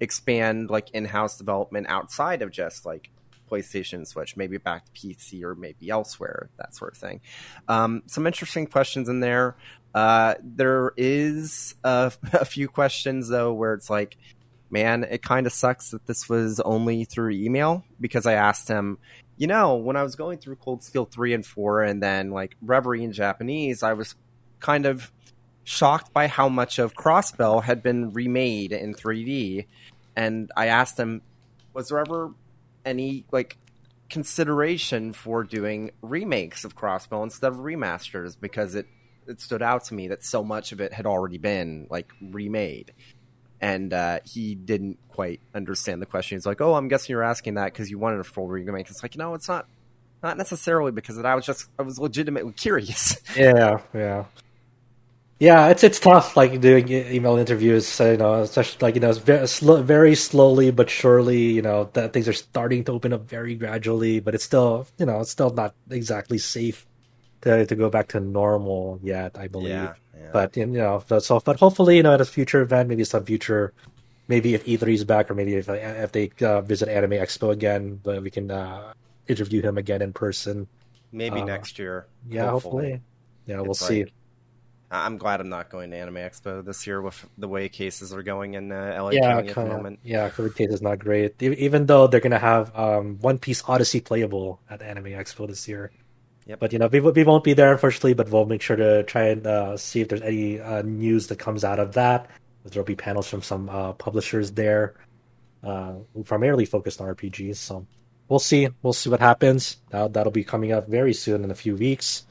expand like in house development outside of just like PlayStation Switch, maybe back to PC or maybe elsewhere, that sort of thing? Um, some interesting questions in there. Uh, there is a, a few questions though where it's like, man, it kind of sucks that this was only through email because I asked him, you know, when I was going through Cold Steel 3 and 4 and then like Reverie in Japanese, I was kind of shocked by how much of Crossbell had been remade in 3D. And I asked him, was there ever any like consideration for doing remakes of Crossbell instead of remasters? Because it, it stood out to me that so much of it had already been like remade and uh, he didn't quite understand the question. He's like, "Oh, I'm guessing you're asking that because you wanted a full remake." It's like, no, it's not, not necessarily because that I was just, I was legitimately curious. Yeah, yeah, yeah. It's it's tough, like doing email interviews. You know, especially like you know, very, slow, very slowly but surely. You know, that things are starting to open up very gradually, but it's still, you know, it's still not exactly safe to to go back to normal yet. I believe. yeah. But you know, so but hopefully, you know, at a future event, maybe some future, maybe if E3 is back, or maybe if if they uh, visit Anime Expo again, but we can uh, interview him again in person. maybe uh, next year. Yeah, hopefully. Yeah, we'll It's see. like- I- I'm glad I'm not going to Anime Expo this year with the way cases are going in uh, LA yeah, County at the moment. yeah, COVID case is not great. Even though they're gonna have um, One Piece Odyssey playable at Anime Expo this year. Yep. But you know, we, we won't be there unfortunately. But we'll make sure to try and uh, see if there's any uh, news that comes out of that. There'll be panels from some uh, publishers there, uh, primarily focused on RPGs. So we'll see. We'll see what happens. That that'll be coming up very soon in a few weeks.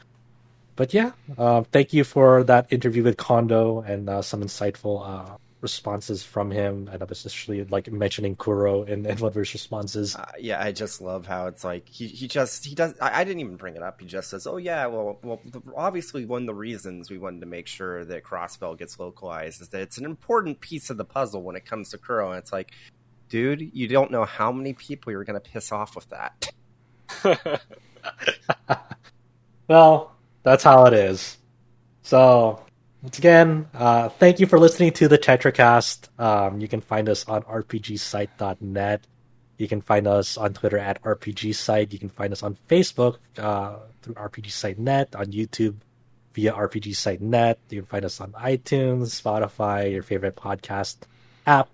But yeah, uh, thank you for that interview with Kondo and uh, some insightful uh, responses from him, and especially like mentioning Kuro and, and what his responses. Uh, yeah, I just love how it's like he, he just he does. I, I didn't even bring it up. He just says, "Oh yeah, well, well, the, obviously one of the reasons we wanted to make sure that Crossbell gets localized is that it's an important piece of the puzzle when it comes to Kuro." And it's like, dude, you don't know how many people you're going to piss off with that. Well, that's how it is. So, once again, uh, thank you for listening to the TetraCast. Um, you can find us on rpgsite.net. You can find us on Twitter at rpgsite. You can find us on Facebook uh, through rpgsite.net, on YouTube via rpgsite.net. You can find us on iTunes, Spotify, your favorite podcast app.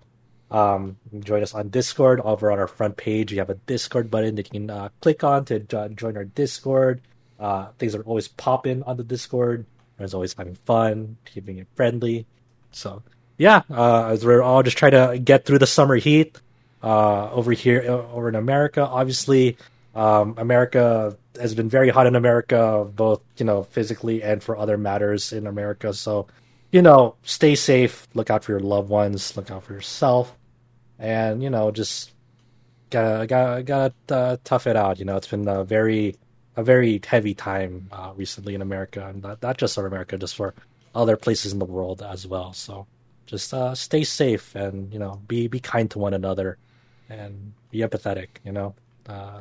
Um, join us on Discord. Over on our front page, we have a Discord button that you can uh, click on to jo- join our Discord. Uh, things are always popping on the Discord. Everyone's always having fun, keeping it friendly. So, yeah, uh, as we're all just trying to get through the summer heat uh, over here, uh, over in America. Obviously, Um, America has been very hot in America, both you know physically and for other matters in America. So, you know, stay safe. Look out for your loved ones. Look out for yourself, and you know, just gotta gotta, gotta uh, tough it out. You know, it's been a very a very heavy time uh, recently in America, and not, not just for America, just for other places in the world as well. So, just uh, stay safe and you know, be be kind to one another, and be empathetic. You know. Uh,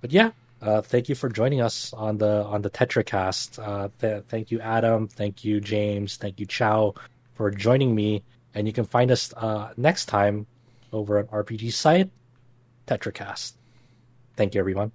but yeah, uh, thank you for joining us on the on the TetraCast. Uh, th- thank you, Adam. Thank you, James. Thank you, Chow, for joining me. And you can find us uh, next time over at RPG site, TetraCast. Thank you, everyone.